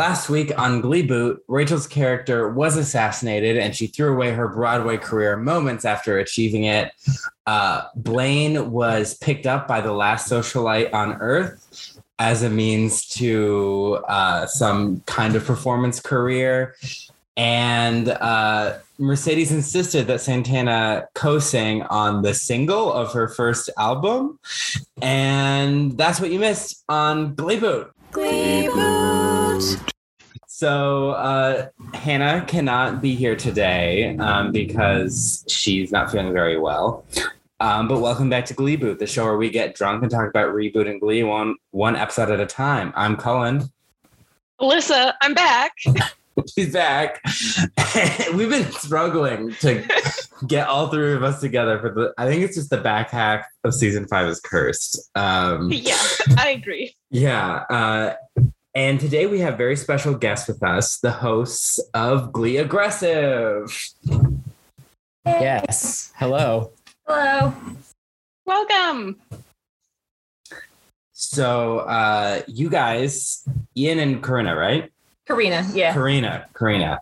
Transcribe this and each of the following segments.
Last week on Glee Boot, Rachel's character was assassinated and she threw away her Broadway career moments after achieving it. Uh, Blaine was picked up by the last socialite on Earth as a means to uh, some kind of performance career. And uh, Mercedes insisted that Santana co sang on the single of her first album. And that's what you missed on Glee Boot. Glee Boot. So uh, Hannah cannot be here today um, because she's not feeling very well. Um, but welcome back to Glee Boot, the show where we get drunk and talk about rebooting Glee one one episode at a time. I'm Cullen. Alyssa, I'm back. She's back. We've been struggling to get all three of us together for the. I think it's just the back half of season five is cursed. Um, Yeah, I agree. Yeah. Uh, and today we have very special guests with us, the hosts of Glee Aggressive. Yes. Hello. Hello. Welcome. So uh, you guys, Ian and Karina, right? Karina. Yeah. Karina, Karina.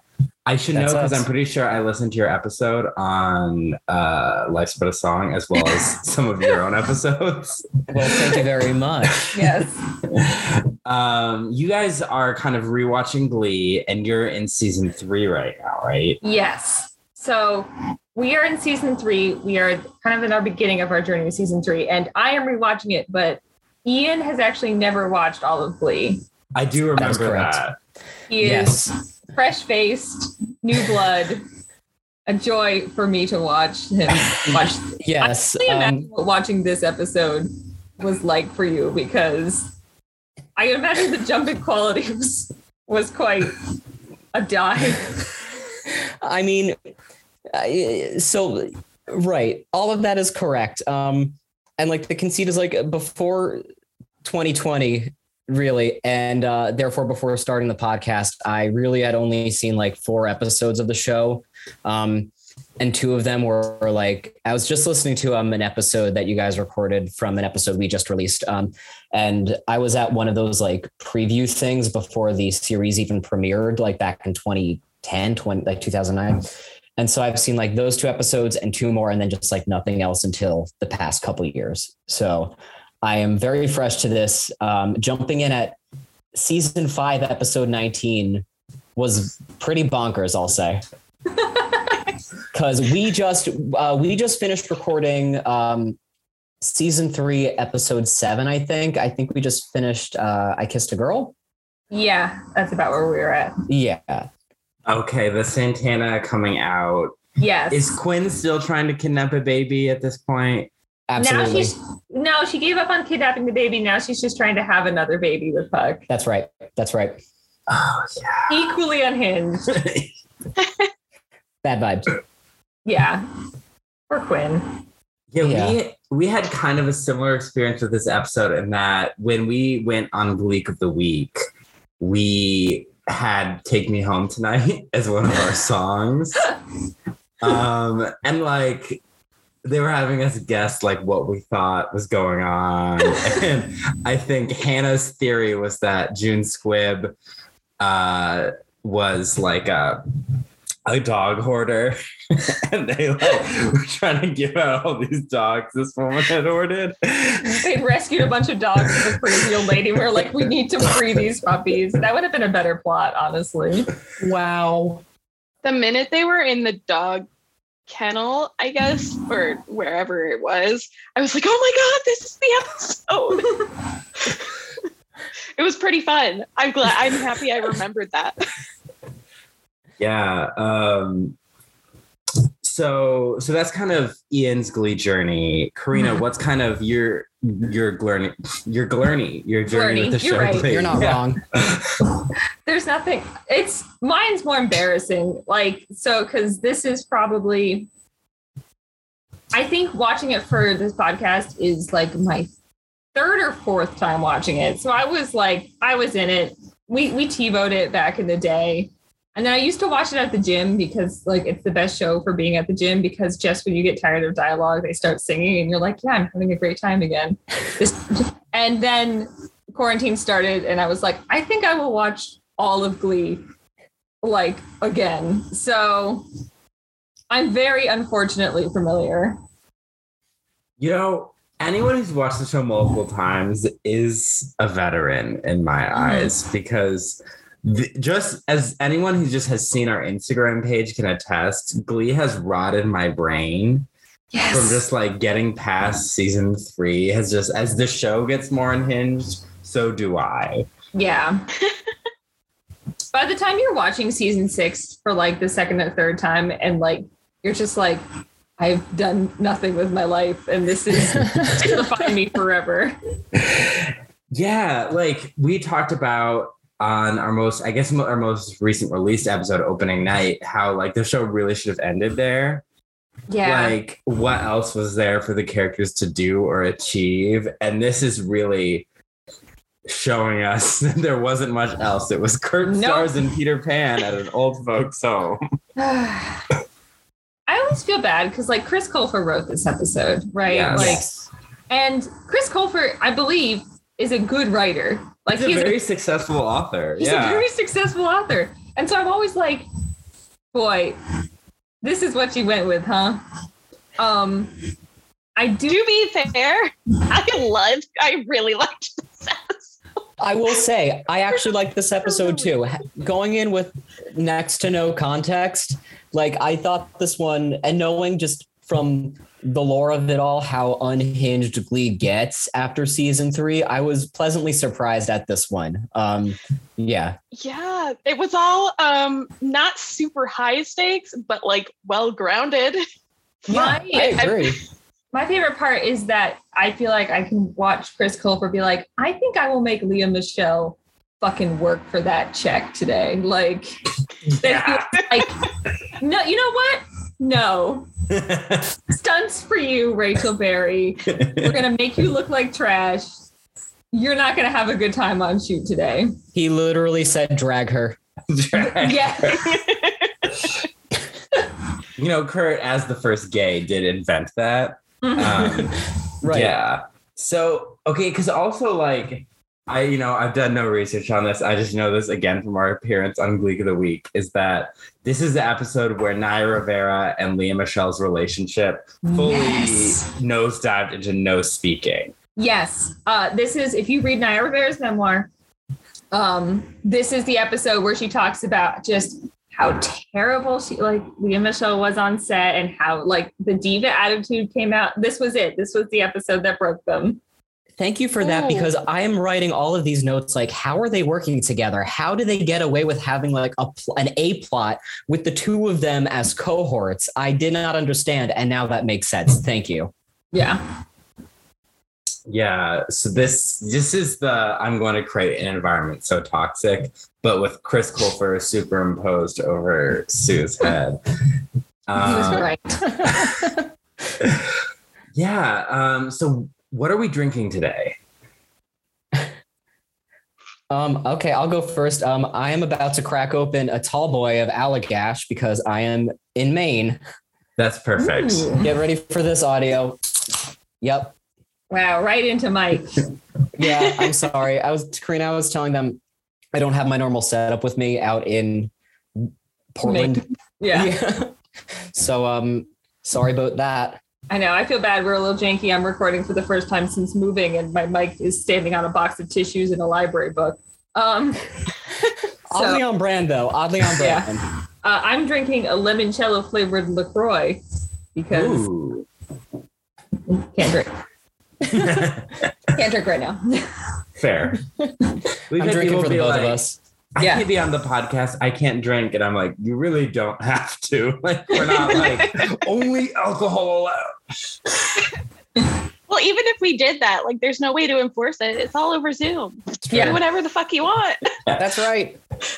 I should know because. I'm pretty sure I listened to your episode on uh, Life's But a Song as well as some of your own episodes. Well, thank you very much. Yes. um, you guys are kind of rewatching Glee, and you're in season three right now, right? Yes. So we are in season three. We are kind of in our beginning of our journey with season three, and I am rewatching it, but Ian has actually never watched all of Glee. I do remember correct. that. He Yes. Fresh faced, new blood. A joy for me to watch him watch. Yes. I can't Um, what watching this episode was like for you because I imagine the jumping quality was was quite a dive. I mean, I- so right, all of that is correct. Um, and like the conceit is like before 2020, really, and uh, therefore before starting the podcast, I really had only seen like four episodes of the show. Um, and two of them were, were like I was just listening to um an episode that you guys recorded from an episode we just released. Um, and I was at one of those like preview things before the series even premiered, like back in 2010, 20, like 2009. And so I've seen like those two episodes and two more, and then just like nothing else until the past couple years. So I am very fresh to this. Um, jumping in at season five, episode 19 was pretty bonkers, I'll say. Because we just uh, we just finished recording um, season three, episode seven. I think. I think we just finished. Uh, I kissed a girl. Yeah, that's about where we were at. Yeah. Okay, the Santana coming out. Yes. Is Quinn still trying to kidnap a baby at this point? Absolutely. Now she's no, she gave up on kidnapping the baby. Now she's just trying to have another baby with Puck. That's right. That's right. Oh yeah. Equally unhinged. Bad vibes. Yeah. Or Quinn. Yeah, Yeah. we we had kind of a similar experience with this episode in that when we went on Gleek of the Week, we had "Take Me Home Tonight" as one of our songs, um, and like they were having us guess like what we thought was going on, and I think Hannah's theory was that June Squibb uh, was like a a dog hoarder and they like were trying to give out all these dogs this woman had ordered. They rescued a bunch of dogs with a crazy old lady. We are like, we need to free these puppies. That would have been a better plot, honestly. Wow. The minute they were in the dog kennel, I guess, or wherever it was, I was like, oh my God, this is the episode. it was pretty fun. I'm glad, I'm happy I remembered that. Yeah. Um so so that's kind of Ian's glee journey. Karina, Mhm. what's kind of your your gurney your gurney, your journey Gurney, with the you're show? right. Glee? You're not Yeah. wrong. There's nothing. It's mine's more embarrassing. Like, so, because this is probably, I think watching it for this podcast is like my third or fourth time watching it. So I was like, I was in it. We we TiVoed it back in the day. And then I used to watch it at the gym because like it's the best show for being at the gym because just when you get tired of dialogue, they start singing and you're like, yeah, I'm having a great time again. And then quarantine started and I was like, I think I will watch all of Glee like again. So I'm very unfortunately familiar. You know, anyone who's watched the show multiple times is a veteran in my Mhm. eyes because th- just as anyone who just has seen our Instagram page can attest, Glee has rotted my brain Yes. from just like getting past season three. Has just as the show gets more unhinged, so do I. Yeah. By the time you're watching season six for like the second or third time, and like you're just like, I've done nothing with my life, and this is to define me forever. Yeah, like we talked about on our most, I guess, our most recent released episode, opening night, how like the show really should have ended there. Yeah. Like, what else was there for the characters to do or achieve? And this is really showing us that there wasn't much else. It was Kurt Nope. Stars and Peter Pan at an old folks home. I always feel bad because like Chris Colfer wrote this episode, right? Yes. Like, and Chris Colfer, I believe, is a good writer. Like He's a he's very successful author. He's yeah. a very successful author. And so I'm always like, boy, this is what you went with, huh? Um I do to be fair, I loved, I really liked this episode. I will say, I actually like this episode too. Going in with next to no context, like I thought this one, and knowing just from the lore of it all how unhinged Glee gets after season three, I was pleasantly surprised at this one. Um, yeah, Yeah, it was all um not super high stakes, but like well grounded. my I agree. my favorite part is that I feel like I can watch Chris Colfer be like, I think I will make Lea Michele fucking work for that check today. Like, Yeah. like no, you know what? No. Stunts for you, Rachel Berry. We're gonna make you look like trash. You're not gonna have a good time on shoot today. He literally said, "Drag her." Yeah. you know, Kurt, as the first gay, did invent that. Um, Right. Yeah. So okay, because also like I, you know, I've done no research on this. I just know this again from our appearance on Gleek of the Week is that this is the episode where Naya Rivera and Lea Michele's relationship fully Yes. nosedived into no speaking. Yes. Uh, this is if you read Naya Rivera's memoir, um, this is the episode where she talks about just how terrible she like Lea Michele was on set and how like the diva attitude came out. This was it. This was the episode that broke them. Thank you for that Oh. because I am writing all of these notes like how are they working together? How do they get away with having like a pl- an A plot with the two of them as cohorts? I did not understand and now that makes sense. Thank you. Yeah. Yeah. So this this is the I'm going to create an environment so toxic, but with Chris Colfer superimposed over Sue's head. He was Um, right. Yeah. Um, so what are we drinking today? Um, okay, I'll go first. Um, I am about to crack open a tall boy of Allagash because I am in Maine. That's perfect. Ooh. Get ready for this audio. Yep. Wow, right into Mike. Yeah, I'm sorry. I was Karina, I was telling them I don't have my normal setup with me out in Portland. Yeah. So um sorry about that. I know. I feel bad. We're a little janky. I'm recording for the first time since moving, and my mic is standing on a box of tissues in a library book. Um, Oddly so, on brand though. Oddly on Yeah. brand. uh, I'm drinking a limoncello flavored Lacroix because Ooh. can't drink. Can't drink right now. Fair. We've I'm drinking for the both like, of us. I can't be on the podcast. I can't drink. And I'm like, you really don't have to. Like, we're not like only alcohol allowed. Well, even if we did that, like there's no way to enforce it. It's all over Zoom. Yeah. Do whatever the fuck you want. That's right.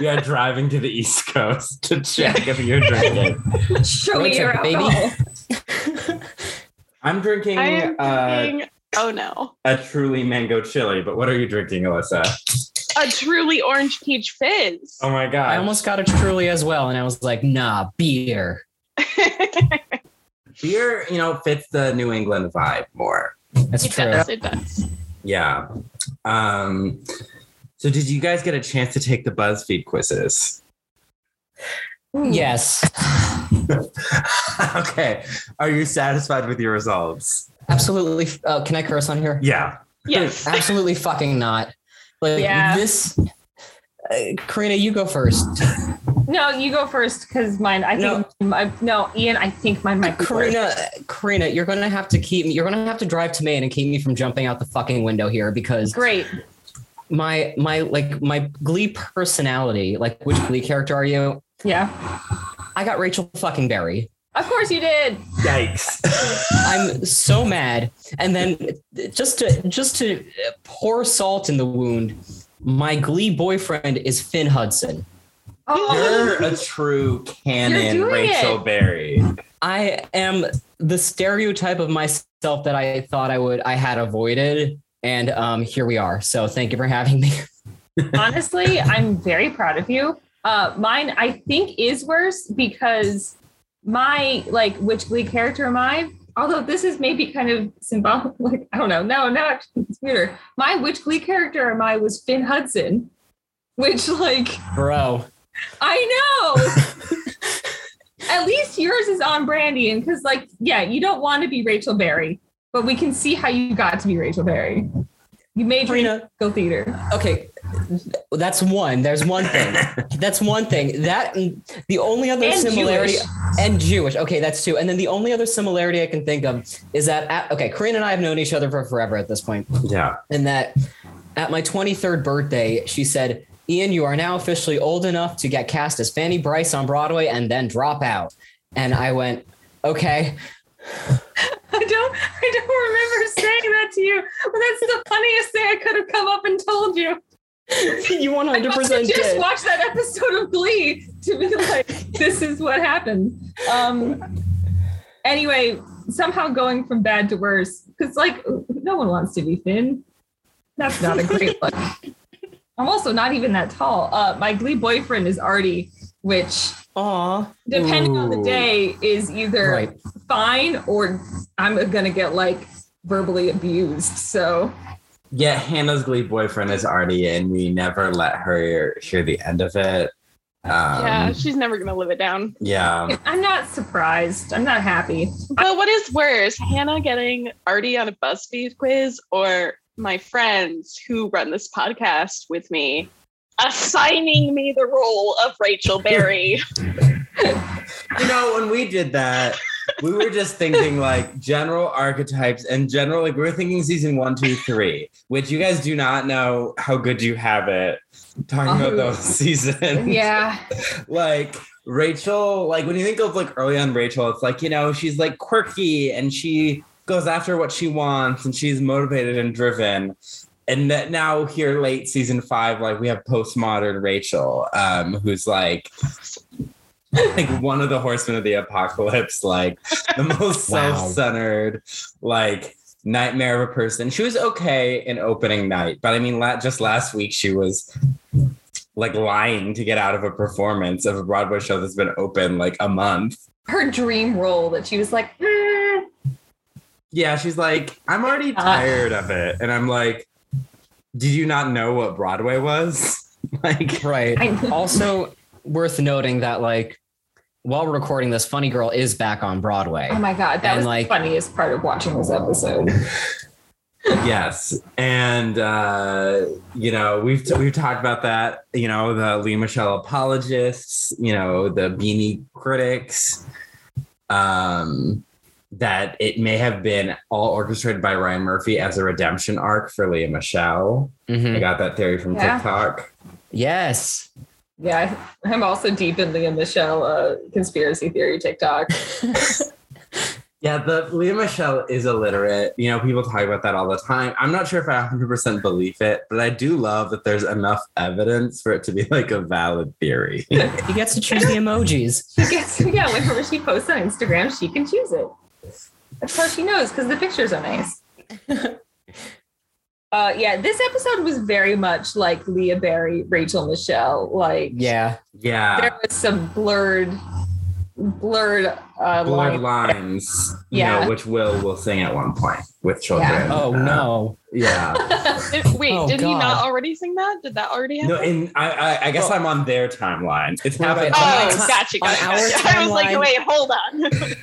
Yeah, driving to the East Coast to check if you're drinking. Show me your trip, baby. alcohol. I'm drinking, I am uh, drinking. oh no, a truly mango chili, but what are you drinking, Alyssa? A truly orange peach fizz. Oh my god. I almost got a truly as well, and I was like, nah, beer. beer, you know, fits the New England vibe more. That's it true. does. It does. Yeah. Um So, did you guys get a chance to take the BuzzFeed quizzes? Yes, okay. Are you satisfied with your results? absolutely. Uh, can I curse on here? Yeah. Yes. absolutely fucking not. Like Yeah. this. Uh, Karina, you go first. No, you go first because mine. I think my, no, Ian. I think mine might be worse. Karina, Karina, you're gonna have to keep me. You're gonna have to drive to Maine and keep me from jumping out the fucking window here because Great. my my like my Glee personality. Like, which Glee character are you? Yeah. I got Rachel fucking Berry. Of course you did. Yikes. I'm so mad. And then just to just to pour salt in the wound, my Glee boyfriend is Finn Hudson. Oh, You're a true canon Rachel it. Berry. I am the stereotype of myself that I thought I would I had avoided. And um, here we are. So thank you for having me. honestly, I'm very proud of you. Uh, mine, I think, is worse because my like which Glee character am I? Although this is maybe kind of symbolic, like I don't know. No, no, it's weirder. My which Glee character am I was Finn Hudson, which like Bro. I know. At least yours is on Brandy, and because like yeah, you don't want to be Rachel Berry, but we can see how you got to be Rachel Berry. You made Karina. go theater. Okay. That's one. There's one thing. That's one thing. That the only other And similarity Jewish. and Jewish. Okay, that's two. And then the only other similarity I can think of is that at, okay, Karina and I have known each other for forever at this point. Yeah. and that at my 23rd birthday, she said, Ian, you are now officially old enough to get cast as Fanny Brice on Broadway and then drop out. And I went, okay. I don't I don't remember saying that to you, but that's the funniest thing I could have come up and told you. you I must have 100% just did. watched that episode of Glee to be like, this is what happened. Um anyway, somehow going from bad to worse, because like no one wants to be thin. That's not a great look. I'm also not even that tall. Uh my Glee boyfriend is Artie, which Aw. depending on the day is either Right. fine or I'm gonna get like verbally abused. So Yeah, Hannah's Glee boyfriend is Artie, and we never let her hear the end of it. Um, yeah, she's never gonna live it down. yeah. I'm not surprised. I'm not happy. But what is worse, Hannah getting Artie on a BuzzFeed quiz, or my friends who run this podcast with me assigning me the role of Rachel Berry? You know, when we did that, we were just thinking like general archetypes and general, like we were thinking season one, two, three, which you guys do not know how good you have it talking about Oh. those seasons. Yeah. like Rachel, like when you think of like early on Rachel, it's like, you know, she's like quirky and she goes after what she wants and she's motivated and driven. And that now here late season five, like we have postmodern Rachel, um, who's like like one of the horsemen of the apocalypse, like the most Wow. self-centered, like nightmare of a person. She was okay in opening night, but I mean, la- just last week she was like lying to get out of a performance of a Broadway show that's been open like a month. Her dream role that she was like, "Mm." Yeah, she's like, I'm already Uh. tired of it, and I'm like, did you not know what Broadway was? like, Right. Also, worth noting that, like, while we're recording this, Funny Girl is back on Broadway. oh my God, that And, was like- the funniest part of watching this episode. yes, and uh, you know we've we've talked about that. You know the Lea Michele apologists. You know the Beanie critics. Um, that it may have been all orchestrated by Ryan Murphy as a redemption arc for Lea Michele. Mhm. I got that theory from Yeah. TikTok. Yes. Yeah, I'm also deep in Lea Michele uh, conspiracy theory TikTok. Yeah, the Lea Michele is illiterate. You know, people talk about that all the time. I'm not sure if I 100% believe it, but I do love that there's enough evidence for it to be like a valid theory. He gets to choose the emojis. She gets, yeah, whenever she posts on Instagram, she can choose it. That's how she knows because the pictures are nice. uh, yeah, this episode was very much like Leah Barry, Rachel Michelle. Like, Yeah. yeah. there was some blurred blurred uh blurred line. lines. You Yeah. know, which Will will sing at one point with children. Oh Uh, no. Yeah. Did- wait, Oh, did he not already sing that? Did that already happen? No, in I I, I guess Well- I'm on their timeline. It's Right, happened. oh, on gotcha, on gotcha. our gotcha. I was like, wait, hold on.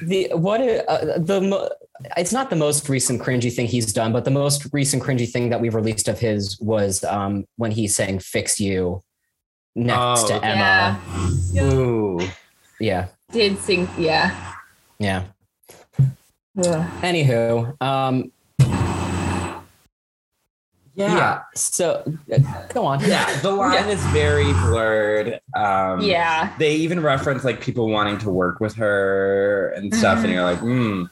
The what uh, the mo- it's not the most recent cringy thing he's done, but the most recent cringy thing that we've released of his was um when he sang "Fix You" next Oh, to okay. Emma. Ooh. Yeah, Did sing, yeah. yeah. Ugh. Anywho, um, Yeah. yeah. So uh, go on. Yeah, the line is very blurred. Um, Yeah. They even reference like people wanting to work with her and stuff, and Mhm. you're like, hmm.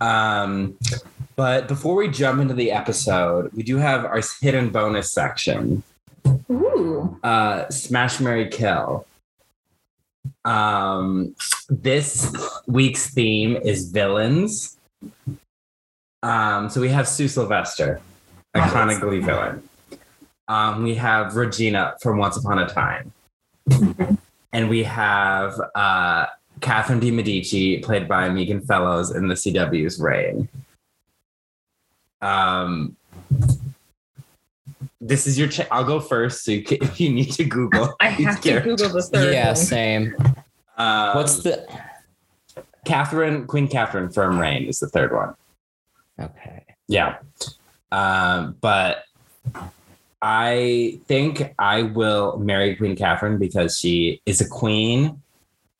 Um, but before we jump into the episode, we do have our hidden bonus section. Ooh. Uh, Smash Mary Kill. Um, this week's theme is villains. Um, so we have Sue Sylvester, iconic Glee villain. Um, we have Regina from Once Upon a Time. and we have uh, Catherine de Medici, played by Megan Follows in the CW's Reign. Um, this is your. Ch- I'll go first, so you can, if you need to Google. I each have to. Google the third Yeah, one. same. Um, What's the Catherine Queen Catherine from Reign is the third one. okay? Yeah. Um, but I think I will marry Queen Catherine because she is a queen.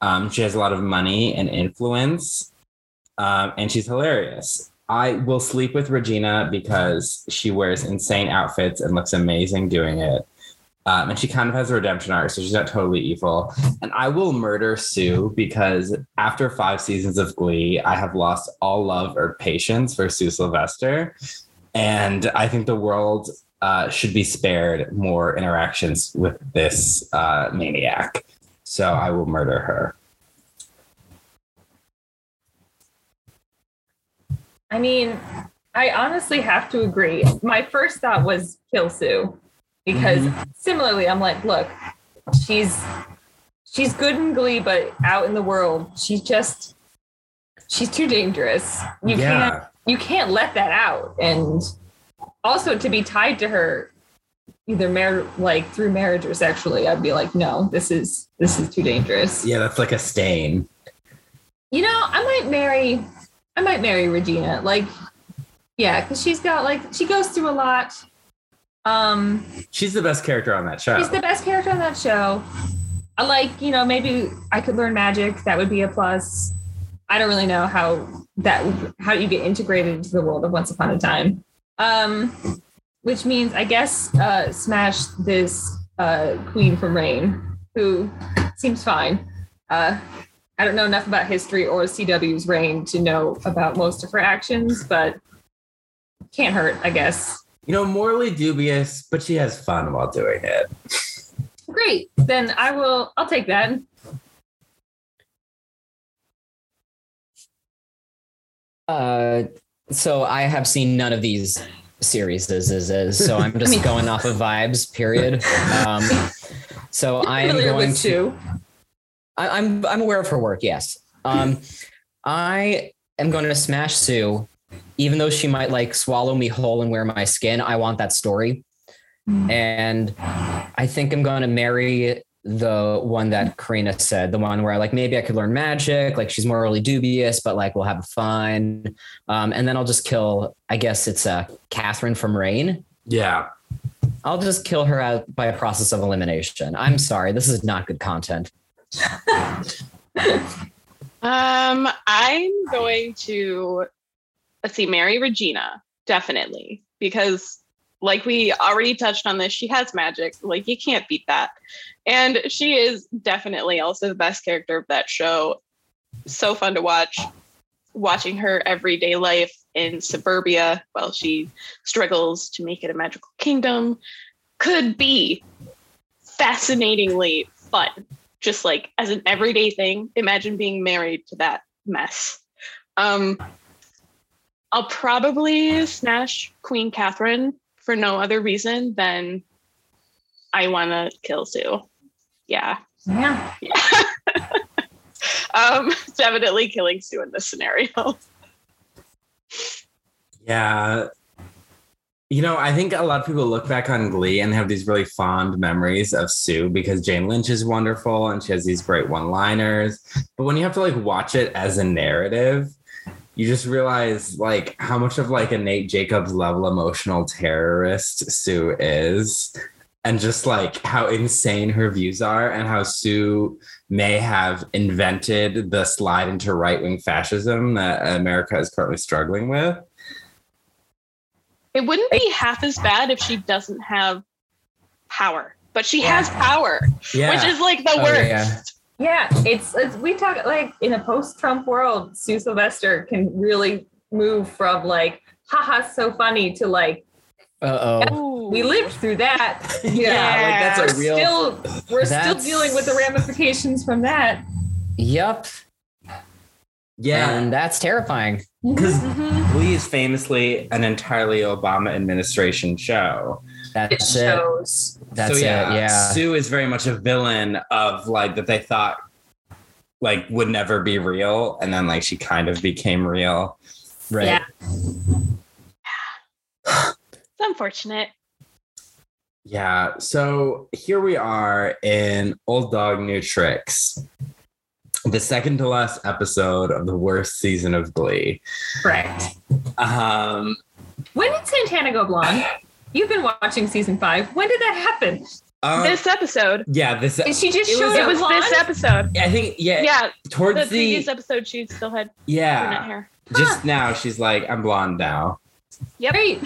Um, she has a lot of money and influence, um, and she's hilarious. I will sleep with Regina because she wears insane outfits and looks amazing doing it. Um, and she kind of has a redemption arc, so she's not totally evil. And I will murder Sue because after five seasons of Glee, I have lost all love or patience for Sue Sylvester. And I think the world uh, should be spared more interactions with this uh, maniac. So I will murder her. I mean, I honestly have to agree. My first thought was kill Sue because similarly, I'm like, look, she's she's good in Glee, but out in the world, she's just she's too dangerous. You can't you can't let that out. And also to be tied to her either mar- like through marriage or sexually, I'd be like, no, this is this is too dangerous. Yeah, that's like a stain. You know, I might marry I might marry Regina. Like, yeah, because she's got like she goes through a lot. Um, She's the best character on that show. she's the best character on that show. I like, you know, maybe I could learn magic. That would be a plus. I don't really know how that how you get integrated into the world of Once Upon a Time. Um, which means I guess uh, smash this uh, queen from Reign, who seems fine. Uh, I don't know enough about history or CW's Reign to know about most of her actions, but can't hurt, I guess. you know, morally dubious, but she has fun while doing it. Great. Then I will I'll take that. Uh, so I have seen none of these series as is, is so I'm just mean- going off of vibes. Period. Um, so I am going to. I, I'm I'm aware of her work. Yes. Um, I am going to smash Sue, even though she might like swallow me whole and wear my skin. I want that story, Mm. and I think I'm going to marry the one that Karina said, the one where like maybe I could learn magic. Like she's morally dubious, but like we'll have fun. Um, and then I'll just kill. I guess it's uh, Catherine from Reign. Yeah. I'll just kill her out by a process of elimination. I'm sorry, this is not good content. Um, I'm going to let's see, Mary Regina, definitely. Because like we already touched on this, she has magic. Like you can't beat that. And she is definitely also the best character of that show. So fun to watch. Watching her everyday life in suburbia while she struggles to make it a magical kingdom could be fascinatingly fun just like as an everyday thing imagine being married to that mess um i'll probably smash queen catherine for no other reason than i want to kill sue yeah Yeah. yeah Um, definitely killing Sue in this scenario. Yeah. You know, I think a lot of people look back on Glee and have these really fond memories of Sue because Jane Lynch is wonderful and she has these great one-liners. But when you have to like watch it as a narrative, you just realize like how much of like a Nate Jacobs level emotional terrorist Sue is. And just like how insane her views are, and how Sue may have invented the slide into right wing fascism that America is currently struggling with. It wouldn't be half as bad if she doesn't have power, but she has power, Yeah. which is like the Oh, worst. yeah. Yeah, it's, it's we talk like in a post-Trump world, Sue Sylvester can really move from like, haha, so funny to like, Uh oh. We lived through that. Yeah, like that's a we're real. still we're still dealing with the ramifications from that. Yep. yeah. And that's terrifying. Because Mhm. Glee is famously an entirely Obama administration show. It That's it. shows. That's so yeah, it. Yeah. Sue is very much a villain of like that they thought like would never be real, and then like she kind of became real. Right. Yeah. It's unfortunate. Yeah. So here we are in Old Dog New Tricks, the second to last episode of the worst season of Glee. Correct. Um, When did Santana go blonde? You've been watching season five. When did that happen? um, this episode. yeah, this. Is she just It was- showed It was blonde? this episode. I think yeah, Yeah, towards the the, previous episode, she still had brunette yeah, hair. just now she's like I'm blonde now. Yep. Great.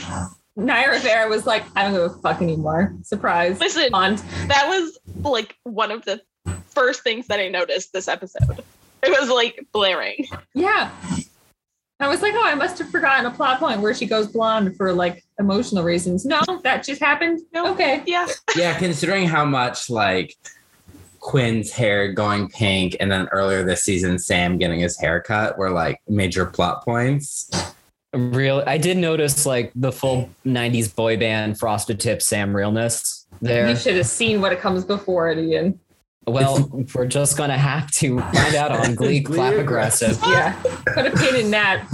Naya Rivera was like, I don't give a fuck anymore. Surprise. Listen, Blonde. that was like one of the first things that I noticed this episode. It was like blaring. Yeah. I was like, oh, I must have forgotten a plot point where she goes blonde for like emotional reasons. No, that just happened. No. Okay. Yeah. yeah, considering how much like Quinn's hair going pink, and then earlier this season Sam getting his hair cut were like major plot points. Real. I did notice like the full '90s boy band Frosted Tips Sam realness there. You should have seen what it comes before it, Ian. Well, we're just gonna have to find out on Glee Glee Clap Aggressive. Aggressive. Yeah. Put a pin in that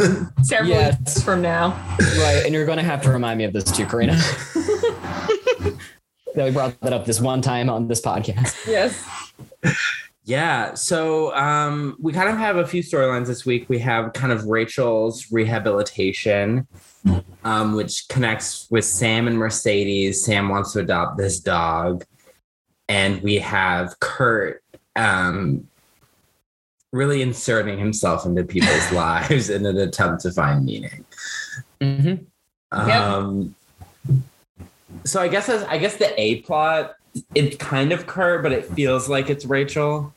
several Yes. weeks from now. Right, and you're gonna have to remind me of this too, Karina. that we brought that up this one time on this podcast. Yes. Yeah, so um, we kind of have a few storylines this week. We have kind of Rachel's rehabilitation, um, which connects with Sam and Mercedes. Sam wants to adopt this dog, and we have Kurt um, really inserting himself into people's lives in an attempt to find meaning. Mm-hmm. Um, so I guess as, I guess the A plot it's kind of Kurt, but it feels like it's Rachel.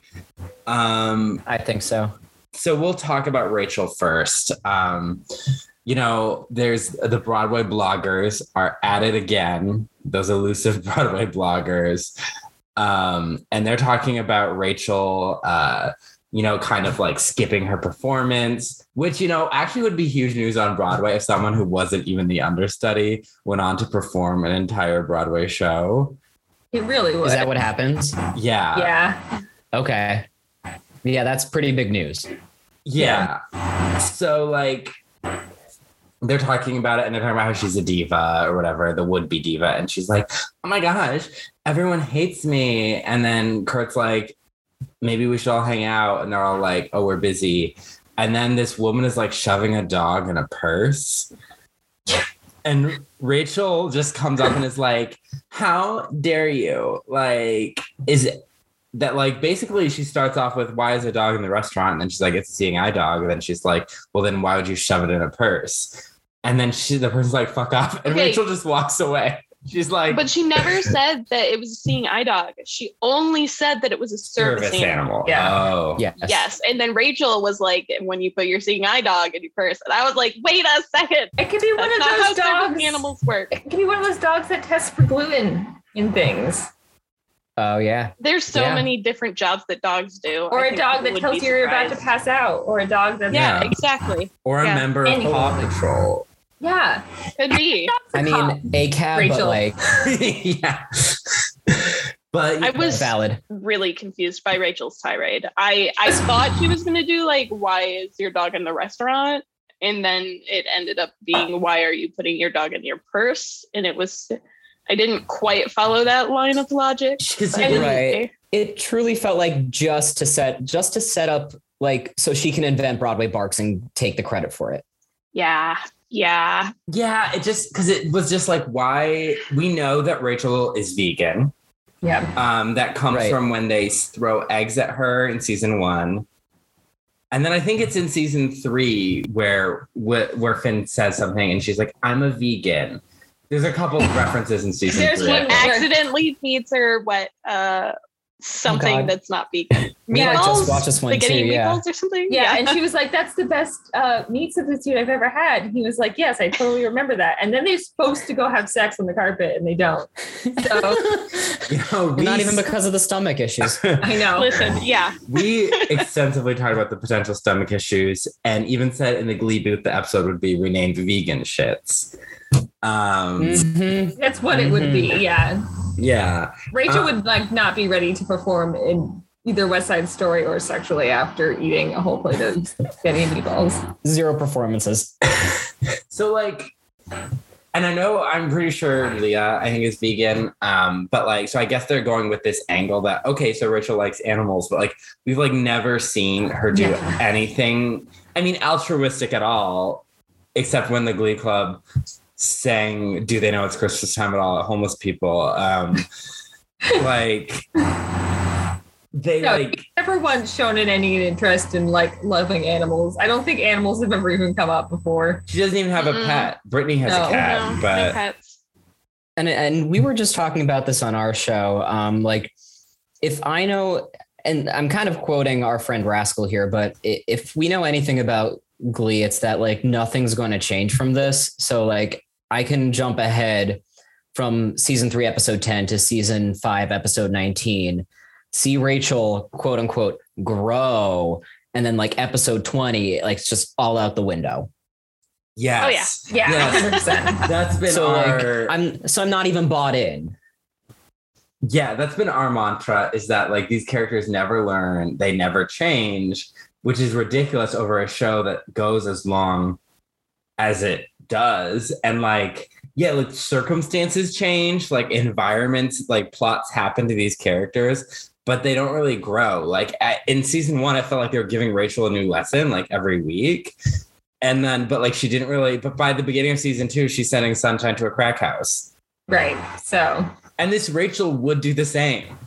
Um, I think so. so we'll talk about Rachel first. Um, you know, there's the Broadway bloggers are at it again. Those elusive Broadway bloggers, um, and they're talking about Rachel. Uh, you know, kind of like skipping her performance, which, you know, actually would be huge news on Broadway if someone who wasn't even the understudy went on to perform an entire Broadway show. It really would. Is that what happens? Yeah. yeah. Okay. Yeah, that's pretty big news. Yeah. So, like, they're talking about it and they're talking about how she's a diva or whatever, the would be diva. And she's like, oh my gosh, everyone hates me. And then Kurt's like, maybe we should all hang out. And they're all like, oh, we're busy. And then this woman is like shoving a dog in a purse. And Rachel just comes up and is like, how dare you? Like, is it that like basically she starts off with why is a dog in the restaurant? And then she's like, it's a seeing eye dog. And then she's like, well, then why would you shove it in a purse? And then she the person's like, fuck off. And Okay. Rachel just walks away. She's like, But she never said that it was a seeing eye dog. She only said that it was a service, service animal. animal. Yeah. Oh. Yes. Yes. And then Rachel was like, when you put your seeing eye dog in your purse. And I was like, wait a second. It could be one That's of not how those dogs. animals work. It could be one of those dogs that test for gluten in things. Oh yeah. There's so Yeah. many different jobs that dogs do. Or a dog that tells you you're about to pass out. Or a dog that's Yeah, Yeah. exactly. Or a Yeah. member of Anything. Paw Patrol. Yeah. Could be. Dog's a I cop. mean, a cab, Rachel. but like, yeah. But I was Valid. really confused by Rachel's tirade. I I thought she was gonna do like, why is your dog in the restaurant? And then it ended up being, why are you putting your dog in your purse? And it was, I didn't quite follow that line of logic. because but- Right. It truly felt like just to set just to set up like so she can invent Broadway barks and take the credit for it. Yeah. Yeah. yeah, it just because it was just like why we know that Rachel is vegan. Yeah. Um, that comes Right. from when they throw eggs at her in season one. And then I think it's in season three where where where Finn says something and she's like, "I'm a vegan." There's a couple of references in season There's three. one- Accidentally feeds her what uh something God. that's not vegan. We like Meatballs? just watch this one too. Spaghetti Yeah. meatballs or something? Yeah, and she was like, "That's the best uh, meat substitute I've ever had." He was like, "Yes, I totally remember that." And then they're supposed to go have sex on the carpet, and they don't. So You know, we, Not even because of the stomach issues. I know. Listen, yeah. we extensively talked about the potential stomach issues and even said in the Glee Boot the episode would be renamed vegan shits. Um, Mhm. That's what it would be. Yeah, yeah. Rachel Uh, would like not be ready to perform in either West Side Story or sexually after eating a whole plate of spaghetti and meatballs. Zero performances. So like, and I know I'm pretty sure Leah, I think is vegan. Um, but like, so I guess they're going with this angle that okay, so Rachel likes animals, but like we've like never seen her do Yeah. anything. I mean, altruistic at all, except when the Glee Club sang "Do They Know It's Christmas Time at All?" at homeless people. Um, like they No. like Never once shown in any interest in like loving animals. I don't think animals have ever even come up before. she doesn't even have a Mm-mm. pet. Brittany has No. a cat, No, but pets. And and we were just talking about this on our show. Um, like if I know, and I'm kind of quoting our friend Rascal here, but if we know anything about Glee, it's that like nothing's going to change from this. So like I can jump ahead from season three, episode 10 to season five, episode 19, see Rachel quote unquote grow. And then like episode 20, like it's just all out the window. yes, oh, Yeah, Yes. That's been So our like I'm so I'm not even bought in. yeah, that's been our mantra is that like these characters never learn, they never change, which is ridiculous over a show that goes as long as it does. And like, yeah, like circumstances change, like environments, like plots happen to these characters, but they don't really grow. Like at, in season one, I felt like they were giving Rachel a new lesson like every week. And then, but like she didn't really, but by the beginning of season two, she's sending Sunshine to a crack house. Right. So, And this Rachel would do the same.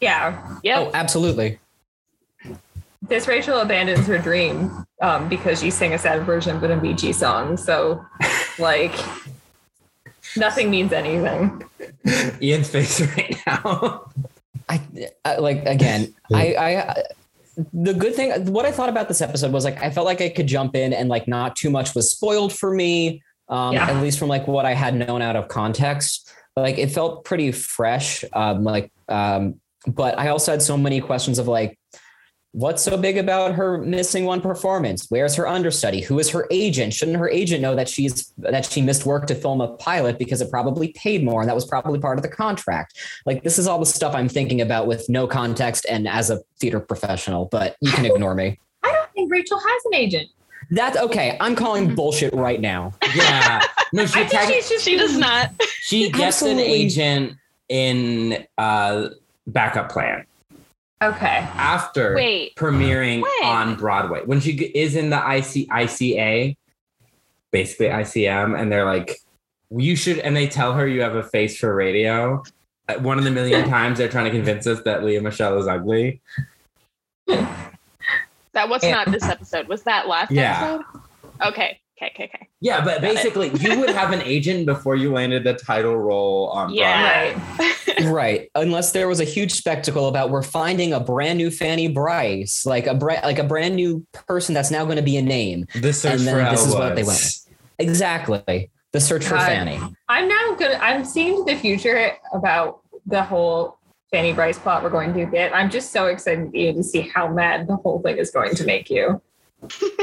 yeah, Yep. Oh, absolutely. This Rachel abandons her dream um, because she sang a sad version of an MBG song. So, like, nothing means anything. Ian's face right now. I, I like again. I, I the good thing. What I thought about this episode was like I felt like I could jump in and like not too much was spoiled for me. Um, Yeah. At least from like what I had known out of context. Like it felt pretty fresh. Um, like, um, but I also had so many questions of like, what's so big about her missing one performance? Where's her understudy? Who is her agent? Shouldn't her agent know that she's that she missed work to film a pilot because it probably paid more and that was probably part of the contract? Like this is all the stuff I'm thinking about with no context and as a theater professional, but you can ignore me. I don't think Rachel has an agent. That's okay. I'm calling bullshit right now. Yeah. No, she I think tech- she's just She does not. she gets an agent in uh backup plan okay. after Wait. premiering When? on Broadway. When she is in the IC ICA, basically ICM, and they're like, you should and they tell her you have a face for radio. One of the million times they're trying to convince us that Lea Michele is ugly. That was not this episode. Was that last Yeah. episode? Okay. Okay. Okay. Okay. Yeah, but Got basically, you would have an agent before you landed the title role on Yeah. Right. right. Unless there was a huge spectacle about we're finding a brand new Fanny Brice, like a bra- like a brand new person that's now going to be a name. The search And then for Elle this is what they went. Exactly. The search for God. Fanny. I'm now gonna. I'm seeing to the future about the whole Fanny Brice plot we're going to get. I'm just so excited to see how mad the whole thing is going to make you.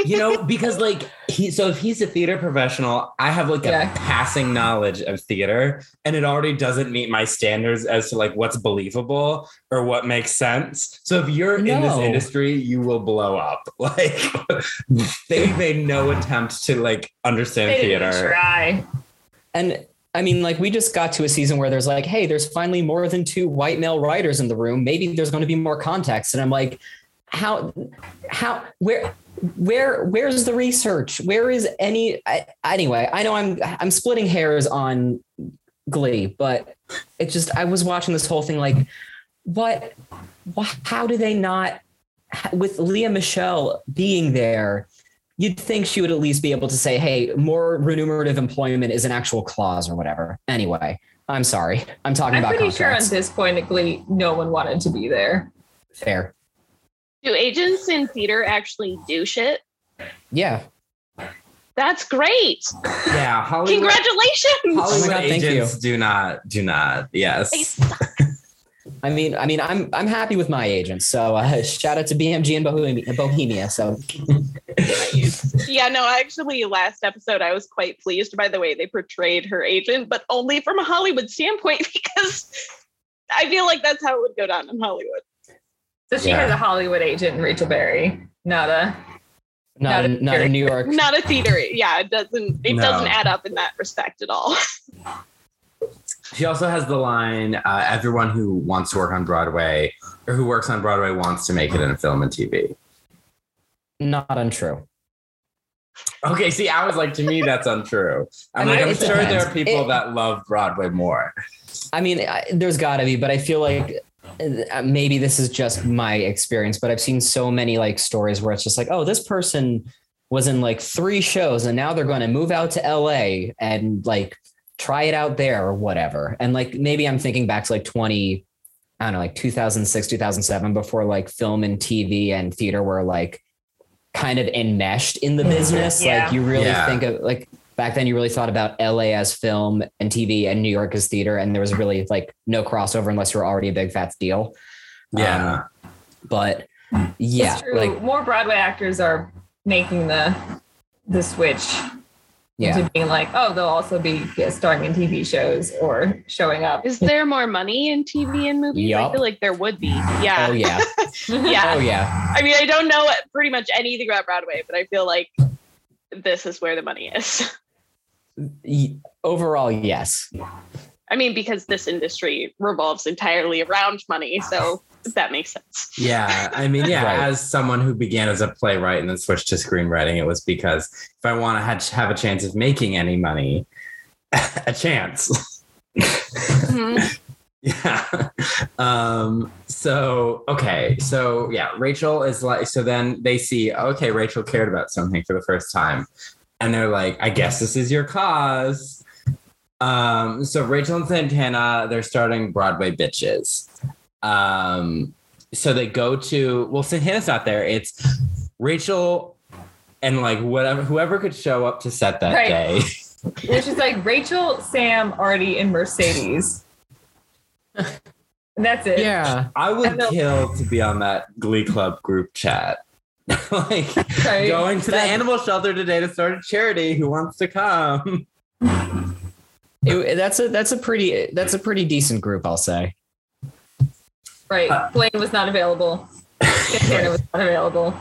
You know, because like he, so if he's a theater professional, I have like Yeah. a passing knowledge of theater, and it already doesn't meet my standards as to like what's believable or what makes sense. So if you're in this industry, you will blow up. Like they made no attempt to like understand They didn't theater. try. And I mean, like, we just got to a season where there's like, hey, there's finally more than two white male writers in the room. Maybe there's going to be more context. And I'm like, how, how, where, where, where's the research? Where is any? I, anyway, I know I'm, I'm splitting hairs on Glee, but it just, I was watching this whole thing like, what, wh- how do they not, with Lea Michele being there, you'd think she would at least be able to say, hey, more remunerative employment is an actual clause or whatever. Anyway, I'm sorry. I'm talking I'm about pretty sure on contracts. this point at Glee, no one wanted to be there. Fair. Do agents in theater actually do shit? Yeah. That's great. Yeah, Hollywood. Congratulations. Hollywood Oh my God, thank agents do not do not. Yes. I mean, I mean, I'm I'm happy with my agents. So uh, shout out to BMG and Bohemia. Bohemia. So yeah, no, actually, last episode I was quite pleased by the way they portrayed her agent, but only from a Hollywood standpoint because I feel like that's how it would go down in Hollywood. So she Yeah. has a Hollywood agent, Rachel Berry, not a. not Not in, not in New York. Not a theater. Yeah, it doesn't. It No. doesn't add up in that respect at all. She also has the line uh, everyone who wants to work on Broadway or who works on Broadway wants to make it in film and TV. Not untrue. Okay, see, I was like, to me, that's untrue. I'm I like, I'm it sure there are people It- that love Broadway more. I mean, I, there's got to be, but I feel like Uh, maybe this is just my experience. But I've seen so many like stories where it's just like, oh, this person was in like three shows, and now they're going to move out to LA and like try it out there or whatever. And like maybe I'm thinking back to like 20, I don't know, like 2006, 2007, before like film and TV and theater were like kind of enmeshed in the business. Yeah. Like you really Yeah. think of like back then you really thought about LA as film and TV and New York as theater. And there was really like no crossover unless you were already a big fat deal. Yeah. Um, but yeah, true. like, more Broadway actors are making the the switch yeah. into being like, oh, they'll also be guest starring in TV shows or showing up. Is there more money in TV and movies? I feel like there would be. Yeah. Oh yeah. yeah. Oh yeah. I mean, I don't know pretty much anything about Broadway, but I feel like this is where the money is. Overall, yes. I mean, because this industry revolves entirely around money, so that makes sense. Yeah. I mean, yeah, Right. as someone who began as a playwright and then switched to screenwriting, it was because if I want to have, have a chance of making any money, a chance. Mhm. Yeah. Um, so okay. So yeah, Rachel is like so then they see, okay, Rachel cared about something for the first time. And they're like, I guess this is your cause. Um, so Rachel and Santana, they're starting Broadway bitches. Um, so they go to well, Santana's not there. It's Rachel and like whatever whoever could show up to set that Right. day. Which is like Rachel, Sam, Artie, and Mercedes. And that's it. Yeah. I would I kill to be on that Glee Club group chat. like Right. going to the animal shelter today to start a charity. Who wants to come? It- that's a that's a pretty that's a pretty decent group, I'll say. Right. Uh, Blaine was not available. Santana was not available.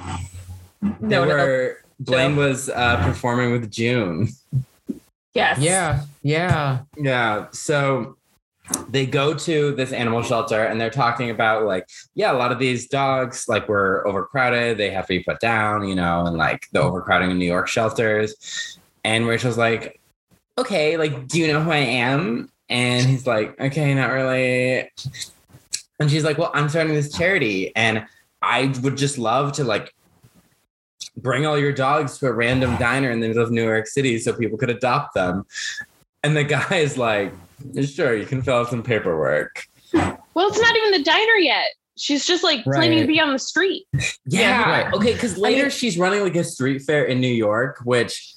They No, no. were Blaine was uh, performing with June. Yes. Yeah. Yeah. Yeah. So they go to this animal shelter and they're talking about like, yeah, a lot of these dogs like were overcrowded. They have to be put down, you know, and like the overcrowding in New York shelters. And Rachel's like, okay, like, do you know who I am? And he's like, okay, not really. And she's like, well, I'm starting this charity and I would just love to like bring all your dogs to a random diner in the middle of New York City so people could adopt them. And the guy is like, sure, you can fill out some paperwork. Well, it's not even the diner yet. She's just like planning to be on the street. Yeah. right. Okay. Because later she's running like a street fair in New York, which,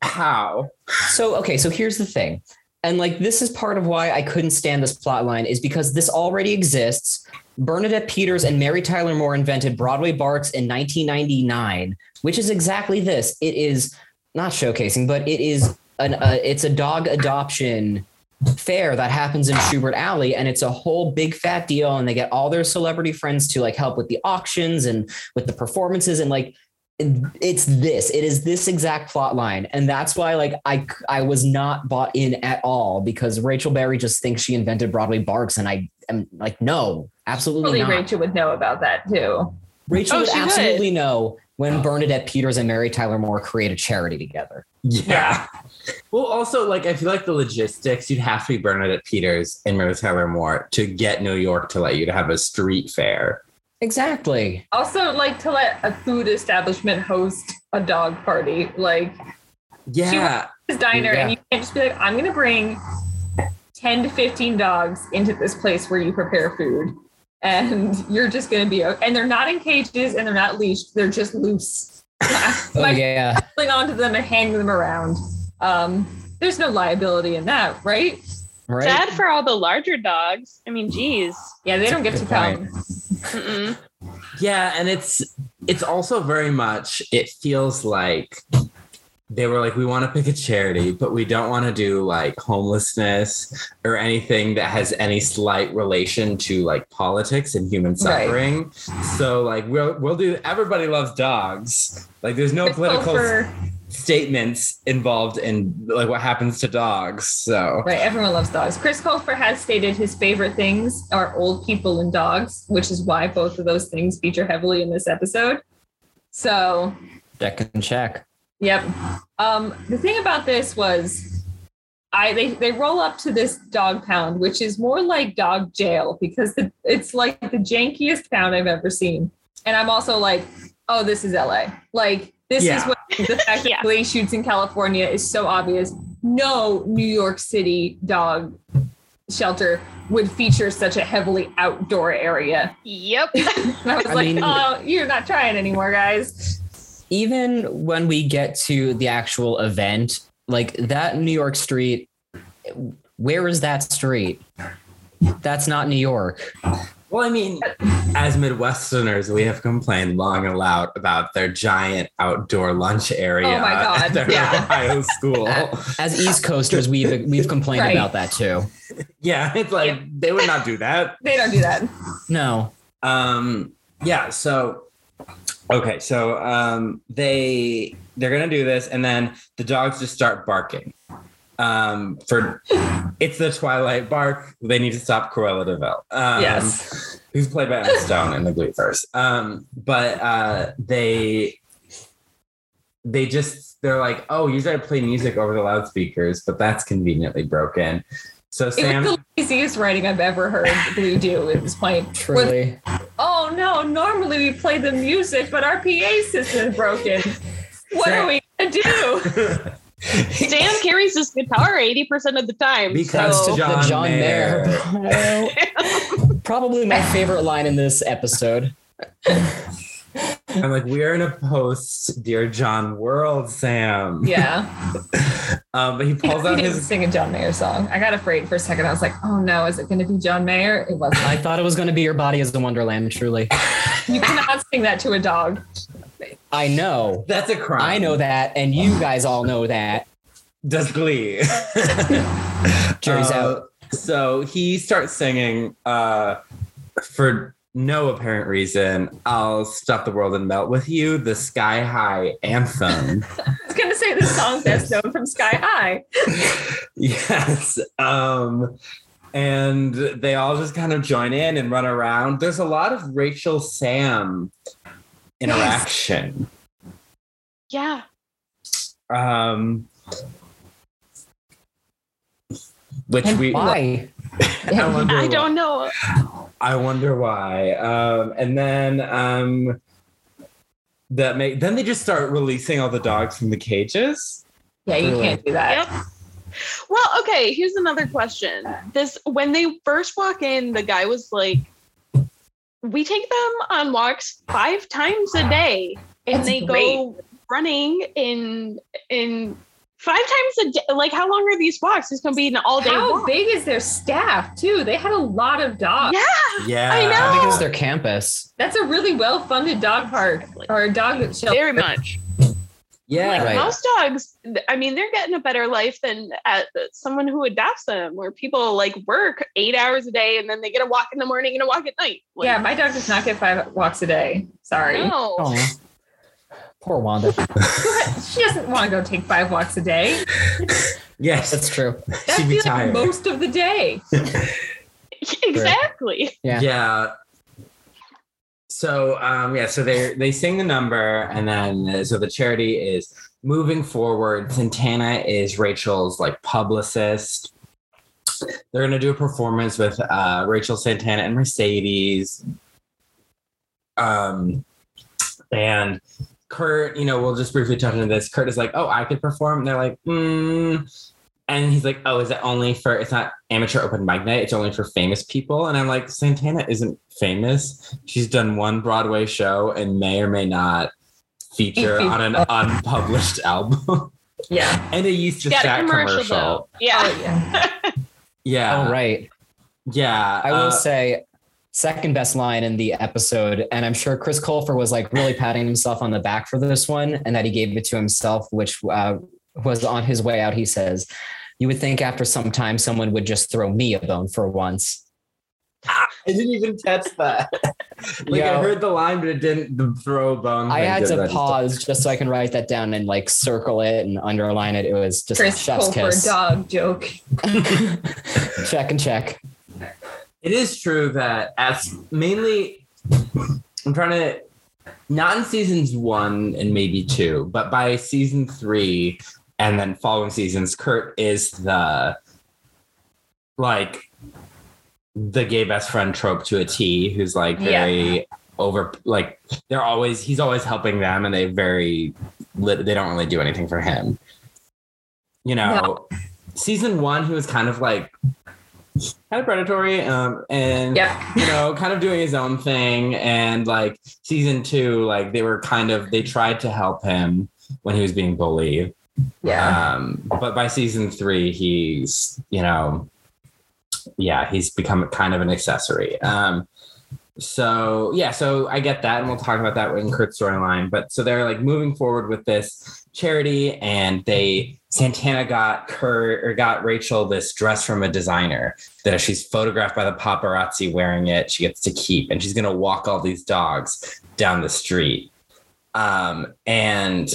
how? So okay, so here's the thing. and like this is part of why I couldn't stand this plot line is because this already exists. Bernadette Peters and Mary Tyler Moore invented Broadway Barks in 1999, which is exactly this. It is not showcasing, but it is an uh, it's a dog adoption fair that happens in Shubert Alley and it's a whole big fat deal and they get all their celebrity friends to like help with the auctions and with the performances and like it's this it is this exact plot line and that's why like i i was not bought in at all because rachel berry just thinks she invented broadway barks and i am like no absolutely Probably not Rachel would know about that too. rachel Oh, would she would. absolutely know when bernadette peters and mary tyler moore create a charity together Yeah. Well, also, like, I feel like the logistics, you'd have to be Bernadette Peters and Mary Tyler Moore to get New York to let you to have a street fair. exactly Also, like to let a food establishment host a dog party, like Yeah. his diner, Yeah. and you can't just be like, I'm gonna bring 10 to 15 dogs into this place where you prepare food. And you're just gonna be and they're not in cages and they're not leashed, they're just loose. Oh like yeah holding onto them and hanging them around. Um, there's no liability in that, right? right Sad for all the larger dogs. I mean, geez. Yeah, they don't get to come. Yeah. And it's, it's also very much, it feels like they were like, we want to pick a charity, but we don't want to do like homelessness or anything that has any slight relation to like politics and human Right. suffering. So like we'll we'll do everybody loves dogs. Like there's no Chris political Colfer- statements involved in like what happens to dogs. So Right, everyone loves dogs. Chris Colfer has stated his favorite things are old people and dogs, which is why both of those things feature heavily in this episode. So, check and check yep. Um, the thing about this was I they, they roll up to this dog pound, which is more like dog jail because the, it's like the jankiest pound I've ever seen. And I'm also like, oh, this is LA. Like this is what the fact Yeah. that Glee shoots in California is so obvious. No New York City dog shelter would feature such a heavily outdoor area. Yep. I was I like, mean- oh, you're not trying anymore, guys. Even when we get to the actual event, like that New York street, where is that street? That's not New York. well, I mean, as Midwesterners, we have complained long and loud about their giant outdoor lunch area Oh my God, at their yeah. Ohio school. As East Coasters, we've we've complained Right. about that too. yeah, it's like they would not do that. They don't do that. No, Um, yeah, so okay, so um they they're gonna do this, and then the dogs just start barking. Um, for it's the Twilight bark. They need to stop Cruella de Vil. Um, yes. who's played by Emma Stone in the Gleeverse. Um, but uh, they they just they're like, oh, you gotta play music over the loudspeakers, but that's conveniently broken. So It was the laziest writing I've ever heard Glee do at this point. truly. Oh no, normally we play the music, but our PA system is broken. What are we gonna do? Dan carries his guitar 80% of the time. because so- John, the John Mayer. Mayer. Probably my favorite line in this episode. I'm like, we are in a post Dear John world, Sam. Yeah. Um, but he pulls he out didn't his sing a John Mayer song. I got afraid for a second. I was like, oh no, is it gonna be John Mayer? It wasn't. I thought it was going to be Your Body is a Wonderland, truly. You cannot sing that to a dog. I know. that's a crime. I know that, and you guys all know that. Does Glee. Jury's Uh, out. So he starts singing uh, for no apparent reason. I'll stop the world and melt with you, the Sky High anthem. I was gonna say the song best known from Sky High. yes. Um, and they all just kind of join in and run around. There's a lot of Rachel Sam interaction. yeah. Um, which And we why? I wonder I don't know. I wonder why. Um, and then um, that make then they just start releasing all the dogs from the cages. Yeah, you can't do that. Yep. Well, okay, here's another question. This when they first walk in, the guy was like, We take them on walks five times a day. And That's they great. go running in in five times a day. Like, how long are these walks? It's gonna be an all day How walk. big is their staff too? They had a lot of dogs. Yeah, Yeah. I know. How big is their campus? That's a really well-funded dog park or dog shelter. very much. Yeah. Like Right. most dogs, I mean, they're getting a better life than at someone who adopts them, where people like work eight hours a day and then they get a walk in the morning and a walk at night. Like, Yeah, my dog does not get five walks a day. Sorry. no. Oh, poor Wanda. She doesn't want to go take five walks a day. Yes. That's true. That'd She'd be be like tired. most of the day. exactly. Yeah. Yeah. So um yeah, so they they sing the number and then uh, so the charity is moving forward. Santana is Rachel's like publicist. They're gonna do a performance with uh Rachel Santana and Mercedes. Um and Kurt, you know, we'll just briefly touch on this. Kurt is like, oh, I could perform. And they're like, mm. And he's like, oh, is it only for, it's not amateur open mic night. It's only for famous people. And I'm like, Santana isn't famous. She's done one Broadway show and may or may not feature on an unpublished album Yeah. and a yeast to Got a Fat commercial, commercial. Yeah. Oh, yeah. Yeah. Oh, right. Yeah. I will uh, say, second best line in the episode, and I'm sure Chris Colfer was like really patting himself on the back for this one, and that he gave it to himself, which uh, was on his way out. He says, "You would think after some time someone would just throw me a bone for once." I didn't even catch that. like I heard the line, but it didn't throw a bone. I had to pause just so I can write that down and like circle it and underline it. It was just Chris chef's Colfer kiss. dog joke. check and check. It is true that as mainly, I'm trying to, not in seasons one and maybe two, but by season three and then following seasons, Kurt is the like the gay best friend trope to a T, who's like Yeah. very over, like they're always he's always helping them, and they very they don't really do anything for him. You know, season one he was kind of like kind of predatory um and Yeah. you know kind of doing his own thing. And like season two like they were kind of they tried to help him when he was being bullied. Yeah. um but by season three he's you know yeah he's become kind of an accessory. Um so yeah so i get that and we'll talk about that in kurt's storyline. But so they're like moving forward with this charity and they santana got kurt or got rachel this dress from a designer that if she's photographed by the paparazzi wearing it. She gets to keep and she's going to walk all these dogs down the street. Um and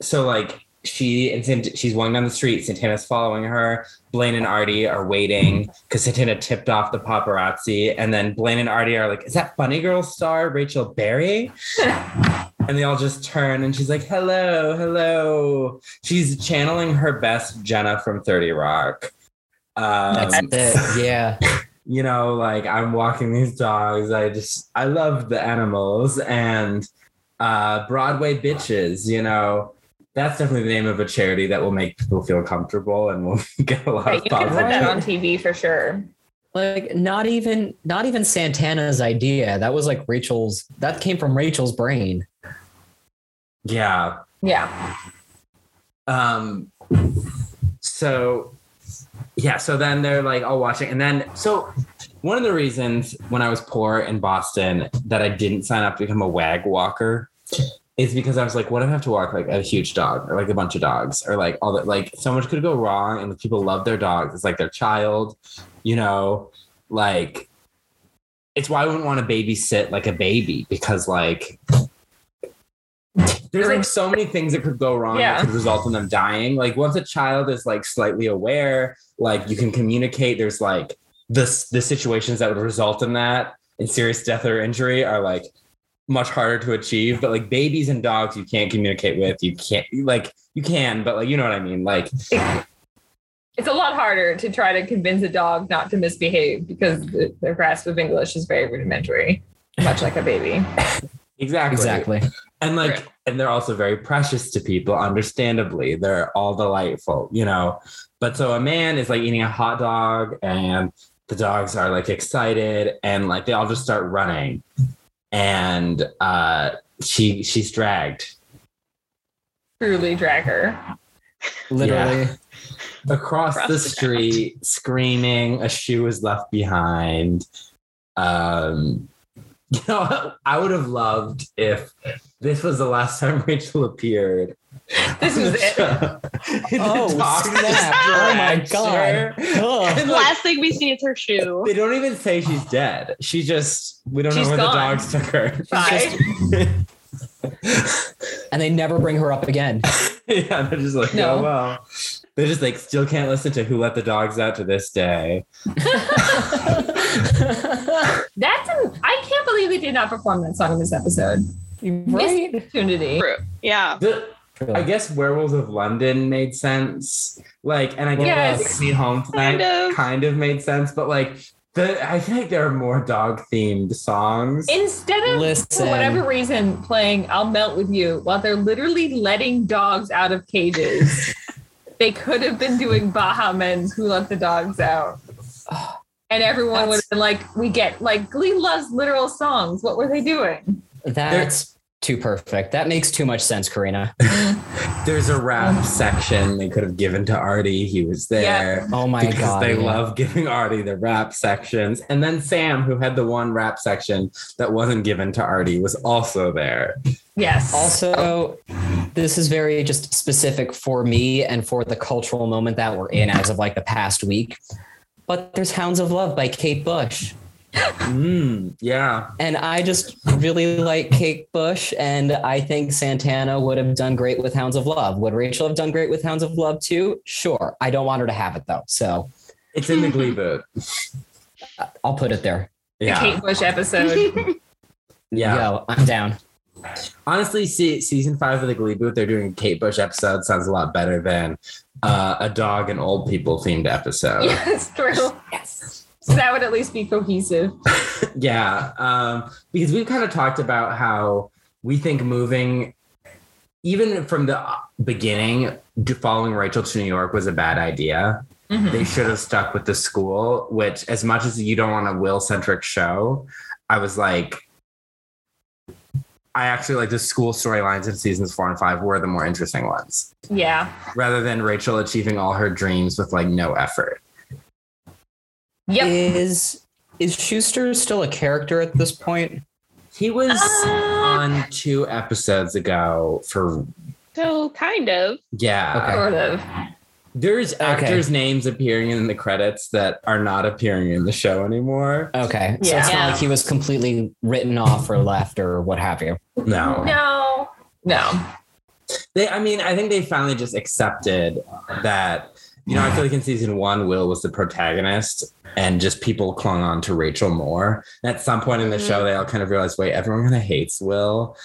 so like she and Sant- she's walking down the street santana's following her. Blaine and artie are waiting because santana tipped off the paparazzi. And then blaine and artie are like is that funny girl star rachel berry and they all just turn and she's like hello hello she's channeling her best jenna from 30 rock um, That's it. Yeah. you know, like I'm walking these dogs. I just I love the animals and uh Broadway bitches, you know. That's definitely the name of a charity that will make people feel comfortable and will get a lot Right, of you can put that on TV for sure. Like not even not even Santana's idea. That was like Rachel's that came from Rachel's brain. Yeah. Yeah. Um so yeah, so then they're like all watching and then so one of the reasons when I was poor in Boston that I didn't sign up to become a wag walker is because I was like, what if I have to walk like a huge dog or like a bunch of dogs or like all that like so much could go wrong and people love their dogs. It's like their child, you know, like it's why I wouldn't want to babysit like a baby because like there's like so many things that could go wrong Yeah. that could result in them dying. Like once a child is like slightly aware, like you can communicate. There's like the the situations that would result in that in serious death or injury are like much harder to achieve. But like babies and dogs, you can't communicate with. You can't like you can, but like you know what I mean. Like It's a lot harder to try to convince a dog not to misbehave because the, their grasp of English is very rudimentary, much like a baby. exactly, Exactly. And like Right. and they're also very precious to people understandably they're all delightful you know but so a man is like eating a hot dog and the dogs are like excited and like they all just start running and uh she she's dragged Truly drag her. Literally. across, Across the, the street, screaming. A shoe is left behind. Um, you know, I would have loved if this was the last time Rachel appeared. This is it. show. In the Oh, snap. Oh my. God. Ugh. And, like, Last thing we see is her shoe. They don't even say she's dead. She just we don't She's know where gone. the dogs took her. Bye. And they never bring her up again. yeah, they're just like, No. oh well. They just like still can't listen to Who Let the Dogs Out to this day. That's an, I can't believe they did not perform that song in this episode. right? Missed the opportunity. True. Yeah. The, I guess Werewolves of London made sense. Like, and I guess Yes. Take Me Home Tonight Kind kind of. of. made sense, but like the I feel like there are more dog themed songs. Instead of, Listen. for whatever reason, playing I'll Melt With You while they're literally letting dogs out of cages, they could have been doing Baha Men's Who Let the Dogs Out. Oh, And everyone would have been like, we get, like, Glee loves literal songs. What were they doing? That's too perfect. That makes too much sense, Karina. Mm-hmm. There's a rap section they could have given to Artie. He was there. Oh my because god. they yeah. love giving Artie the rap sections. And then Sam, who had the one rap section that wasn't given to Artie, was also there. Yes. Also, this is very just specific for me and for the cultural moment that we're in as of like the past week. But there's Hounds of Love by Kate Bush. Mm, yeah. And I just really like Kate Bush, and I think Santana would have done great with Hounds of Love. Would Rachel have done great with Hounds of Love too? Sure. I don't want her to have it though, so It's in the Glee boot. I'll put it there. the Yeah. Kate Bush episode. Yeah. Yo, I'm down. Honestly, see, season five of the Glee boot, they're doing a Kate Bush episode. Sounds a lot better than uh, a dog and old people themed episode. it's true. Yes. So that would at least be cohesive. Yeah, um, because we've kind of talked about how we think moving, even from the beginning, d- following Rachel to New York was a bad idea. Mhm. They should have stuck with the school, which, as much as you don't want a Will centric show, I was like, I actually like the school storylines in seasons four and five were the more interesting ones, Yeah. rather than Rachel achieving all her dreams with like no effort. Yep. Is is Schuester still a character at this point? He was Uh, on two episodes ago for So kind of. yeah. Okay. Sort of. There's Okay. actors' names appearing in the credits that are not appearing in the show anymore. Okay. So Yeah. it's not like he was completely written off or left or what have you. No. No. No. They I mean, I think they finally just accepted that, you know, I feel like in season one, Will was the protagonist and just people clung on to Rachel more. And at some point in the show, they all kind of realized, wait, everyone kind of hates Will.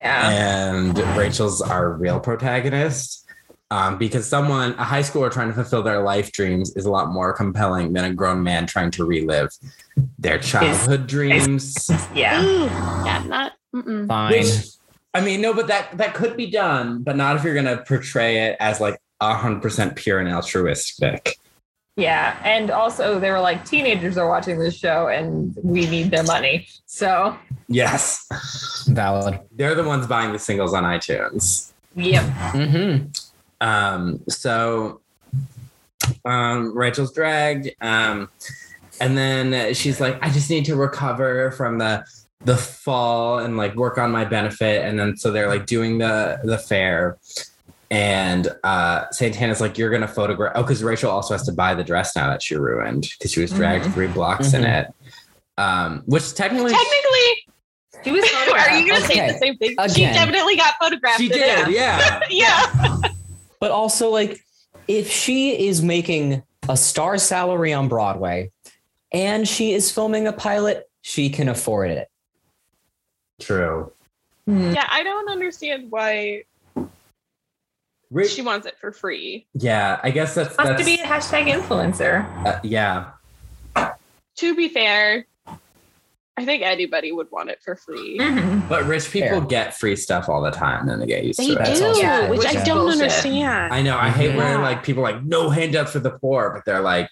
Yeah. and Rachel's our real protagonist. Um, because someone, a high schooler trying to fulfill their life dreams, is a lot more compelling than a grown man trying to relive their childhood dreams. Yeah. Ooh, yeah, not. Mm-mm. Fine. Which, I mean, no, but that that could be done, but not if you're gonna portray it as like hundred percent pure and altruistic. Yeah. And also, they were like, teenagers are watching this show and we need their money. So, Yes, Valid. they're the ones buying the singles on iTunes. yep. Mm-hmm. Um, so um, Rachel's dragged. Um, and then she's like, I just need to recover from the the fall and like work on my benefit. And then so they're like doing the the fair. And uh Santana's like, you're gonna photograph oh, because Rachel also has to buy the dress now that she ruined because she was dragged Mhm. three blocks in Mhm. it. Um, which technically Technically, She was are you going to say the same thing? She definitely got photographed. she did, it. yeah. Yeah. But also, like, if she is making a star salary on Broadway and she is filming a pilot, she can afford it. True. Hmm. Yeah, I don't understand why Ra- she wants it for free. yeah, I guess that's Wants that's to be a hashtag influencer. uh, yeah. To be fair, I think anybody would want it for free. Mhm. But rich people Fair. get free stuff all the time, and they get used They to do, it. That's also Yeah, which which I don't bullshit. understand. I know. I hate when like people are like no handouts for the poor, but they're like,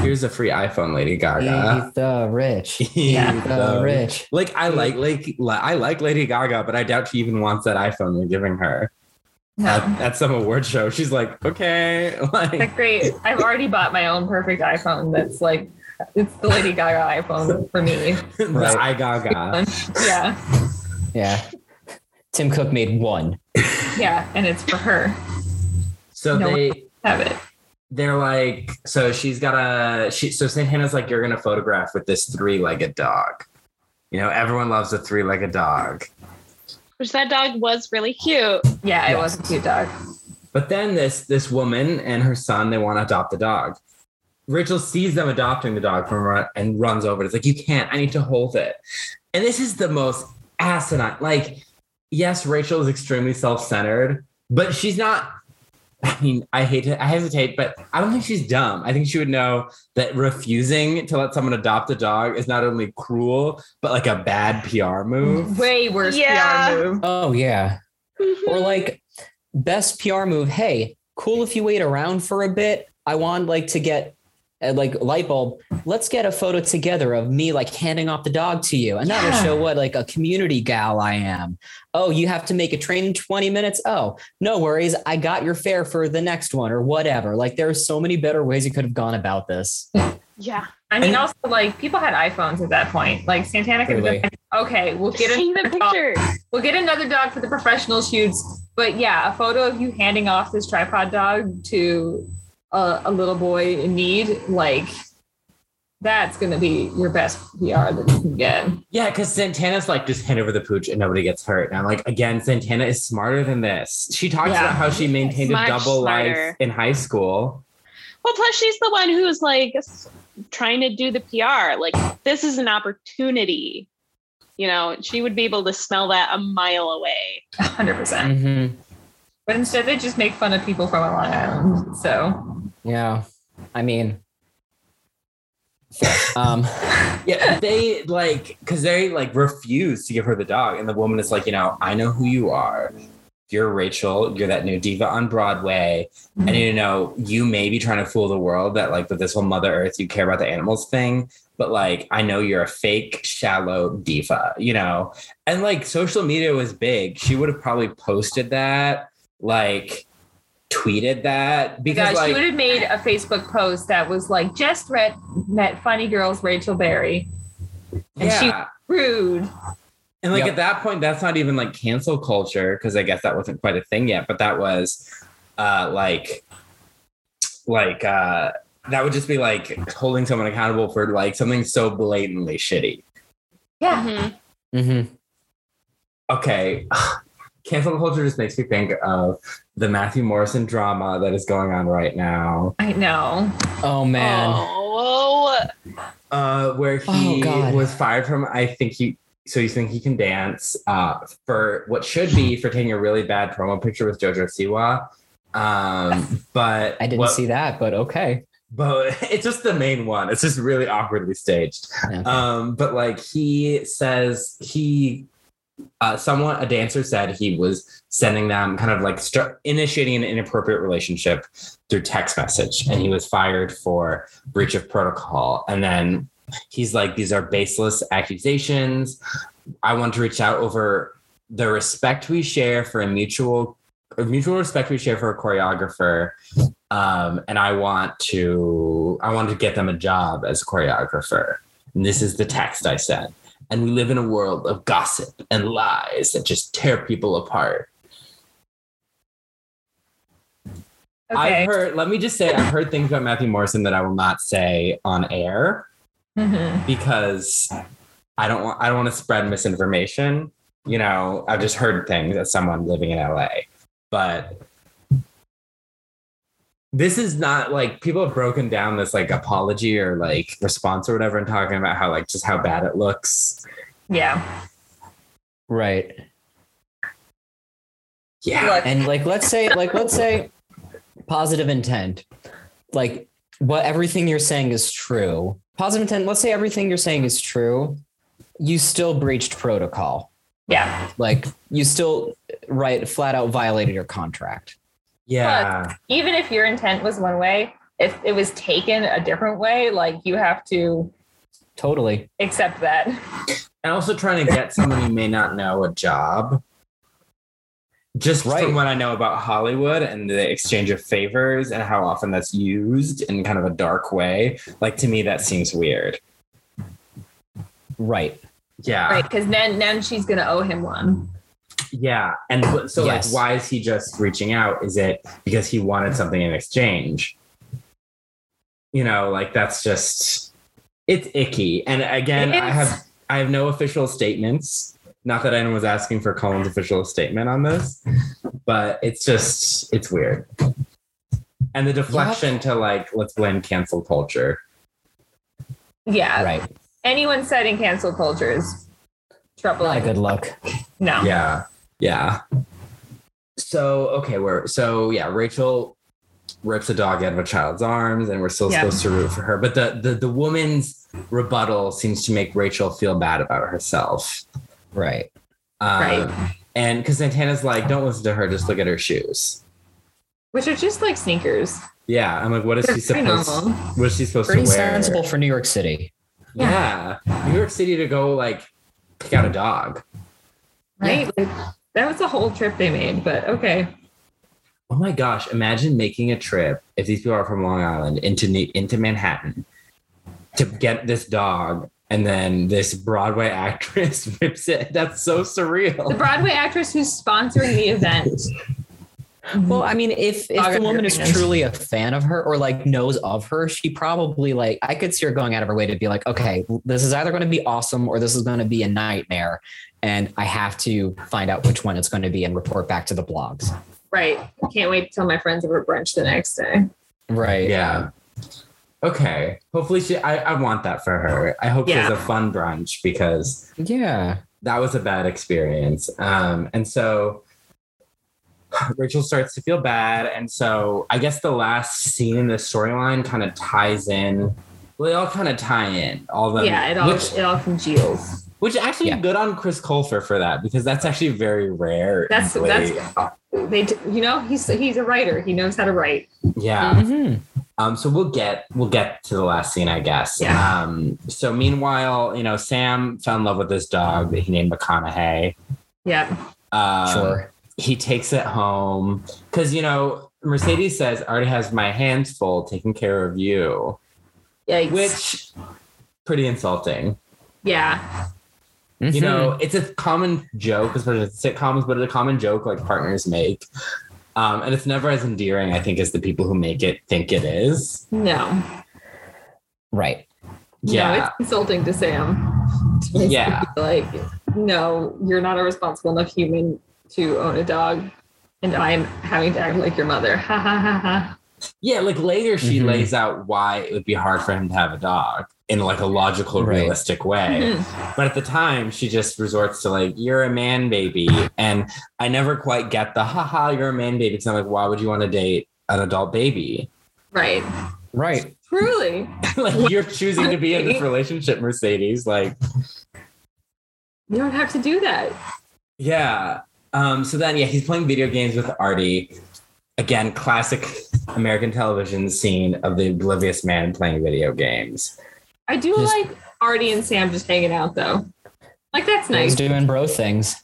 here's a free iPhone, Lady Gaga. Eat the rich. Yeah. The rich. Like I like like I like Lady Gaga, but I doubt she even wants that iPhone you're giving her. No. at, at some award show. She's like, okay, like Like great. I've already bought my own perfect iPhone. That's like it's the Lady Gaga iPhone for me. the Right. I Gaga. Yeah, Yeah. Tim Cook made one. yeah, and it's for her. So No. they Have it. they're like, so she's got a she. So Santana's like, you're gonna photograph with this three-legged dog. You know, everyone loves a three-legged dog. Which that dog was really cute. Yeah, it Yes. was a cute dog. But then this this woman and her son they want to adopt the dog. Rachel sees them adopting the dog from her and runs over. It's like you can't. I need to hold it. And this is the most asinine. Like, yes, Rachel is extremely self-centered, but she's not. I mean, I hate to, I hesitate, but I don't think she's dumb. I think she would know that refusing to let someone adopt a dog is not only cruel, but like a bad PR move. Way worse Yeah. PR move. Oh yeah. Mm-hmm. Or like best PR move. Hey, cool if you wait around for a bit. I want like to get Uh, like light bulb. Let's get a photo together of me like handing off the dog to you, and that'll Yeah. show what like a community gal I am. Oh, you have to make a train in twenty minutes. Oh, no worries. I got your fare for the next one or whatever. Like there are so many better ways you could have gone about this. yeah. I mean, And- also like people had iPhones at that point. Like Santana could have been Really? like, okay, we'll get Take the another dog. We'll get another dog for the professional shoots. But yeah, a photo of you handing off this tripod dog to a, a little boy in need, like that's gonna be your best PR that you can get. Yeah, because Santana's like just hand over the pooch and nobody gets hurt. And I'm like, again, Santana is smarter than this. She talks Yeah. about how she maintained Much a double smarter. life in high school. Well, plus she's the one who's like trying to do the PR. Like this is an opportunity. You know, she would be able to smell that a mile away. hundred percent. Mm-hmm. But instead they just make fun of people from a Long Island. So Yeah. I mean, um, Yeah, they like because they like refuse to give her the dog, and the woman is like, you know, I know who you are. You're Rachel. You're that new diva on Broadway, and you know, you may be trying to fool the world that like with this whole Mother Earth, you care about the animals thing. But like, I know you're a fake, shallow diva, you know. And like, social media was big. She would have probably posted that, like, tweeted that because because like she would have made a Facebook post that was like just read met funny girls Rachel Berry. and she- yeah. Rude. And like Yep. at that point, that's not even like cancel culture because I guess that wasn't quite a thing yet. But that was uh like like uh that would just be like holding someone accountable for like something so blatantly shitty. Yeah. Mhm. mhm. Okay. Cancel culture just makes me think of the Matthew Morrison drama that is going on right now. I know. oh man. Oh, Uh where he Oh, was fired from I think he so you think he can dance uh for what should be for taking a really bad promo picture with Jojo Siwa. Um but I didn't what- see that, but okay. but it's just the main one. It's just really awkwardly staged. Yeah. Um, but like he says he uh, someone a dancer said he was sending them kind of like start initiating an inappropriate relationship through text message and he was fired for breach of protocol. And then he's like these are baseless accusations. I want to reach out over the respect we share for a mutual mutual respect we share for a choreographer um, and i want to i want to get them a job as a choreographer. And this is the text i sent and we live in a world of gossip and lies that just tear people apart. Okay. I've heard, let me just say, I've heard things about Matthew Morrison that I will not say on air Mhm. because I don't want, I don't want to spread misinformation. You know, I've just heard things as someone living in LA, but this is not like people have broken down this like apology or like response or whatever and talking about how like just how bad it looks. Yeah. Right. Yeah. Look, And like let's say like let's say positive intent. Like what everything you're saying is true. Positive intent, let's say everything you're saying is true. You still breached protocol. yeah. Like you still right flat out violated your contract. Yeah. Even if your intent was one way, if it was taken a different way, like you have to Totally. accept that. and also trying to get someone you may not know a job just Right. from what I know about Hollywood and the exchange of favors and how often that's used in kind of a dark way, like to me that seems weird. Right. Yeah. Right, because then then she's gonna owe him one. Yeah. And so Yes. like why is he just reaching out? Is it because he wanted something in exchange? You know, like that's just it's icky. And again, I have I have no official statements. Not that anyone was asking for Colin's official statement on this, but it's just it's weird. And the deflection to like let's blame cancel culture. Yeah. Right. Anyone citing cancel culture is troubling. Not a good look. No. Yeah. Yeah. So okay, we're so yeah, Rachel rips a dog out of a child's arms and we're still Yeah. supposed to root for her. But the, the the woman's rebuttal seems to make Rachel feel bad about herself. Right. Um, Right. And because Santana's like, don't listen to her, just look at her shoes. Which are just like sneakers. Yeah. I'm like, what is They're she pretty supposed normal. what is she supposed Pretty to wear? sensible for New York City. Yeah. New York City to go like pick out a dog. Right? Like, that was a whole trip they made, but okay. Oh my gosh! Imagine making a trip if these people are from Long Island into Ne- into Manhattan to get this dog, and then this Broadway actress rips it. That's so surreal. The. Broadway actress who's sponsoring the event. Well, I mean, if if the woman is truly a fan of her or like knows of her, she probably like I could see her going out of her way to be like, okay, this is either going to be awesome or this is going to be a nightmare, and I have to find out which one it's going to be and report back to the blogs. right. Can't wait to tell my friends over brunch the next day. Right. Yeah. Okay. Hopefully, she. I, I want that for her. I hope she Yeah. has a fun brunch because Yeah. that was a bad experience. Um, and so Rachel starts to feel bad. And so I guess the last scene in the storyline kind of ties in. Well, they all kind of tie in. All the yeah, it all which, it all congeals. Which actually Yeah. good on Chris Colfer for that because that's actually very rare. That's Like, that's they you know he's he's a writer. He knows how to write. yeah. Mhm. Um, so we'll get we'll get to the last scene, I guess. Yeah. Um, so meanwhile, you know, Sam fell in love with this dog that he named McConaughey. Yeah. Um, Sure. he takes it home because you know Mercedes says I already has my hands full taking care of you, Yikes. which pretty insulting. yeah. You Mhm. know, it's a common joke, especially in sitcoms, but it's a common joke like partners make. Um, and it's never as endearing, I think, as the people who make it think it is. No. right. No, Yeah. it's insulting to Sam. To Yeah. Like, no, you're not a responsible enough human to own a dog. And I'm having to act like your mother. Ha ha ha ha. Yeah, like later she Mhm. lays out why it would be hard for him to have a dog in like a logical, Right. realistic way. Mhm. But at the time, she just resorts to like, "You're a man, baby," and I never quite get the "haha, you're a man, baby." Because I'm like, why would you want to date an adult baby? Right. Right. Truly. like you're choosing to be in this relationship, Mercedes. Like, You don't have to do that. yeah. Um. So then, yeah, he's playing video games with Artie. Again, classic American television scene of the oblivious man playing video games. I do Just- like Artie and Sam just hanging out though. Like that's nice. doing bro things.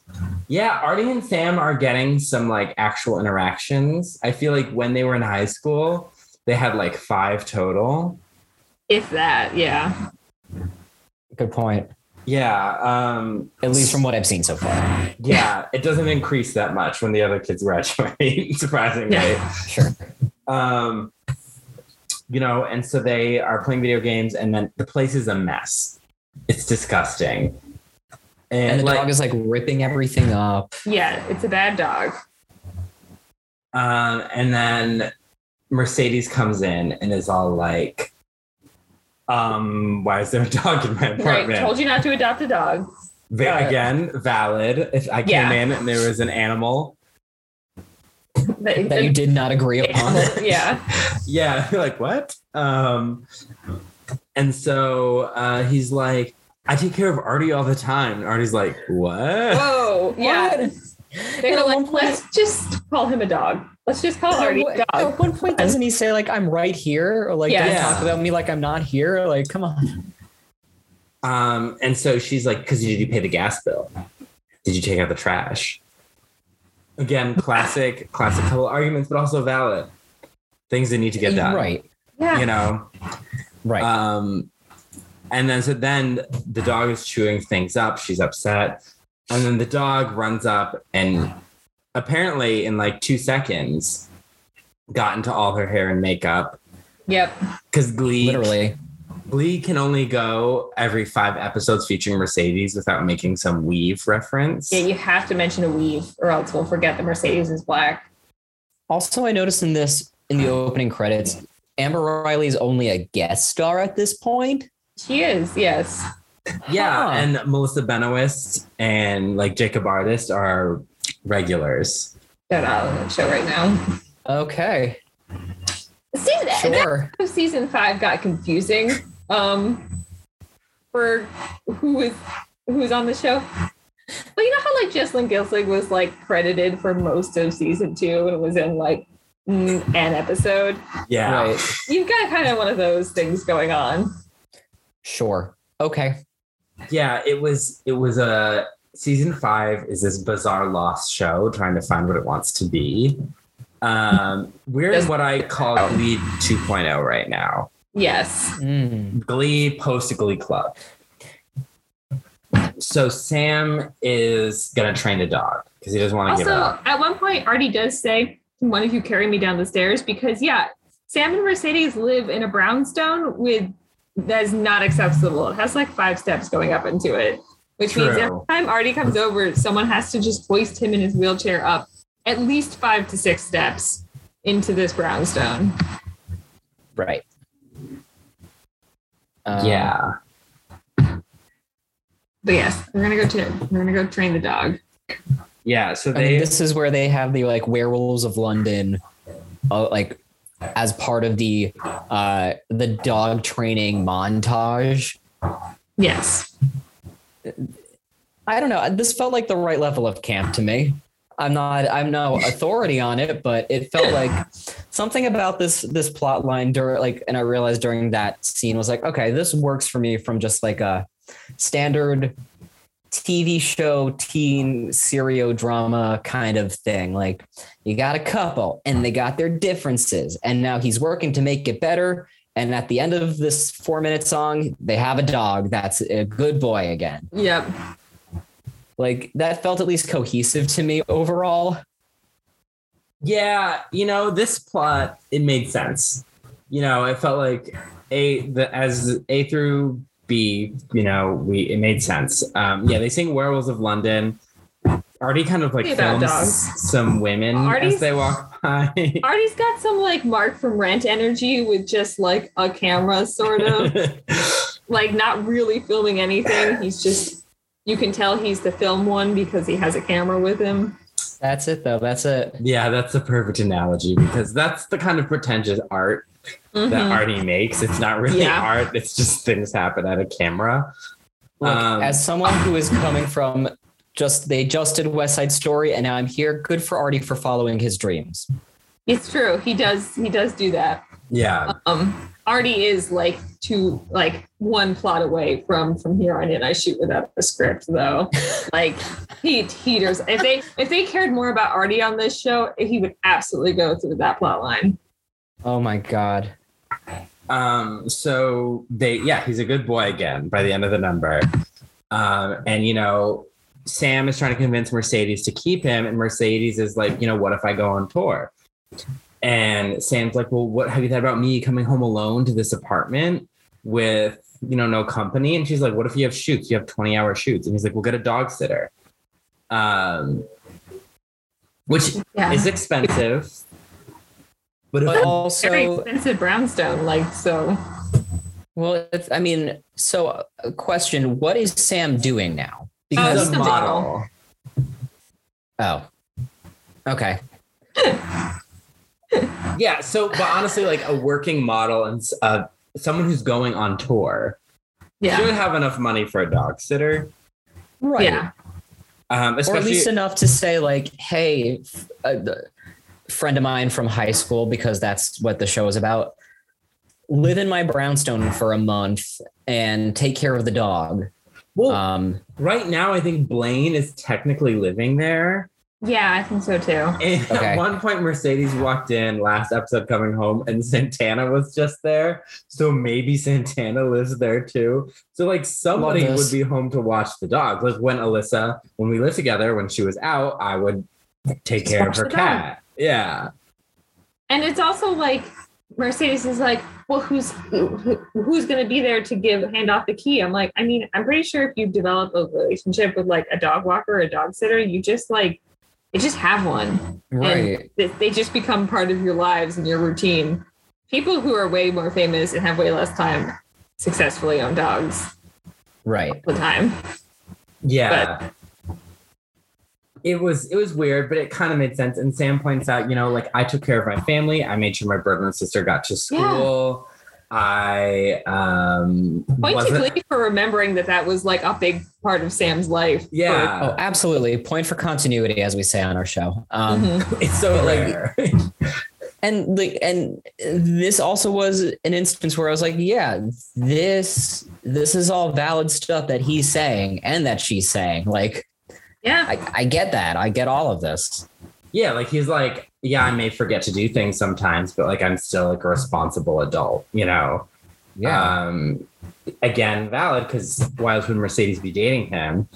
Yeah, Artie and Sam are getting some like actual interactions. I feel like when they were in high school, they had like five total. If that, yeah. Good point. Yeah, um, At least from what I've seen so far. yeah, it doesn't increase that much when the other kids graduate, surprisingly. Yeah. Sure. Um, you know, and so they are playing video games, and then the place is a mess. It's disgusting. And, And the like, dog is like ripping everything up. Yeah, it's a bad dog. Um, and then Mercedes comes in and is all like, um, why is there a dog in my Right. apartment? Told you not to adopt a dog. Va- again, valid. If I came Yeah. in and there was an animal, That, That you did not agree upon. yeah. yeah, like what? Um, and so uh, he's like, I take care of Artie all the time. And Artie's like, what? Whoa. Yeah. What? They're At like, one point- let's just call him a dog. Let's just call Artie a At one point, doesn't he say like I'm right here, or like Yeah. don't talk about me like I'm not here? Like, come on. Um, and so she's like, because did you pay the gas bill? Did you take out the trash? Again, classic, classic couple arguments, but also valid things that need to get done. Right. Yeah. You know. Right. Um, and then so then the dog is chewing things up. She's upset, and then the dog runs up and apparently in like two seconds got into all her hair and makeup Yep. because Glee Literally. Glee can only go every five episodes featuring Mercedes without making some weave reference. Yeah, you have to mention a weave, or else we'll forget that Mercedes is black. Also, I noticed in this in the opening credits, Amber Riley is only a guest star at this point. She is, yes. Yeah, Huh. and Melissa Benoist and like Jacob Artist are regulars. Shout out on that show right now. Okay. Season Sure. season five got confusing. Um, for who was who was on the show. But you know how like Jessalyn Gilsig was like credited for most of season two and it was in like an episode. Yeah. Right. You've got kind of one of those things going on. Sure. Okay. Yeah, it was it was a season five is this bizarre lost show trying to find what it wants to be. Um, we're in what I call lead 2.0 right now. Yes. Mm. Glee post Glee Club. So Sam is gonna train the dog because he doesn't want to give Also, up. at one point, Artie does say, "Can one of you carry me down the stairs?" Because yeah, Sam and Mercedes live in a brownstone with that is not accessible. It has like five steps going up into it, which means every time Artie comes over, someone has to just hoist him in his wheelchair up at least five to six steps into this brownstone. Right. Um, yeah. But yes, we're gonna go to we're gonna go train the dog. Yeah. So I mean, this is where they have the like werewolves of London, uh, like as part of the uh the dog training montage. Yes. I don't know. This felt like the right level of camp to me. I'm not. I'm no authority on it, but it felt like something about this this plot line during like, and I realized during that scene was like, okay, this works for me from just like a standard TV show, teen serial drama kind of thing. Like, you got a couple, and they got their differences, and now he's working to make it better. And at the end of this four minute song, they have a dog that's a good boy again Yep. Like that felt at least cohesive to me overall Yeah, you know, this plot it made sense. You know, it felt like a the as A through B, you know, we it made sense. Um, yeah, they sing Werewolves of London. Artie kind of like Think about films some women Artie's- as they walk by. Artie's got some like Mark from Rent energy with just like a camera, sort of. like not really filming anything. He's just you can tell he's the film one because he has a camera with him. that's it though that's it yeah, that's the perfect analogy because that's the kind of pretentious art that Mhm. Artie makes. It's not really Yeah. art, it's just things happen at a camera. Look, Um, as someone who is coming from just they just did west side story and now i'm here good for artie for following his dreams It's true. He does he does do that. Yeah. Um Artie is like two like one plot away from from here on in. I shoot without a script though. like he he does if they if they cared more about Artie on this show, he would absolutely go through that plot line. oh my god Um, so they, yeah, he's a good boy again by the end of the number. Um, and you know, Sam is trying to convince Mercedes to keep him, and Mercedes is like, you know, what if I go on tour? And Sam's like, well, what have you thought about me coming home alone to this apartment with, you know, no company? And she's like, what if you have shoots? You have 20 hour shoots. And he's like, we'll get a dog sitter. Um, which Yeah. is expensive. But if but Very also expensive brownstone, like so. well it's, i mean so a question what is sam doing now he's because a model. oh okay Yeah. So, but honestly, like a working model and uh, someone who's going on tour Yeah. should have enough money for a dog sitter. right Yeah. Um, or at least enough to say like hey f- a, a friend of mine from high school because that's what the show is about live in my brownstone for a month and take care of the dog well, um right now, I think Blaine is technically living there, Yeah, I think so too. And Okay. at one point, Mercedes walked in last episode coming home, and Santana was just there. So maybe Santana lives there too. So like somebody would be home to watch the dog. Like when Alyssa, when we lived together, when she was out, I would take Just care of her the dog. cat. Yeah. And it's also like Mercedes is like, well, who's who, who's going to be there to give hand off the key? I'm like, I mean, I'm pretty sure if you develop a relationship with like a dog walker or a dog sitter, you just like you just have one. Right. They, they just become part of your lives and your routine. People who are way more famous and have way less time successfully own dogs Right. the time. Yeah. it was it was weird, but it kind of made sense. And Sam points out, you know, like I took care of my family. I made sure my brother and sister got to school. I um Point to wasn't- Glee for remembering that that was like a big part of Sam's life. yeah. Oh, absolutely. Point for continuity, as we say on our show. Um, Mhm. It's so But, like, rare. and like and this also was an instance where i was like yeah this this is all valid stuff that he's saying and that she's saying like Yeah. i, I get that i get all of this yeah, like he's like, yeah, I may forget to do things sometimes, but like I'm still like a responsible adult, you know. Yeah. Um, again, valid because why else would Mercedes be dating him?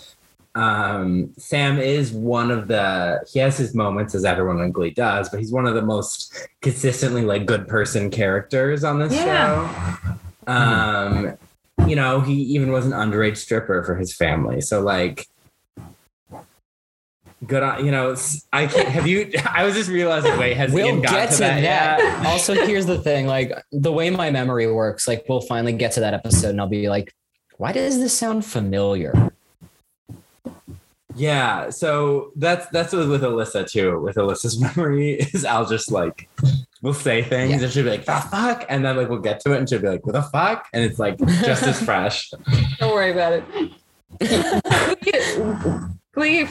Um, Sam is one of the he has his moments as everyone on Glee does, but he's one of the most consistently like good person characters on this Yeah. show. Um, you know, he even was an underage stripper for his family. So like good on you know, I can't have you I was just realizing, wait, has we'll Ian got get to to that, that, yet? also here's the thing like the way my memory works like we'll finally get to that episode and i'll be like why does this sound familiar Yeah, so that's that's what with Alyssa too. With Alyssa's memory is I'll just like we'll say things Yeah. and she'll be like the fuck, and then like we'll get to it and she'll be like what the fuck, and it's like just as fresh. Don't worry about it. Glee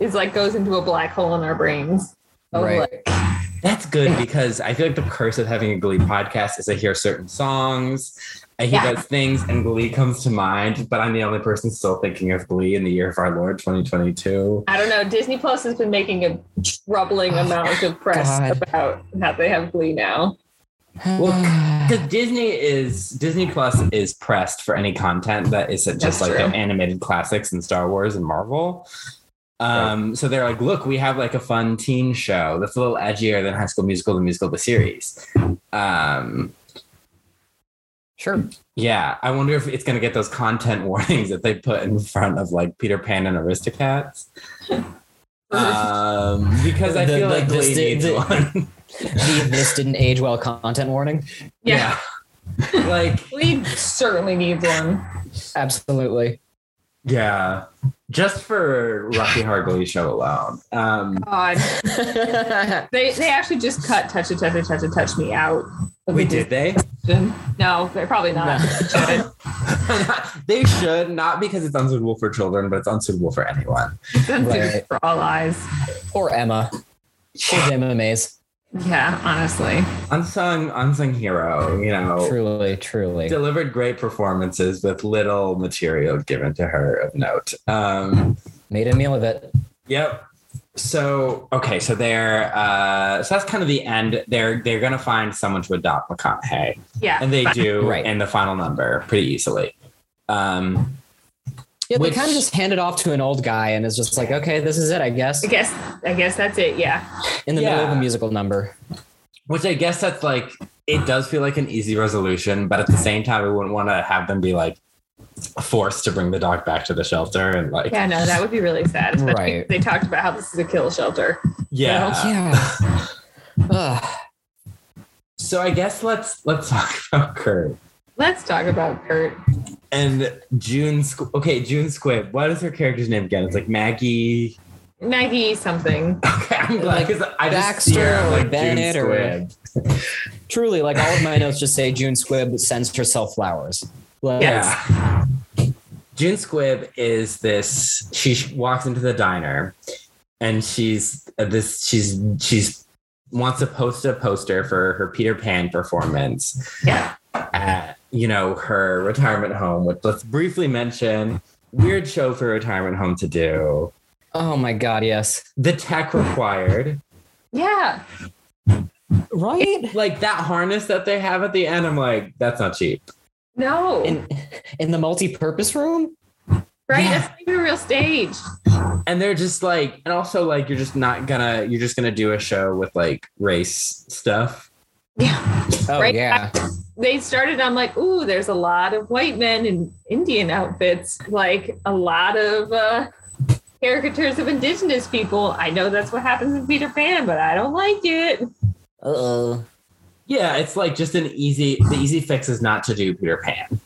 is like goes into a black hole in our brains. Right. like- That's good because I feel like the curse of having a Glee podcast is I hear certain songs, I hear Yeah. those things, and Glee comes to mind, but I'm the only person still thinking of Glee in the year of our Lord 2022. I don't know. Disney Plus has been making a troubling amount of press God. about that they have Glee now. Well, Because Disney is Disney Plus is pressed for any content that isn't just That's like true. the animated classics and Star Wars and Marvel. Um, so they're like, look, we have like a fun teen show that's a little edgier than High School Musical, the musical, the series. Um, sure yeah, I wonder if it's gonna get those content warnings that they put in front of like Peter Pan and Aristocats. Um, because I The- feel the- like this Glee did- needs the- one. the, this didn't age well content warning Yeah, yeah. like we certainly need one. absolutely Yeah, just for Rocky Horror Glee show alone. Um, God, they they actually just cut "Touch It, Touch It, Touch It, Touch Me" out. of wait, the did they? No, they're probably not. No. they should not because it's unsuitable for children, but it's unsuitable for anyone. It's unsuited Right. for all eyes. or emma or Jayma Mays Yeah, honestly. Unsung, unsung hero. You know, truly truly delivered great performances with little material given to her of note. Um, made a meal of it Yep. So okay, so they're uh so that's kind of the end. They're they're gonna find someone to adopt McConaughey. Yeah, And they fine. do Right. in the final number pretty easily. Um Yeah, they kind of just hand it off to an old guy and is just like, okay, this is it, I guess. I guess I guess that's it. Yeah. In the middle of a musical number. which I guess that's like it does feel like an easy resolution, but at the same time we wouldn't want to have them be like forced to bring the dog back to the shelter and like Yeah, no, that would be really sad. especially Right. if They talked about how this is a kill shelter. yeah. yeah. Ugh. So I guess let's let's talk about Kurt. Let's talk about Kurt. And June Squ- okay, June Squibb. What is her character's name again? It's like Maggie. Maggie something. Okay, I'm glad Like because I just see her or like Bennett June or- Squibb. Truly, like all of my notes just say June Squibb sends herself flowers. Like, Yeah. June Squibb is this. She walks into the diner, and she's uh, this. She's she's wants to post a poster for her Peter Pan performance Yeah. at you know her retirement home. Which let's briefly mention weird show for a retirement home to do. Oh my god, yes. The tech required. Yeah. Right? Like that harness that they have at the end, I'm like, that's not cheap. No. In in the multi-purpose room? right? Yeah. That's not even a real stage. And they're just like, and also like you're just not gonna you're just gonna do a show with like race stuff. Yeah. Oh Right. yeah. They started, I'm like, ooh, there's a lot of white men in Indian outfits, like a lot of uh, caricatures of indigenous people. I know that's what happens in Peter Pan, but I don't like it. Uh-oh. Yeah, it's like just an easy the easy fix is not to do Peter Pan.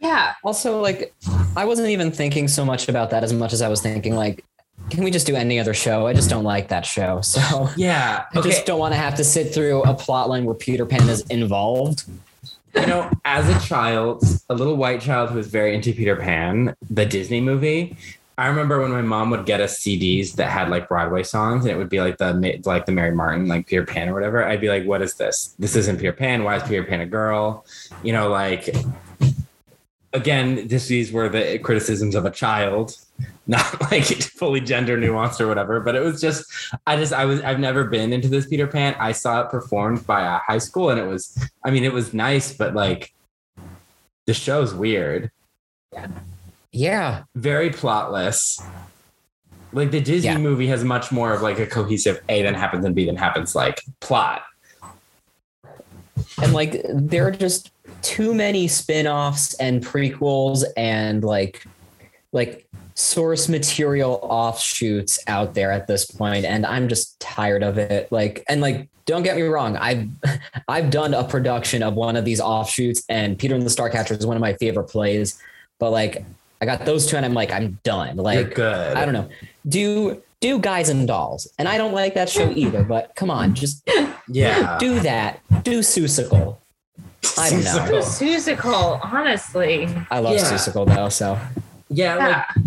Yeah. Also, like, I wasn't even thinking so much about that as much as I was thinking, like, can we just do any other show? I just don't like that show. So Yeah. I just don't want to have to sit through a plot line where Peter Pan is involved. You know, as a child, a little white child who was very into Peter Pan, the Disney movie. I remember when my mom would get us CDs that had like Broadway songs, and it would be like the like the Mary Martin, like Peter Pan or whatever. I'd be like, "What is this? This isn't Peter Pan. Why is Peter Pan a girl?" You know, like again, this these were the criticisms of a child, not like fully gender nuanced or whatever. But it was just, I just, I was, I've never been into this Peter Pan. I saw it performed by a high school, and it was, I mean, it was nice, but like the show's weird, Yeah. very plotless. Like the Disney Yeah. movie has much more of like a cohesive A then happens and B then happens like plot. And like, they're just too many spin offs and prequels and like, like, source material offshoots out there at this point and i'm just tired of it. Like and like don't get me wrong i've i've done a production of one of these offshoots and peter and the starcatcher is one of my favorite plays but like i got those two and i'm like i'm done. Like i don't know. Do do guys and dolls and i don't like that show either but come on just Yeah. do that. Do Seussical. I don't know. It was Seussical, honestly. i love Yeah. Seussical though so Yeah, like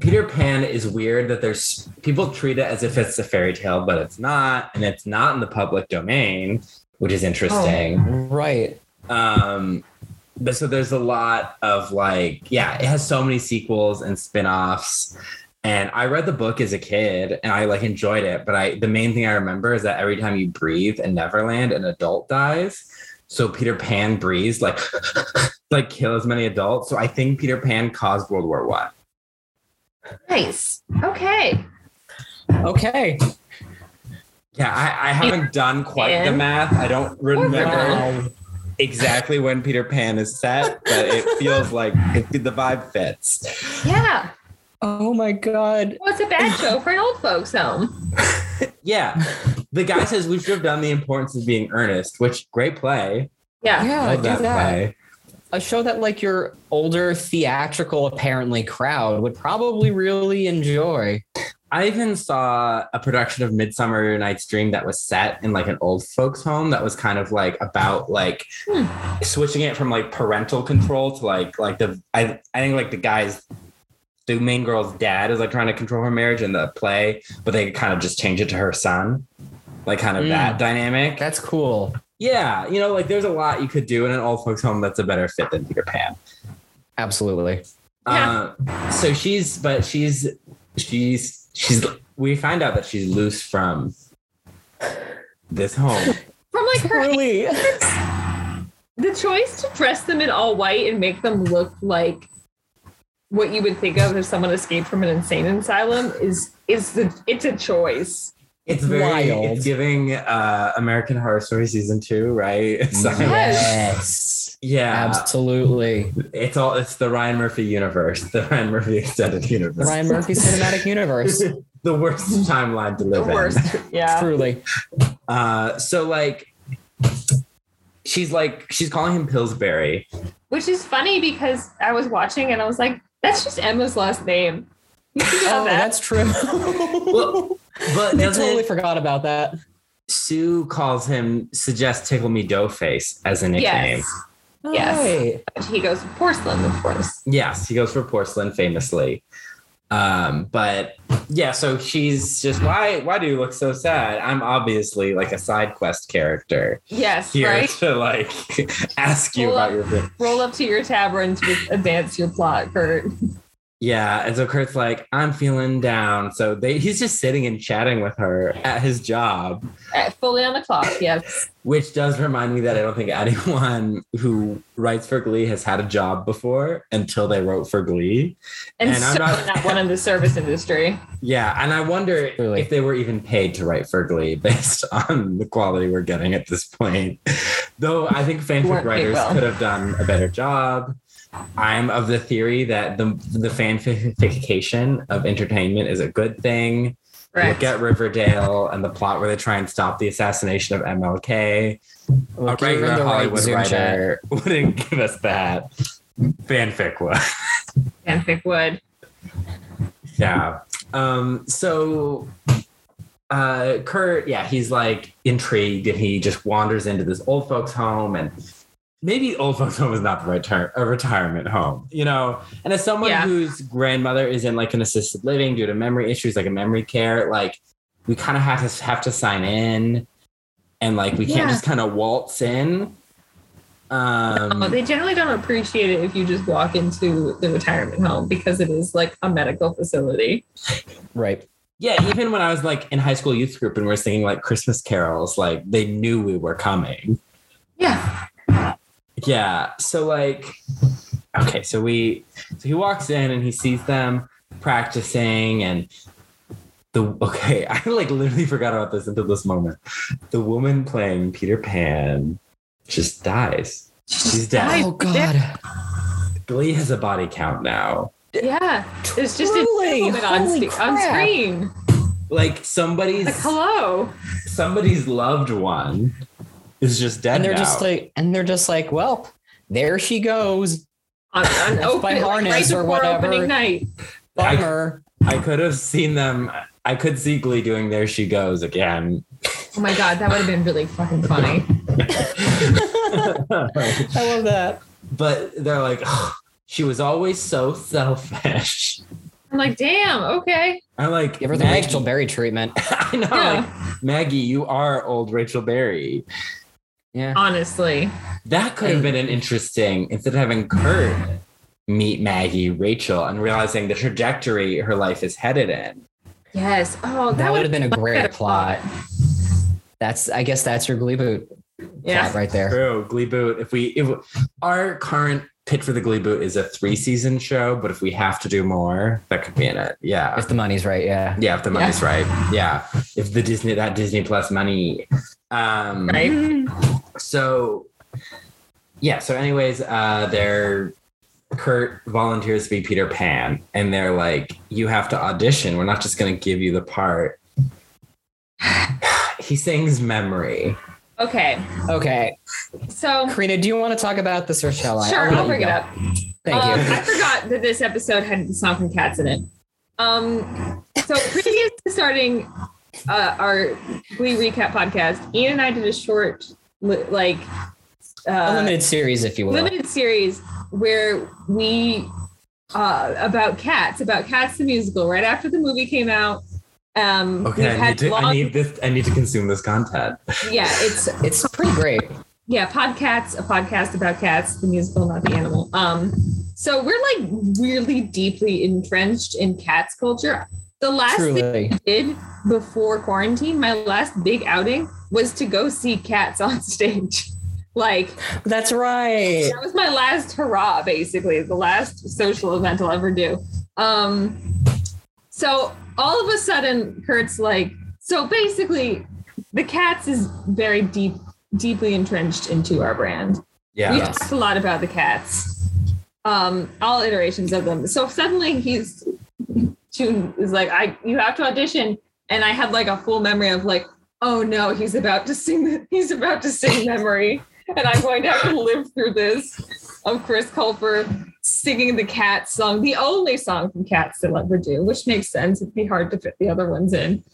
Peter Pan is weird that there's people treat it as if it's a fairy tale, but it's not, and it's not in the public domain, which is interesting. right Um, but so there's a lot of like, yeah, it has so many sequels and spin-offs. And I read the book as a kid and I like enjoyed it, but I the main thing I remember is that every time you breathe in Neverland, an adult dies. So Peter Pan breathes like like kill as many adults. So I think Peter Pan caused World War One. Nice. Okay. okay Yeah, I, I haven't done quite the math. I don't remember exactly when Peter Pan is set, but it feels like it, the vibe fits. Yeah. oh my god Well, it's a bad show for an old folks home. Yeah. The guy says we should have done the importance of being earnest, which great play. Yeah. yeah Love do that, that. play. a show that like your older theatrical apparently crowd would probably really enjoy. I even saw a production of Midsummer Night's Dream that was set in like an old folks home that was kind of like about like hmm. switching it from like parental control to like like the I I think like the guy's the main girl's dad is like trying to control her marriage in the play, but they kind of just change it to her son. Like kind of Mm. that dynamic. That's cool. Yeah, you know, like there's a lot you could do in an old folks home that's a better fit than Peter Pan. Absolutely. Yeah. Uh, so she's, but she's, she's, she's. We find out that she's loose from this home. From like her Really? the choice to dress them in all white and make them look like what you would think of if someone escaped from an insane asylum is is the it's a choice. It's very. Wild. It's giving uh, American Horror Story season two, right? It's Yes. yeah, Absolutely. it's all. It's the Ryan Murphy universe, the Ryan Murphy extended universe. Ryan Murphy cinematic universe. the worst timeline to The live in. worst. Yeah. Truly. Uh, so like, she's like, she's calling him Pillsbury. Which is funny because I was watching and I was like, that's just Emma's last name. You Oh, that. that's true. Well, But I doesn't totally forgot about that. Sue calls him suggests Tickle Me Dough Face as a nickname. Yes. Yes. Right. He goes for porcelain, of course. Yes, he goes for porcelain famously. Um, but yeah, so she's just why why do you look so sad? I'm obviously like a side quest character Yes, here right? to like ask you Well, about your thing. Roll up to your tavern to advance your plot, Kurt. Yeah, and so Kurt's like, I'm feeling down. So they he's just sitting and chatting with her at his job, fully on the clock. Yes. which does remind me that I don't think anyone who writes for Glee has had a job before until they wrote for Glee. And, And I'm so not- not one in the service industry. Yeah, and I wonder Really? if they were even paid to write for Glee based on the quality we're getting at this point. Though I think fanfic writers well. could have done a better job. I'm of the theory that the the fanfication of entertainment is a good thing. Correct. Look at Riverdale and the plot where they try and stop the assassination of MLK. Look, a in regular the right Hollywood chat. writer wouldn't give us that. Fanfic would. Fanfic would. Yeah. Um, so uh Kurt, yeah, he's like intrigued and he just wanders into this old folks home and maybe old folks home is not the right term, a retirement home, you know. And as someone Yeah. whose grandmother is in like an assisted living due to memory issues, like a memory care, like we kind of have to have to sign in and like we can't just kind of waltz in. Um Oh, they generally don't appreciate it if you just walk into the retirement home because it is like a medical facility. Right. Yeah, even when I was like in high school youth group and we are singing like Christmas carols, like they knew we were coming. Yeah. Yeah. So like okay, so we so he walks in and he sees them practicing and the okay, I like literally forgot about this until this moment. The woman playing Peter Pan just dies. She's dead. Oh God. Glee has a body count now. Yeah. It's just Truly. a moment on, Holy on screen. Like somebody's Like, hello. somebody's loved one is just dead And they're now. just like, and they're just like, well, there she goes. On, on That's by open, like, harness right or whatever. opening night. Bummer. I could have seen them. I could see Glee doing "There She Goes" again. Oh my god, that would have been really fucking funny. I love that. but they're like, "Ugh, she was always so selfish. I'm like, damn, okay. I'm like, Give her the Maggie- Rachel Berry treatment. I know, Yeah. like, Maggie, you are old Rachel Berry. Yeah. Honestly. That could have been an interesting instead of having Kurt meet Maggie, Rachel, and realizing the trajectory her life is headed in. Yes. Oh, that, That would would have been a great plot. That's I guess that's your Glee boot Yeah. plot right there. True, Glee Boot. If we, if our current pitch for the Glee Boot is a three season show, but if we have to do more, that could be in it. Yeah. If the money's right, yeah. Yeah, if the money's right. Yeah. If the Disney that Disney Plus money. Um Right. so yeah, so anyways, uh they're Kurt volunteers to be Peter Pan and they're like, you have to audition. We're not just gonna give you the part. he sings memory. Okay. Okay. So Karina, do you want to talk about this or shall I? sure, let I'll bring it up. Thank um, you. I forgot that this episode had the song from Cats in it. Um, so previous to starting uh, our Glee recap podcast, Ian and I did a short, li- like, A uh, limited series, if you will. limited series where we uh, about Cats, about Cats the musical. Right after the movie came out, um, Okay, I need to I need this I need to consume this content. yeah, it's It's pretty great. yeah, Podcats, a podcast about cats, the musical, not the animal. Um, so we're like really deeply entrenched in cats culture. The last thing I did before quarantine, my last big outing was to go see cats on stage. Like That's right. that was my last hurrah, basically, the last social event I'll ever do. Um, so all of a sudden, Kurt's like, so basically, the cats is very deep, deeply entrenched into our brand. Yeah. we talked a lot about the cats, um, all iterations of them. So suddenly he's June is like, I you have to audition, and I had like a full memory of like, oh no, he's about to sing, he's about to sing memory, and I'm going to have to live through this of Chris Colfer singing the Cats song, the only song from Cats they'll ever do, which makes sense. It'd be hard to fit the other ones in,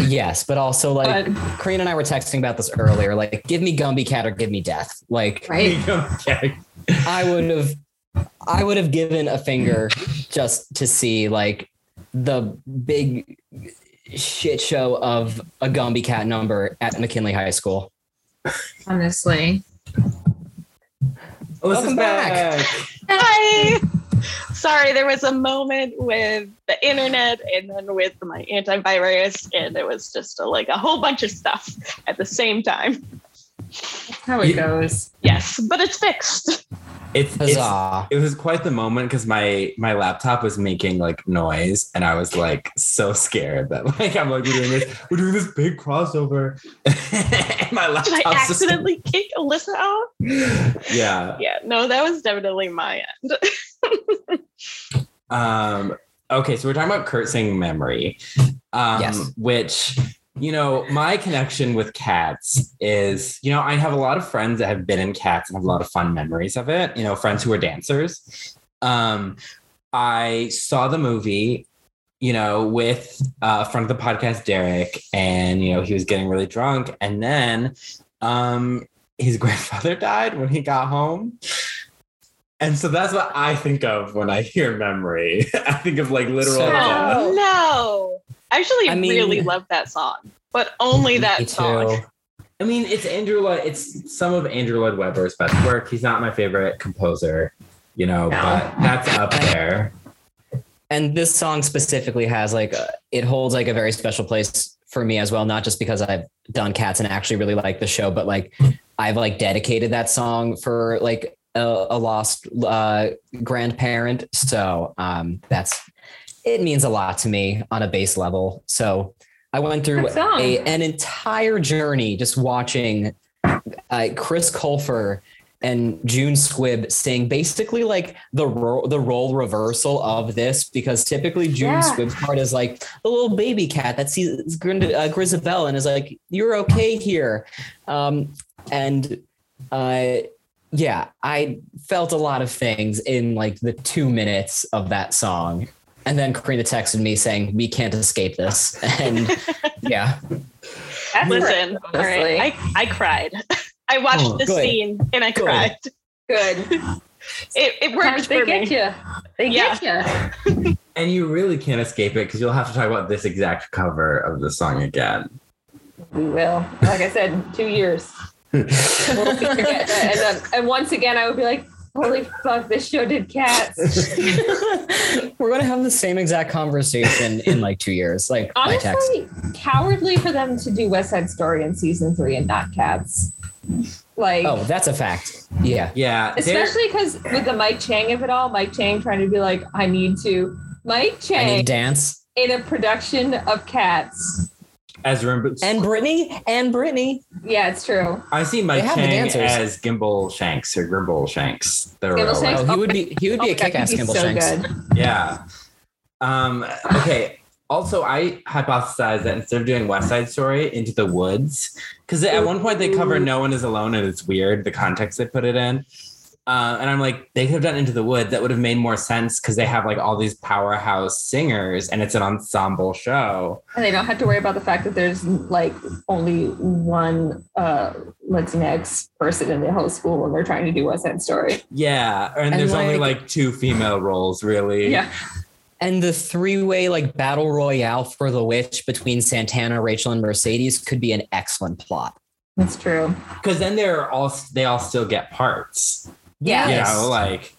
Yes, but also like but Karina and I were texting about this earlier. Like, give me Gumbie Cat or give me death. Like, right. I would have, I would have given a finger just to see like the big shit show of a Gumbie Cat number at McKinley High School. Honestly, oh, Alyssa's Welcome back. Hi. Sorry, there was a moment with the internet and then with my antivirus, and it was just a, like a whole bunch of stuff at the same time. That's how it Yeah. goes. Yes, but it's fixed. It's, it's it was quite the moment because my my laptop was making like noise and I was like so scared that like I'm like we're doing this we're doing this big crossover and my Did I laptop's just accidentally kick Alyssa out? yeah Yeah, no, that was definitely my end. um okay so we're talking about Kurt singing memory um Yes. which you know my connection with cats is you know I have a lot of friends that have been in cats and have a lot of fun memories of it you know friends who are dancers um I saw the movie you know, with uh, friend of the podcast, Derek, and you know, he was getting really drunk, and then um, his grandfather died when he got home, and so that's what I think of when I hear memory. I think of like literal. So- death. Oh, no. I actually I mean- really love that song, but only that song. too. I mean, it's Andrew Lloyd. It's some of Andrew Lloyd Webber's best work. He's not my favorite composer, you know, No. but that's up there. and this song specifically has like a, it holds like a very special place for me as well not just because i've done cats and actually really like the show but like i've like dedicated that song for like a, a lost uh grandparent so um that's it means a lot to me on a base level so i went through a, an entire journey just watching uh, chris colfer and June Squibb sing basically like the ro- the role reversal of this because typically June Yeah. Squibb's part is like the little baby cat that sees Grind- uh, Grizabella and is like you're okay here, um, and uh, yeah, I felt a lot of things in like the two minutes of that song. And then Karina texted me saying, "We can't escape this." And yeah, That's Listen, great, all right. I, I cried. I watched Oh, the good. scene and I Good. cried. good. It, it worked Sometimes they for get me. you. They Yeah. get you. And you really can't escape it because you'll have to talk about this exact cover of the song again. We will. Like I said, two years. We'll. And, then, and once again, I would be like, "Holy fuck! This show did cats." we're gonna have the same exact conversation in like two years. Like my text. Honestly, cowardly for them to do West Side Story in season three and not cats. Like, Oh, that's a fact. Yeah. Yeah, especially because with the Mike Chang of it all, Mike Chang trying to be like, I need to. Mike I need Chang dance. in a production of Cats. As remember, And Brittany. And Brittany. Yeah, it's true. I see Mike They the Chang as Gimbal Shanks or Grimble Shanks. The Gimble real Shanks? one. Oh, he would be he would be Oh a kick-ass he's Kimball so Shanks. good. Yeah. Um, okay. Also, I hypothesized that instead of doing West Side Story, Into the Woods, because at one point they cover No One Is Alone, and it's weird the context they put it in. Uh, and I'm like, they could have done Into the Woods. That would have made more sense because they have like all these powerhouse singers, and it's an ensemble show. And they don't have to worry about the fact that there's like only one uh, Latinx person in the whole school when they're trying to do West Side Story. Yeah, and, And, there's only like- like two female roles, really. Yeah. And the three-way like battle royale for the witch between Santana, Rachel, and Mercedes could be an excellent plot. That's true. because then they're all they all still get parts. Yeah. you Yes. know like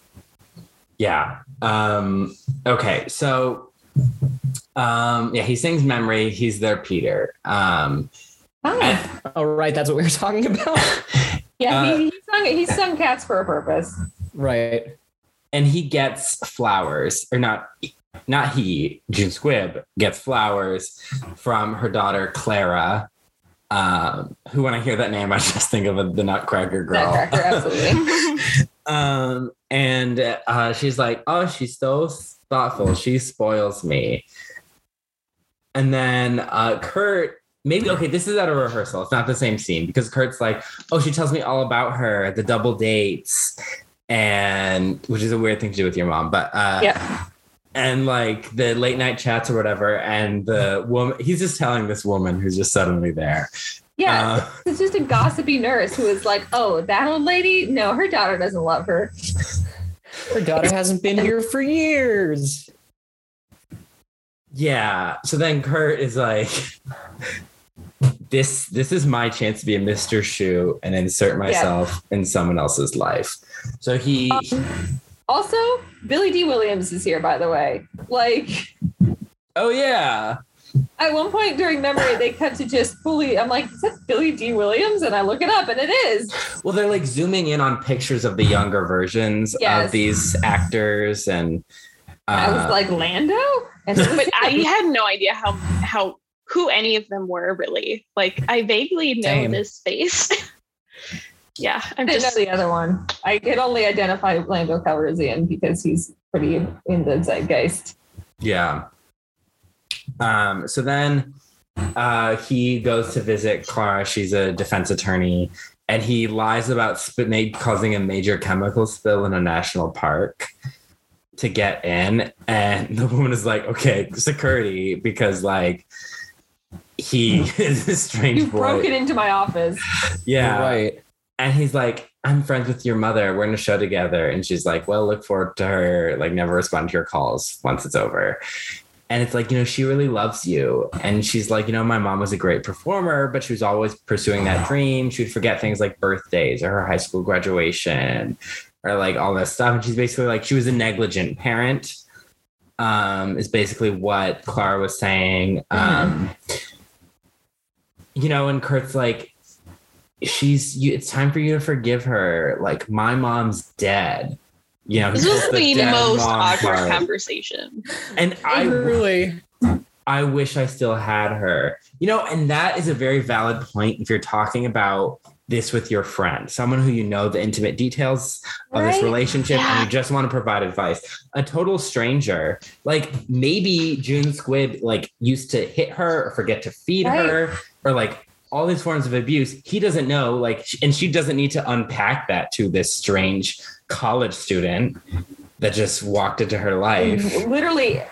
yeah um okay so um yeah he sings memory he's their peter um Fine. Oh, right. That's what we were talking about. Yeah, Uh, he, he sung he sung cats for a purpose. right. and he gets flowers or not not he june squibb gets flowers from her daughter clara um who when i hear that name i just think of the nutcracker girl Nutcracker, absolutely. um and uh she's like oh she's so thoughtful. She spoils me. And then uh kurt maybe okay this is at a rehearsal. It's not the same scene because kurt's like oh she tells me all about her the double dates and which is a weird thing to do with your mom but uh yeah. and like the late night chats or whatever and the woman he's just telling this woman who's just suddenly there Yeah. Uh, it's just a gossipy nurse who is like, oh, that old lady? No, her daughter doesn't love her. Her daughter hasn't been here for years. Yeah. So then Kurt is like, this this is my chance to be a Mr. Schue and insert myself in someone else's life. So he Also, Billy Dee Williams is here, by the way. Like Oh yeah. At one point during memory, they cut to just fully. I'm like, is that Billy Dee Williams? And I look it up, and it is. Well, they're like zooming in on pictures of the younger versions Yes. of these actors, and I was uh, like, Lando? And but I had no idea how how who any of them were really. Like I vaguely know Same. this face. yeah, I'm I just know the other one. I could only identify Lando Calrissian because he's pretty in the zeitgeist. Yeah. Um, so then uh, he goes to visit Clara. She's a defense attorney, and he lies about sp- causing a major chemical spill in a national park to get in. And the woman is like, okay, security, because like he is a strange You boy. broke it into my office. yeah. Right. And he's like, I'm friends with your mother. We're in a show together. And she's like, Well, look forward to her. Like, never respond to your calls once it's over. And it's like, you know, she really loves you. And she's like, you know, my mom was a great performer, but she was always pursuing that dream. She would forget things like birthdays or her high school graduation or like all this stuff. And she's basically like, she was a negligent parent, um, is basically what Clara was saying. Um, you know, and Kurt's like, she's you, it's time for you to forgive her. Like my mom's dead. You know, this he was pulls the, most awkward card. conversation. And I really. I wish I still had her. You know, and that is a very valid point if you're talking about this with your friend, someone who you know the intimate details of this Right? relationship and you just want to provide advice. A total stranger, like maybe June Squibb like used to hit her or forget to feed Right. her or like all these forms of abuse. He doesn't know like and she doesn't need to unpack that to this strange college student that just walked into her life. Literally,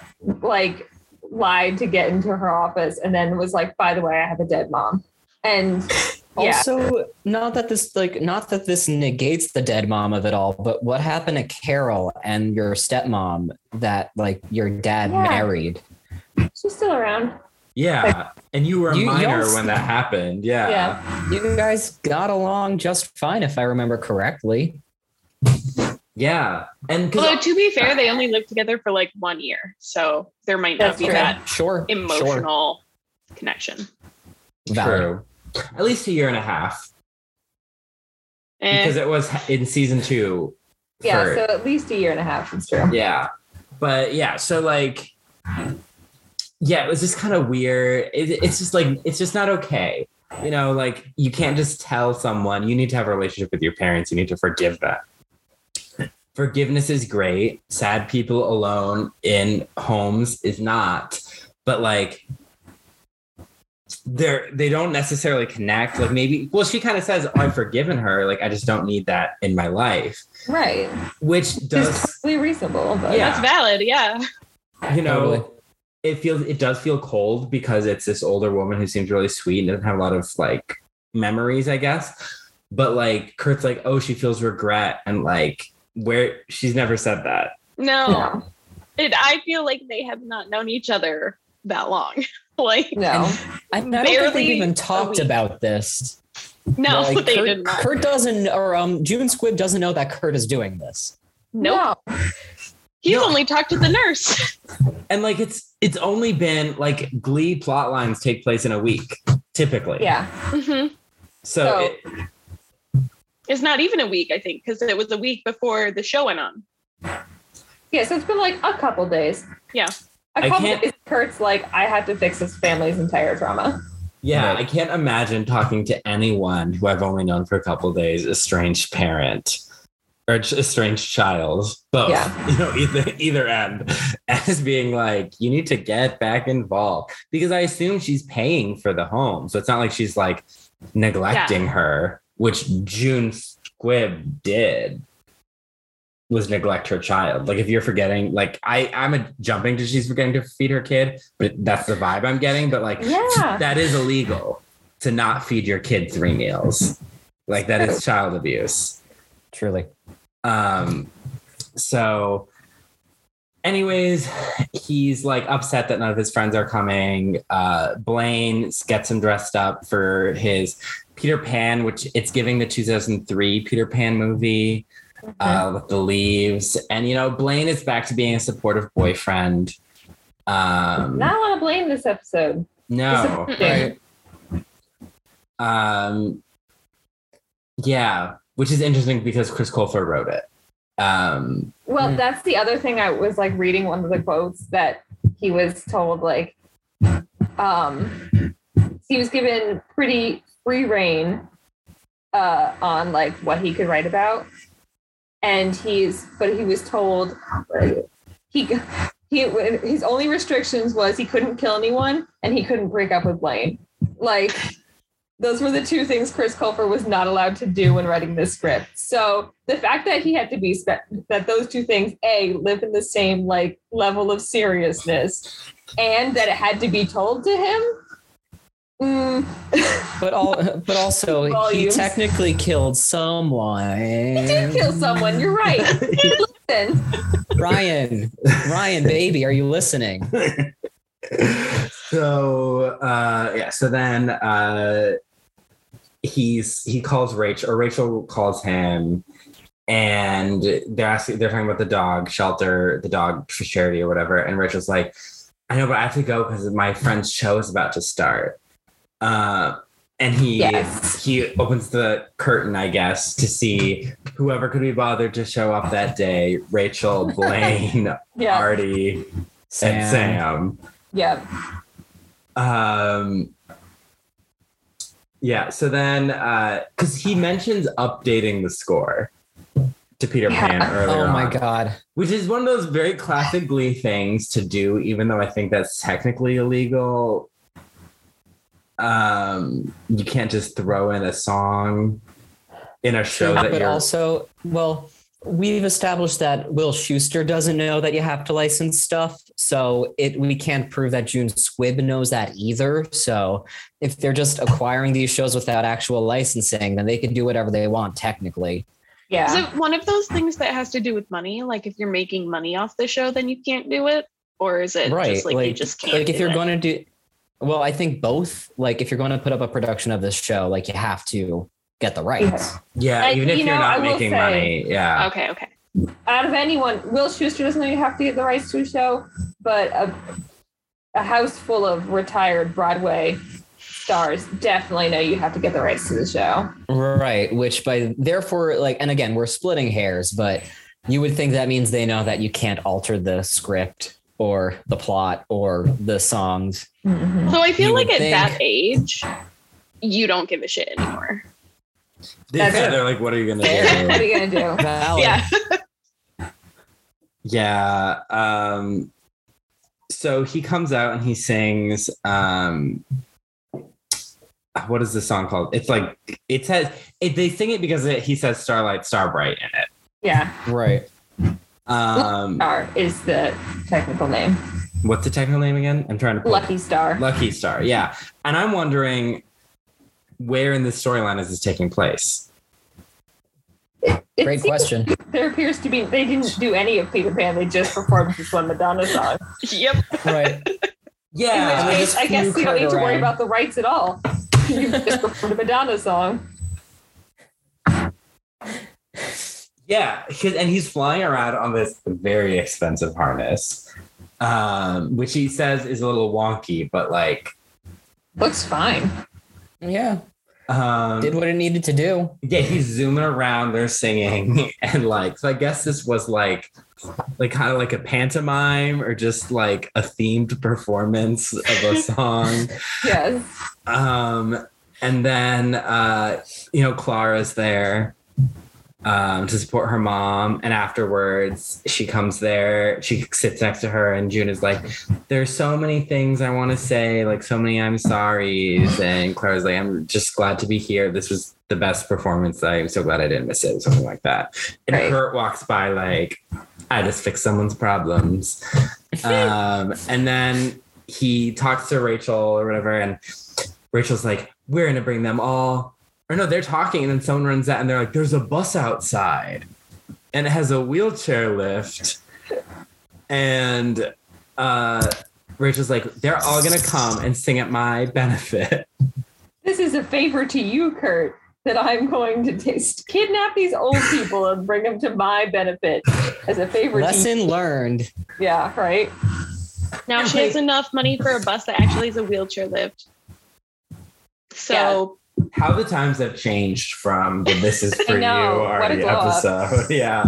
like, lied to get into her office and then was like, by the way, I have a dead mom. And yeah, Also, not that this like not that this negates the dead mom of it all, but what happened to Carol and your stepmom that like your dad Yeah. married? she's still around. Yeah. And you were a You- minor when that happened. Yeah. Yeah. You guys got along just fine, if I remember correctly. Yeah. And Although to be fair, they only lived together for like one year, so there might not be true. that Sure, emotional connection. sure. Valid. true. At least a year and a half. Eh, Because it was in season two. Yeah, for- so at least a year and a half. It's true. yeah. But yeah, so like yeah, it was just kind of weird. It, it's just like it's just not okay. You know, like you can't just tell someone you need to have a relationship with your parents. You need to forgive them. Forgiveness is great. Sad people alone in homes is not. But like they're they don't necessarily connect. Like maybe well, she kind of says, oh, I've forgiven her. Like I just don't need that in my life. Right. Which It's does totally reasonable. But Yeah. That's valid, yeah. you know Totally. it feels it does feel cold because it's this older woman who seems really sweet and doesn't have a lot of like memories i guess but like kurt's like oh she feels regret and like where she's never said that No, no. it, I feel like they have not known each other that long. like, No. I, I don't think even talked about this. no, Like, they Kurt, did not. Kurt doesn't, or um, June Squibb doesn't know that Kurt is doing this. Nope. No. He's No. only talked to the nurse. and like it's it's only been like glee plot lines take place in a week typically Yeah. hmm so, So- it, It's not even a week, I think, because it was a week before the show went on. Yeah. So it's been like a couple days. Yeah. A I couple days. Kurt's like, I have to fix this family's entire drama. yeah i can't imagine talking to anyone who i've only known for a couple days a strange parent or a strange child both Yeah. you know either either end as being like you need to get back involved because i assume she's paying for the home so it's not like she's like neglecting her which june squibb did was neglect her child like if you're forgetting like i i'm a jumping to she's forgetting to feed her kid but that's the vibe i'm getting but like Yeah. that is illegal to not feed your kid three meals like that is child abuse Truly. um, so, anyways, he's like upset that none of his friends are coming. Uh, Blaine gets him dressed up for his Peter Pan, which it's giving the 2003 Peter Pan movie. uh, with the leaves, and you know Blaine is back to being a supportive boyfriend. Um, Not a lot of blame this episode. no, Disappointing. um, yeah, which is interesting because Chris Colfer wrote it. Um, Well, Mm. that's the other thing. I was like reading one of the quotes that he was told, like, um, he was given pretty free reign uh, on like what he could write about, and he's, but he was told he he his only restrictions was he couldn't kill anyone and he couldn't break up with Blaine. Like those were the two things Chris Colfer was not allowed to do when writing this script. So the fact that he had to be that those two things a live in the same like level of seriousness, and that it had to be told to him. Mm, But all, but also, he technically killed someone. he did kill someone. You're right. Listen, Ryan, Ryan, baby, are you listening? so uh, yeah, so then uh, he's he calls Rachel or Rachel calls him, and they're asking they're talking about the dog shelter, the dog for charity or whatever, and Rachel's like, I know, but I have to go because my friend's show is about to start. Uh, and he Yes. he opens the curtain, I guess, to see whoever could be bothered to show up that day. Rachel, Blaine, yeah, Artie, and Sam. yeah. Um, yeah. So then, because he mentions updating the score to Peter Yeah. Pan earlier, Oh my on, god. which is one of those very classic Glee things to do, even though I think that's technically illegal. Um, you can't just throw in a song in a show that but you're. also, well, we've established that Will Schuester doesn't know that you have to license stuff. So it we can't prove that June Squibb knows that either. So if they're just acquiring these shows without actual licensing, then they can do whatever they want technically. Yeah. Is it one of those things that has to do with money? Like if you're making money off the show, then you can't do it? Or is it right. just like, you just can't? like if do you're it? going to do well, I think both. Like if you're going to put up a production of this show, like you have to get the rights. yeah, And, even if you you're know, not will making say- money. Yeah. Okay, okay. out of anyone, Will Schuester doesn't know you have to get the rights to a show, but a, a house full of retired Broadway stars definitely know you have to get the rights to the show. Right. Which by therefore, like, and again, we're splitting hairs, but you would think that means they know that you can't alter the script or the plot or the songs. Mm-hmm. So I feel You like would at that age, you don't give a shit anymore. Yeah, That's- they're like, what are you gonna Fair. What do? are you gonna do? Yeah. Yeah. Um, so he comes out and he sings. Um, what is the song called? It's like it says it, they sing it because it, he says "Starlight, Starbright" in it. Yeah, Right. Um, Star is the technical name. what's the technical name again? I'm trying to pull- Lucky Star. Lucky Star. Yeah, and I'm wondering where in the storyline is this taking place? It Great question. There appears to be they didn't do any of Peter Pan. They just performed this one Madonna song. Yep. Right. Yeah. In Yeah, which case, I guess flew you don't need to worry around. about the rights at all. you just performed a Madonna song. Yeah, 'cause- and he's flying around on this very expensive harness, um, which he says is a little wonky, but like, Looks fine. Yeah. um, Did what it needed to do. yeah, he's zooming around, they're singing, and like, so I guess this was like, like kind of like a pantomime or just like a themed performance of a song. Yes. Um, and then uh, you know, Clara's there um to support her mom, and afterwards she comes there, she sits next to her, and June is like, There's so many things I want to say, like so many I'm sorry's, and Clara's like, I'm just glad to be here. This was the best performance. I'm so glad I didn't miss it, something like that. And Right. Kurt walks by like, I just fixed someone's problems. um, and then he talks to Rachel or whatever, and Rachel's like, "We're gonna bring them all." Or no, they're talking, and then someone runs out, and they're like, "There's a bus outside, and it has a wheelchair lift." And uh, Rachel's like, "They're all gonna come and sing at my benefit." This is a favor to you, Kurt. that I'm going to taste, kidnap these old people and bring them to my benefit as a favor. to Lesson learned. Yeah, right. Now she has enough money for a bus that actually is a wheelchair lift. So How the times have changed from the "This is for you" know, what already glow up. episode. Yeah.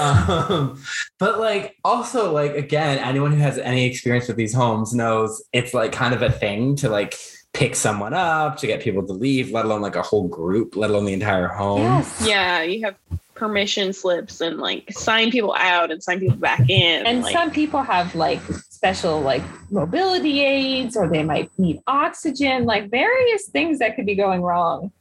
um, but like, also like again, anyone who has any experience with these homes knows it's like kind of a thing to like pick someone up to get people to leave, let alone like a whole group, let alone the entire home. Yes. yeah, you have permission slips and like sign people out and sign people back in. And like, some people have like special like mobility aids or they might need oxygen, like various things that could be going wrong.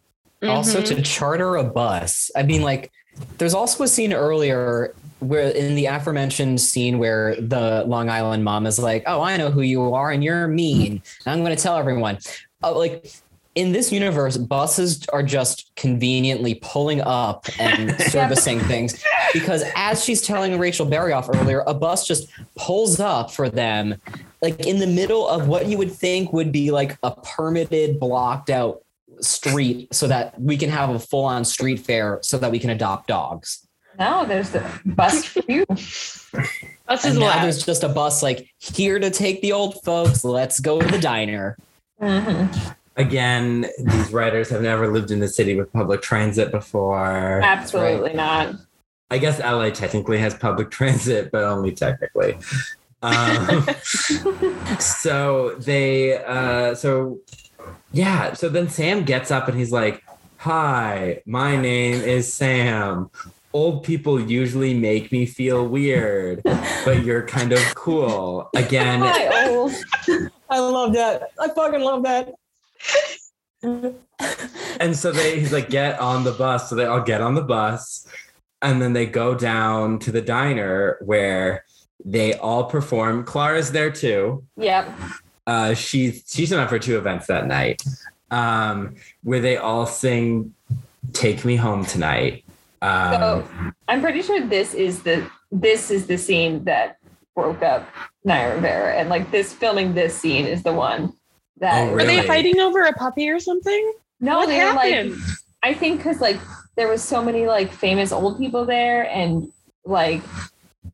Also, Mhm. to charter a bus. I mean, like, there's also a scene earlier where in the aforementioned scene where the Long Island mom is like, "Oh, I know who you are, and you're mean. And I'm going to tell everyone." Uh, like in this universe, buses are just conveniently pulling up and servicing things because, as she's telling Rachel Berry off earlier, a bus just pulls up for them, like in the middle of what you would think would be like a permitted, blocked out street so that we can have a full on street fair so that we can adopt dogs. No, there's the bus for you. Bus is now there's just a bus like here to take the old folks. Let's go to the diner. Mhm. Again, these writers have never lived in the city with public transit before. Absolutely not. I guess LA technically has public transit, but only technically. Um, so they, uh, so yeah. So then Sam gets up and he's like, "Hi, my name is Sam. Old people usually make me feel weird, but you're kind of cool." Again, Hi. I love that. I fucking love that. And so they he's like, "Get on the bus." So they all get on the bus, and then they go down to the diner where they all perform. Clara's there too. Yep. uh, she's she's been up for two events that night, um, where they all sing "Take Me Home Tonight." Um, So I'm pretty sure this is the this is the scene that broke up Naya Rivera, and like this filming this scene is the one that Oh, Are really? they fighting over a puppy or something? no, what they were like happened? I think because like there was so many like famous old people there, and like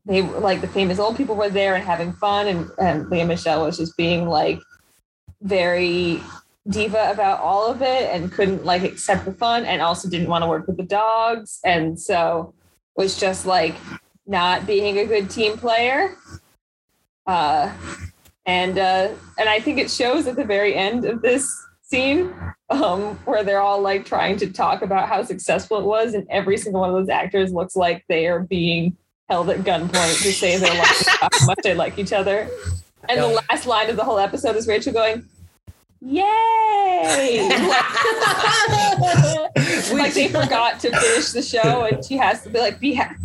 they like the famous old people were there and having fun, and and Lea Michele was just being like very diva about all of it and couldn't like accept the fun and also didn't want to work with the dogs and so was just like not being a good team player uh and uh and i think it shows at the very end of this scene um where they're all like trying to talk about how successful it was and every single one of those actors looks like they are being held at gunpoint to say their lives how much they like each other. And the last line of the whole episode is rachel going yay like they forgot to finish the show and she has to be like be happy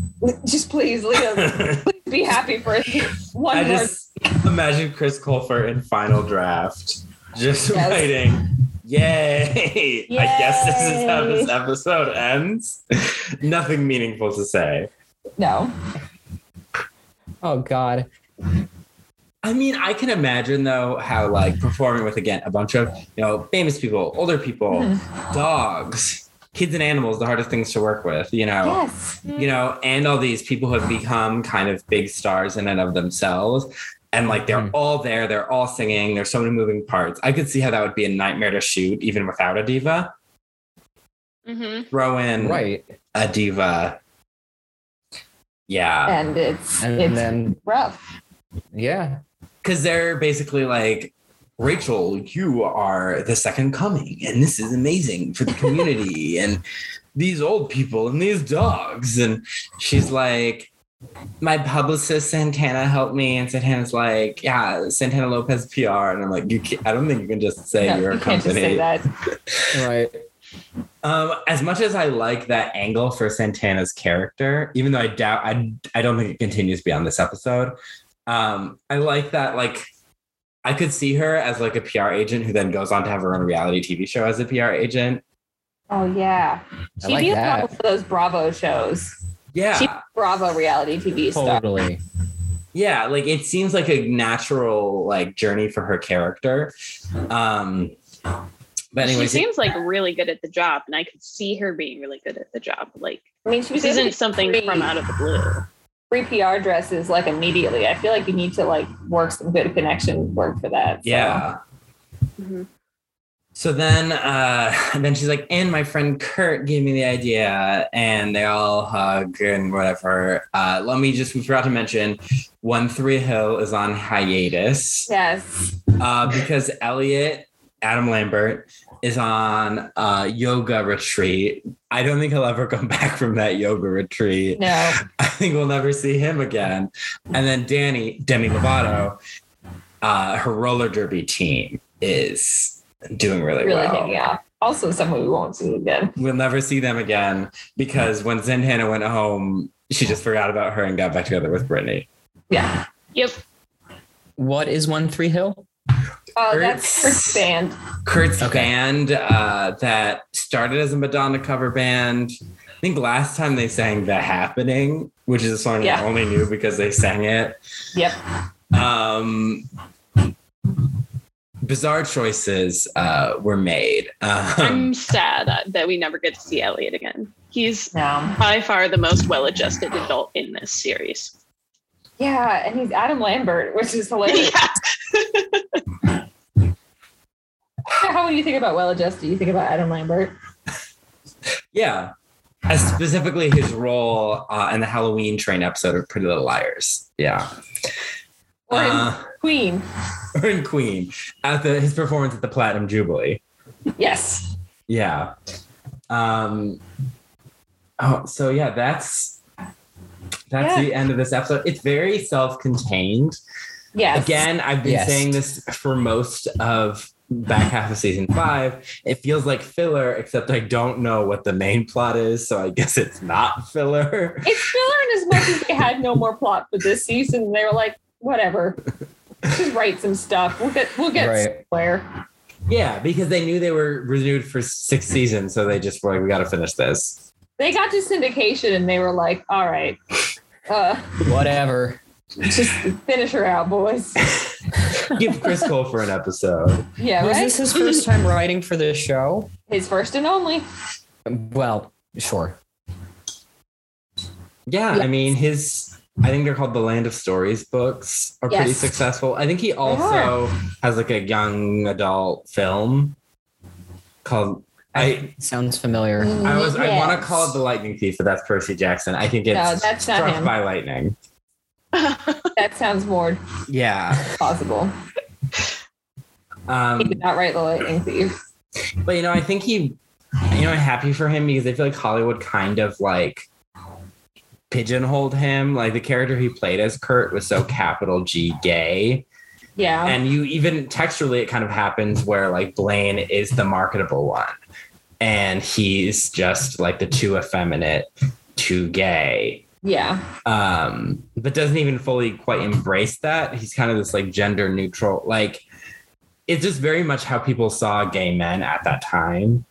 just please Lea please be happy for one I more just imagine Chris Colfer in Final Draft, just Yes. writing. Yay! I guess this is how this episode ends. Nothing meaningful to say. no Oh God. I mean, I can imagine though how like performing with again a bunch of you know famous people, older people, Mm-hmm. dogs, kids and animals, the hardest things to work with. You know, yes you know, and all these people who have become kind of big stars in and of themselves. And like they're Mhm. all there, they're all singing, there's so many moving parts. I could see how that would be a nightmare to shoot, even without a diva. Mm-hmm. Throw in Right. a diva. Yeah. and it's And it's then rough yeah. Because they're basically like, Rachel, you are the second coming, and this is amazing for the community, and these old people and these dogs. And she's like, my publicist Santana helped me, and Santana's like, yeah, Santana Lopez PR, and I'm like, you can't, I don't think you can just say No, you're you a can't just say company. that Right. Um, as much as I like that angle for Santana's character, even though I doubt, I, I don't think it continues beyond this episode. Um, I like that. Like, I could see her as like a PR agent who then goes on to have her own reality TV show as a PR agent. oh yeah I she'd like be a model for those bravo shows Yeah, She's a bravo reality tv star Totally. yeah. Like, it seems like a natural like journey for her character. Um, But anyway, she seems like really good at the job, and I could see her being really good at the job. Like I mean, she was isn't something from out of the blue. Free PR dresses like immediately. I feel like you need to like work some good connection work for that. so. yeah. Mhm. So then, uh, then she's like, and my friend Kurt gave me the idea, and they all hug and whatever. Uh, let me just, we forgot to mention, One Three Hill is on hiatus Yes. uh, because Elliot, Adam Lambert, is on a yoga retreat. I don't think he'll ever come back from that yoga retreat. No. I think we'll never see him again. And then Danny, Demi Lovato, uh, her roller derby team is doing really, Really well. taking off. Also, someone we won't see again. We'll never see them again because when Santana went home, she just forgot about her and got back together with Brittany. Yeah. Yep. What is One Three Hill? Oh, Kurt's- that's Kurt's band. Kurt's Okay. band uh, that started as a Madonna cover band. I think last time they sang The Happening, which is a song Yeah. I only knew because they sang it. Yep. um bizarre choices uh were made um, I'm sad that- that we never get to see Elliot again. He's No. by far the most well-adjusted adult in this series. Yeah, and he's Adam Lambert, which is hilarious. Yeah. How when you think about well-adjusted, you think about Adam Lambert. yeah as specifically his role uh in the halloween train episode of pretty little liars yeah Or in uh, Queen. or in queen at the his performance at the platinum jubilee Yes. yeah um oh so yeah that's that's Yeah. the end of this episode it's very self-contained Yes. Again, I've been Yes. saying this for most of back half of season five. It feels like filler, except I don't know what the main plot is, so I guess it's not filler. It's filler in as much as they had no more plot for this season. They were like, whatever. Just write some stuff. We'll get we'll get Right. somewhere. Yeah, because they knew they were renewed for six seasons, so they just were like, we got to finish this. They got to syndication and they were like, all right. Uh Whatever. Just finish her out, boys. Give Chris Colfer an episode. Yeah, Was right? this his first time writing for this show? His first and only. Well, sure. Yeah, I mean, his, I think they're called the Land of Stories books are pretty successful. I think he also has like a young adult film called, I, Sounds familiar. I was I want to call it the Lightning Thief, but that's Percy Jackson. I think it's No, that's not struck him. by lightning. That sounds more Yeah. plausible. He Um, did not write the lightning thief. but you know, I think he you know, I'm happy for him because I feel like Hollywood kind of like pigeonholed him. Like the character he played as Kurt was so capital G gay. Yeah. And you even textually it kind of happens where like Blaine is the marketable one. And he's just like the too effeminate, too gay. Yeah. um but doesn't even fully quite embrace that he's kind of this like gender neutral like it's just very much how people saw gay men at that time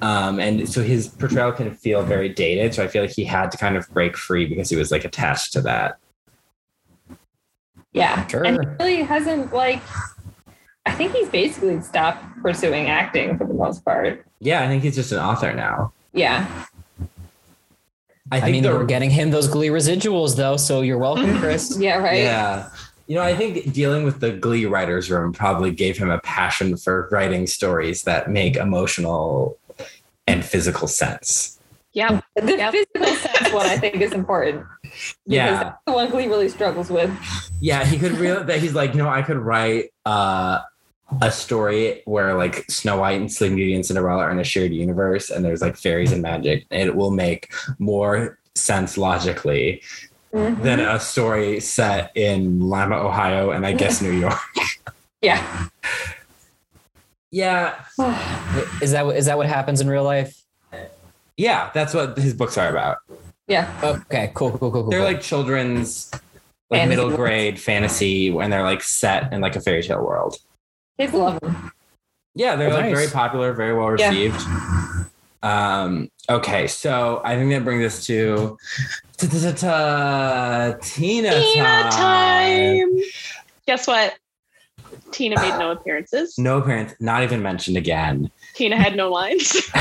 um and so his portrayal can feel very dated so i feel like he had to kind of break free because he was like attached to that Yeah. Sure. And he really hasn't like I think he's basically stopped pursuing acting for the most part. yeah i think he's just an author now Yeah. I I, mean, the, we're getting him those Glee residuals, though. So you're welcome, Chris. Yeah, right. yeah you know i think dealing with the glee writers room probably gave him a passion for writing stories that make emotional and physical sense yeah. The Yep. physical sense one I think is important. Because Yeah. that's the one Glee really struggles with. Yeah, he could real that he's like, no, I could write uh a story where like Snow White and Sleeping Beauty and Cinderella are in a shared universe and there's like fairies and magic, it will make more sense logically Mhm. than a story set in Lima, Ohio, and I guess New York. Yeah. Yeah, Is that what- is that what happens in real life? yeah, that's what his books are about. yeah. Okay, cool, cool, cool, cool. They're cool. like children's like Fantasy middle books. grade fantasy when they're like set in like a fairy tale world. Kids love them. Yeah, they're Oh, like nice. very popular, very well Yeah. received. Um, okay, so I think that brings us to Tina, Tina time. time. Guess what? Tina made no appearances. No appearance, not even mentioned again. Tina had no lines.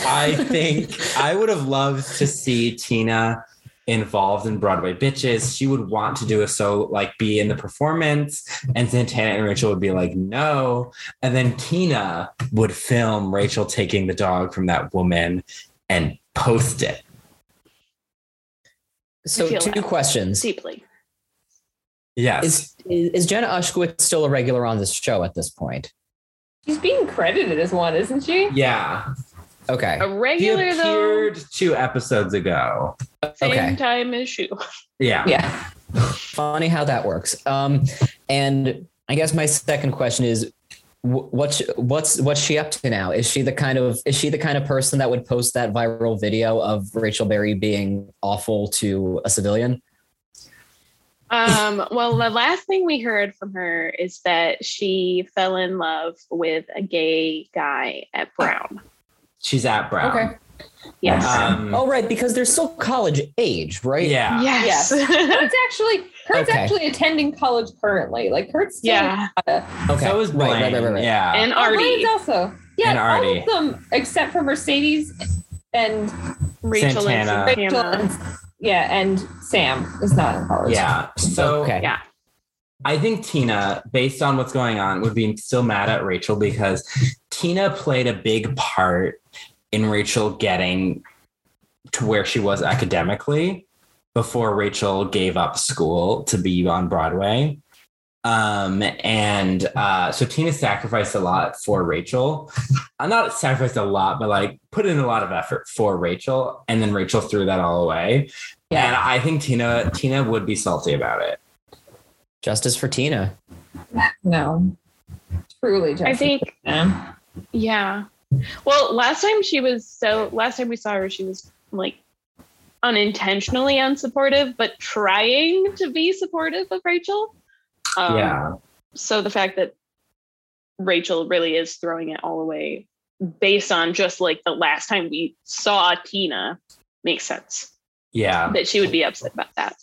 I think I would have loved to see Tina involved in Broadway Bitches. She would want to do a so like be in the performance, and Santana and Rachel would be like, no. And then Tina would film Rachel taking the dog from that woman and post it. So two that. questions. Deeply. Yes. Is, is is Jenna Ushkowitz still a regular on this show at this point? She's being credited as one, isn't she? yeah. Okay. A He regular though, appeared two episodes ago. same Okay. time as Schue. Yeah. Yeah. Funny how that works. Um, and I guess my second question is, what's what's what's she up to now? Is she the kind of is she the kind of person that would post that viral video of Rachel Berry being awful to a civilian? Um, well, the last thing we heard from her is that she fell in love with a gay guy at Brown. She's at Brown. Okay. Yes. Um, Oh, right, because they're still college age, right? yeah. yes. Kurt's actually Kurt's Okay. actually attending college currently. Like Kurt's still yeah. Okay. So is Blaine. right, right, right, right, right. Yeah. And Artie. Blaine's also. Yeah, And all of them except for Mercedes and Rachel Santana. and Rachel and yeah, and Sam is not in college. yeah. So Okay. Yeah. I think Tina, based on what's going on, would be still mad at Rachel because Tina played a big part in Rachel getting to where she was academically before Rachel gave up school to be on Broadway. Um, and uh, so Tina sacrificed a lot for Rachel. I'm not sacrificed a lot, but like put in a lot of effort for Rachel, and then Rachel threw that all away. Yeah. And I think Tina Tina would be salty about it. Justice for Tina. No. Truly, I Jessica. think, Yeah. Well, last time she was so, last time we saw her, she was like unintentionally unsupportive, but trying to be supportive of Rachel. Um, yeah. So the fact that Rachel really is throwing it all away based on just like the last time we saw Tina makes sense Yeah. that she would be upset about that.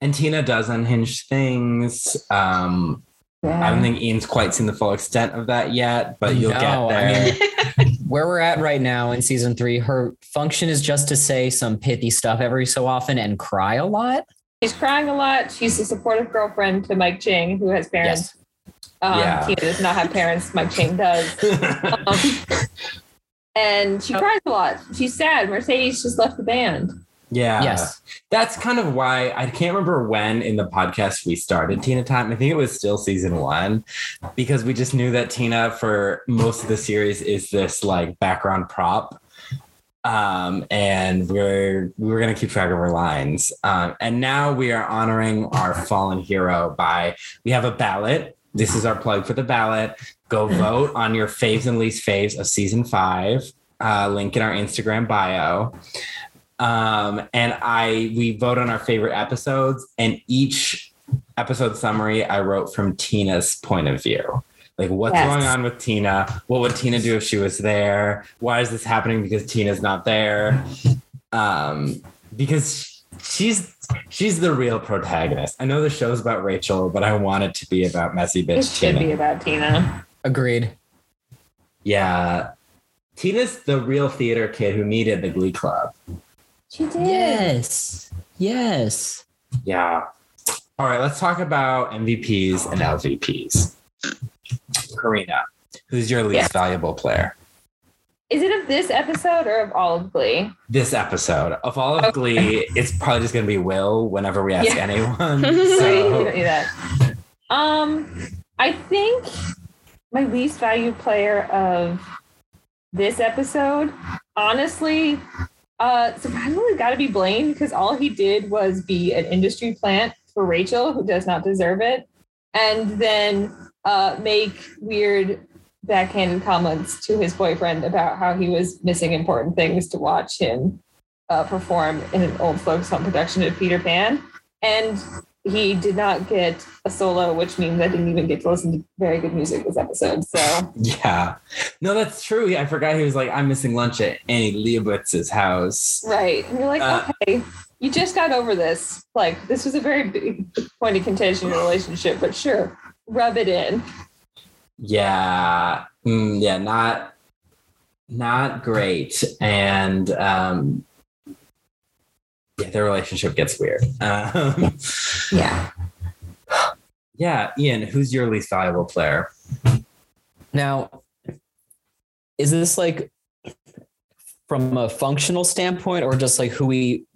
And Tina does unhinged things. Um, I don't think Ian's quite seen the full extent of that yet, but you'll No, get I there. mean- Where we're at right now in season three, her function is just to say some pithy stuff every so often and cry a lot. She's crying a lot. She's a supportive girlfriend to Mike Chang, who has parents. Um, Yeah. Tina does not have parents. Mike Chang does. Um, and she cries a lot. She's sad. Mercedes just left the band. Yeah. Yes. That's kind of why I can't remember when in the podcast we started Tina Time. I think it was still season one because we just knew that Tina for most of the series is this like background prop. Um, and we're we were gonna keep track of our lines. Um, and now we are honoring our fallen hero by we have a ballot. This is our plug for the ballot. Go vote on your faves and least faves of season five. Uh, link in our Instagram bio um, and I we vote on our favorite episodes, and each episode summary I wrote from Tina's point of view. Like what's Yes. going on with Tina? What would Tina do if she was there? Why is this happening because Tina's not there? Um, because she's she's the real protagonist. I know the show's about Rachel, but I want it to be about messy bitch It should Tina. be about Tina. Agreed. Yeah. Tina's the real theater kid who needed the Glee Club. She did. Yes. Yes. Yeah. All right, let's talk about MVPs and LVPs. Karina, who's your least Yes. valuable player? Is it of this episode or of all of Glee? This episode of all of Glee, it's probably just going to be Will whenever we ask Yeah. anyone. So don't need that. Um, I think my least valued player of this episode, honestly, uh, surprisingly, got to be Blaine because all he did was be an industry plant for Rachel, who does not deserve it, and then uh, make weird backhanded comments to his boyfriend about how he was missing important things to watch him uh, perform in an old folks home production of Peter Pan. And he did not get a solo, which means I didn't even get to listen to very good music this episode. So yeah. No, that's true. I forgot he was like, I'm missing lunch at Annie Leibovitz's house. right, and you're like, Uh, okay, you just got over this. Like this was a very big point of contention in relationship, but sure, rub it in. Yeah, mm, yeah, not not great, and um, yeah, their relationship gets weird. Um, Yeah. yeah, Ian, who's your least valuable player? Now, is this like from a functional standpoint or just like who we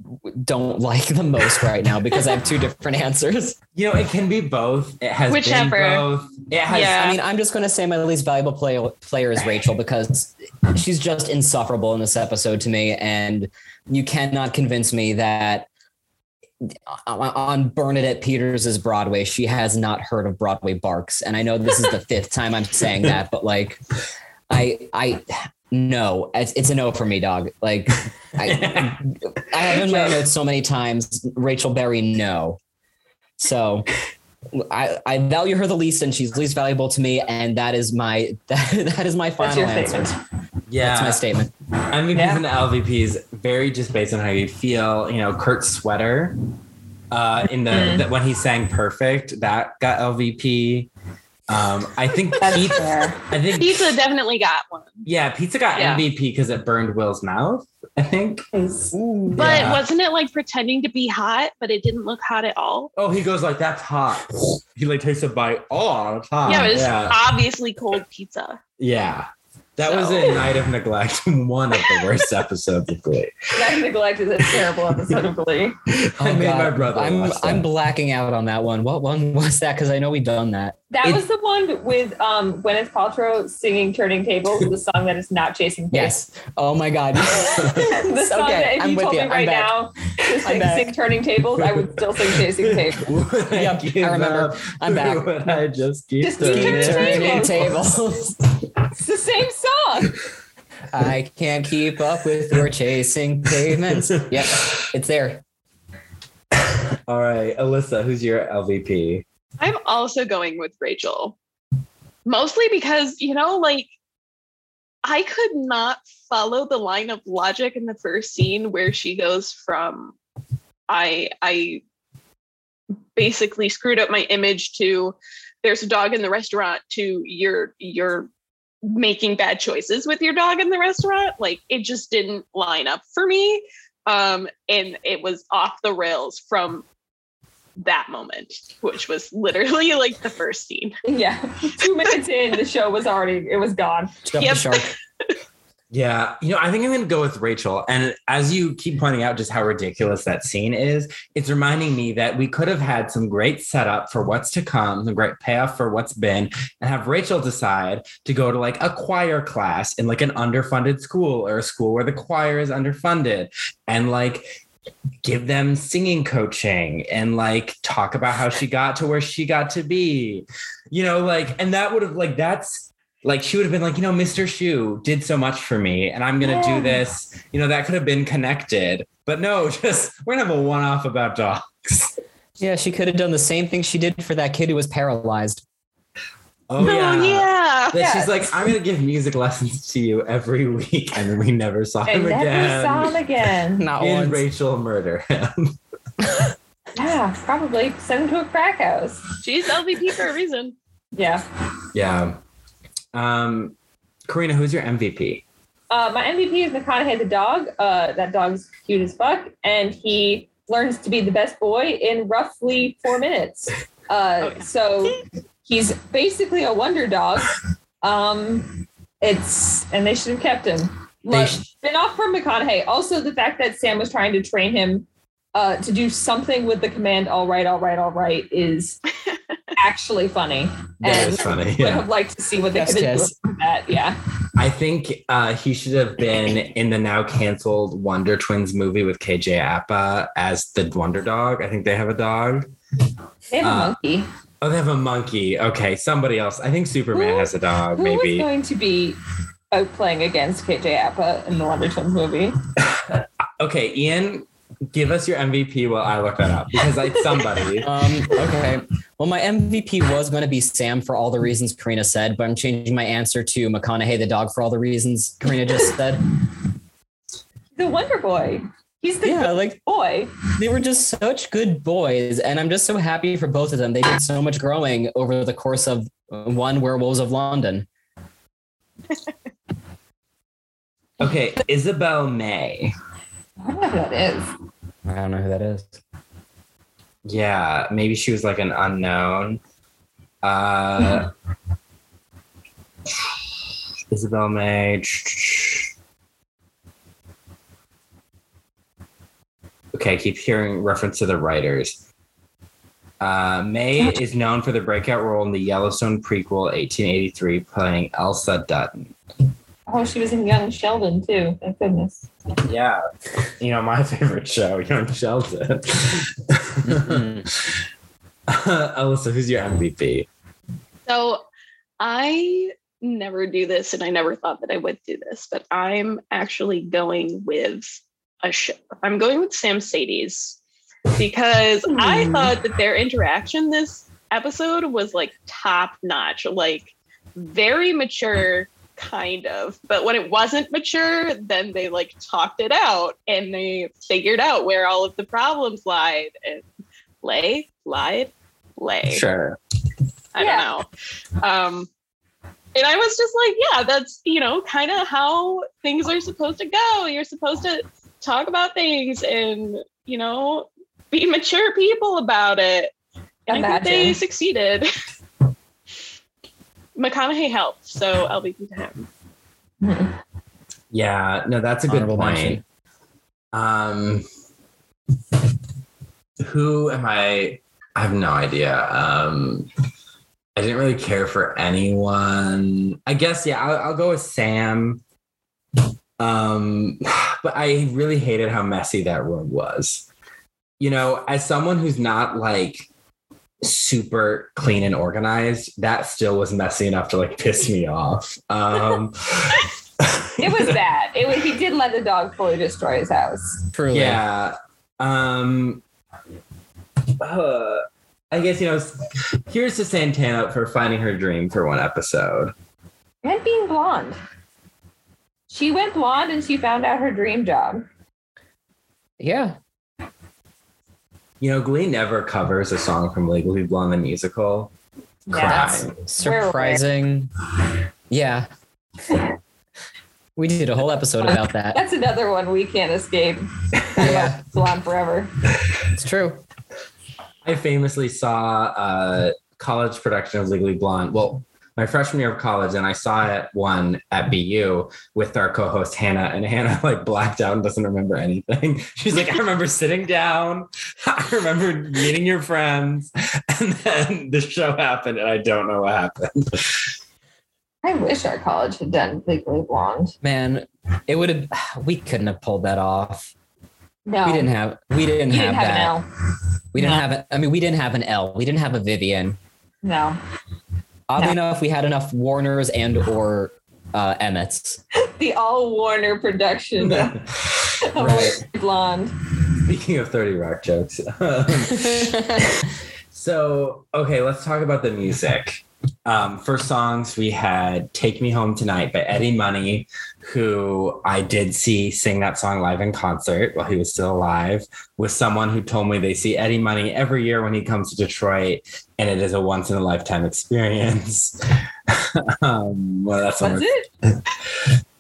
don't like the most right now? Because I have two different answers. You know, it can be both. It has Whichever. been both. It has. Yeah. I mean, I'm just going to say my least valuable play, player is Rachel because she's just insufferable in this episode to me. And you cannot convince me that on Bernadette Peters' Broadway, she has not heard of Broadway Barks. And I know this is the fifth time I'm saying that, but like, I, I, no, it's, it's a no for me, dog. Like, I, I have in my notes so many times, Rachel Berry, no. So I, I value her the least and she's least valuable to me. And that is my, that, that is my final answer. yeah. That's my statement. I MVPs Yeah. and LVPs very just based on how you feel. You know, Kurt's sweater uh, in the, Mm. the when he sang "Perfect" that got LVP. Um, I think That's pizza. I think Pizza definitely got one. Yeah, pizza got Yeah. MVP because it burned Will's mouth. I think. Is- But Yeah. wasn't it like pretending to be hot, but it didn't look hot at all? Oh, he goes like that's hot. He like takes a bite. Oh, it's hot. yeah, it was yeah. obviously cold pizza. Yeah. That was a night of neglect. One of the worst episodes of Glee. That neglect is a terrible episode of Glee. I Oh, made my brother. I'm I'm blacking out on that one. What one was that? Because I know we've done that. That It- was the one with um Gwyneth Paltrow singing "Turning Tables," the song that is not chasing. Yes. Oh my God. the song Okay, that if I'm you with told you. me I'm right back. now to sing, sing "Turning Tables," I would still sing "Chasing Tables." Would I Yep, I remember. up? I'm back. Would I just keep Just keep turning turning tables. tables. It's the same song. I can't keep up with your chasing pavements. Yep, it's there. All right, Alyssa, who's your LVP? I'm also going with Rachel. Mostly because, you know, like I could not follow the line of logic in the first scene where she goes from I I basically screwed up my image to there's a dog in the restaurant to you're you're making bad choices with your dog in the restaurant. Like it just didn't line up for me. Um, and it was off the rails from that moment, which was literally like the first scene. Yeah, two minutes in, the show was already it was gone. Jump Yep. the shark. Yeah, you know, I think I'm going to go with Rachel. And as you keep pointing out just how ridiculous that scene is, it's reminding me that we could have had some great setup for what's to come, some great payoff for what's been, and have Rachel decide to go to like a choir class in like an underfunded school or a school where the choir is underfunded and like give them singing coaching and like talk about how she got to where she got to be. You know, like, and that would have like that's like she would have been like, you know, Mr. Schue did so much for me, and I'm gonna Yeah. do this. You know, that could have been connected, but no, just we're gonna have a one-off about dogs. Yeah, she could have done the same thing she did for that kid who was paralyzed. Oh yeah. yeah. That Yes. she's like, I'm gonna give music lessons to you every week, and then we never saw And him never again. saw him again. Not Did once. Rachel murder him? Yeah, probably send him to a crack house. She's LVP for a reason. Yeah. yeah. Um, Karina, who's your MVP? Uh, my MVP is McConaughey the dog. Uh, that dog's cute as fuck, and he learns to be the best boy in roughly four minutes. Uh, Oh, yeah. So he's basically a wonder dog. Um, it's and they should have kept him. They Like, sh- spin off from McConaughey. Also, the fact that Sam was trying to train him uh, to do something with the command "all right, all right, all right" is actually funny. That And is funny. Would have liked to see what they Yes, could have yes. done with that. Yeah. I think uh, he should have been in the now canceled Wonder Twins movie with KJ Apa as the Wonder Dog. I think they have a dog. They have a Uh, monkey. Oh, they have a monkey. Okay, somebody else. I think Superman Who- has a dog. Who Maybe. was going to be playing against KJ Apa in the Wonder Twins movie? Okay, Ian, give us your MVP while I look that up because it's somebody. Um, okay. Well, my MVP was going to be Sam for all the reasons Karina said, but I'm changing my answer to McConaughey the dog for all the reasons Karina just said. The Wonder Boy. He's the Yeah, good like boy. they were just such good boys, and I'm just so happy for both of them. They did so much growing over the course of one Werewolves of London. Okay, Isabel May. I don't know who that is. I don't know who that is. Yeah, maybe she was like an unknown. Uh, Isabel May. Okay, I keep hearing reference to the writers. Uh, May is known for the breakout role in the Yellowstone prequel 1883, playing Elsa Dutton. Oh, she was in Young Sheldon too. Thank goodness. Yeah, you know my favorite show, Young Sheldon. Alyssa, who's your MVP? So I never do this and I never thought that I would do this, but I'm actually going with a show. I'm going with Samcedes because I Hmm. thought that their interaction this episode was like top notch, like very mature kind of. But when it wasn't mature, then they like talked it out and they figured out where all of the problems lied and lay, lied, lay. Sure. I Yeah. don't know. Um, and I was just like, yeah, that's you know kind of how things are supposed to go. You're supposed to talk about things and you know be mature people about it. And I think they succeeded. McConaughey helped, so I'll be to him. Yeah, no, that's a good Honorable point. mention. Um, who am I? I have no idea. Um, I didn't really care for anyone. I guess yeah, I'll, I'll go with Sam. Um, but I really hated how messy that room was. You know, as someone who's not like super clean and organized, that still was messy enough to like piss me off. Um, It was bad. It was, he did let the dog fully destroy his house. Truly. Yeah. Um uh, I guess you know here's to Santana for finding her dream for one episode. And being blonde. She went blonde and she found out her dream job. Yeah. You know, Glee never covers a song from Legally Blonde the musical. Yeah. Cry. Surprising. Yeah. We did a whole episode about that. That's another one we can't escape. Yeah, Blonde forever. it's true. I famously saw a college production of Legally Blonde. Well, my freshman year of college, and I saw it one at BU with our co-host Hannah, and Hannah like blacked out and doesn't remember anything. She's like, I remember sitting down, I remember meeting your friends, and then the show happened, and I don't know what happened. I wish our college had done Legally Blonde. Man, it would have we couldn't have pulled that off. No. We didn't have we didn't have, didn't have that. an L. We didn't No. have it. I mean, we didn't have an L. We didn't have a Vivian. No. Oddly No. enough, we had enough Warners and or uh, Emmetts. The all Warner production of Right. Blonde. Speaking of 30 Rock jokes. so, okay, let's talk about the music. Um, for songs, we had Take Me Home Tonight by Eddie Money, who I did see sing that song live in concert while he was still alive, with someone who told me they see Eddie Money every year when he comes to Detroit, and it is a once in a lifetime experience. um, well, that's Was it?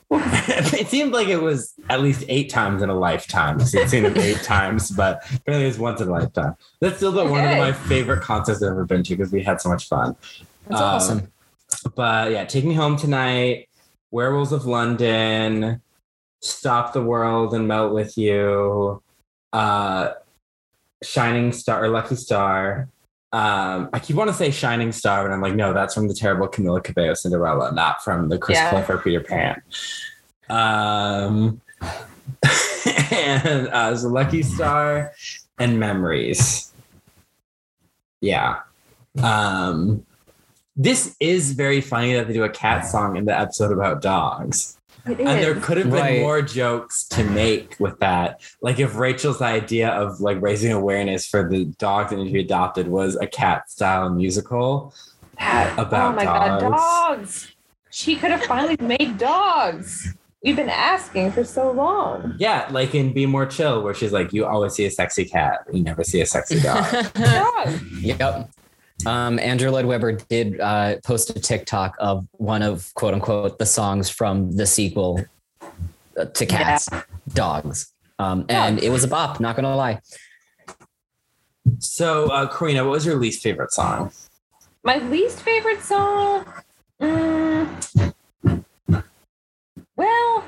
it seemed like it was at least eight times in a lifetime. So I've seen it eight times, but apparently it was once in a lifetime. That's still the, one of my favorite concerts I've ever been to because we had so much fun. That's Um, awesome. But yeah, Take Me Home Tonight, Werewolves of London, Stop the World and Melt with You, uh, Shining Star or Lucky Star. Um, I keep wanting to say Shining Star, but I'm like, no, that's from the terrible Camila Cabello Cinderella, not from the Chris Yeah. Clifford Peter Pan. Um, and uh, so Lucky Star and Memories. Yeah. Um, this is very funny that they do a cat song in the episode about dogs. It And there could have been Right. more jokes to make with that. Like if Rachel's idea of like raising awareness for the dogs that need to be adopted was a cat style musical. That- oh about oh my god, dogs. dogs. She could have finally made dogs. we've been asking for so long. Yeah, like in Be More Chill, where she's like, you always see a sexy cat, you never see a sexy dog. God. yep. Um, Andrew Lloyd Webber did uh, post a TikTok of one of quote unquote the songs from the sequel uh, to Cats, Dogs. Um, and it was a bop, not gonna lie. so, uh, Karina, what was your least favorite song? My least favorite song. mm, well,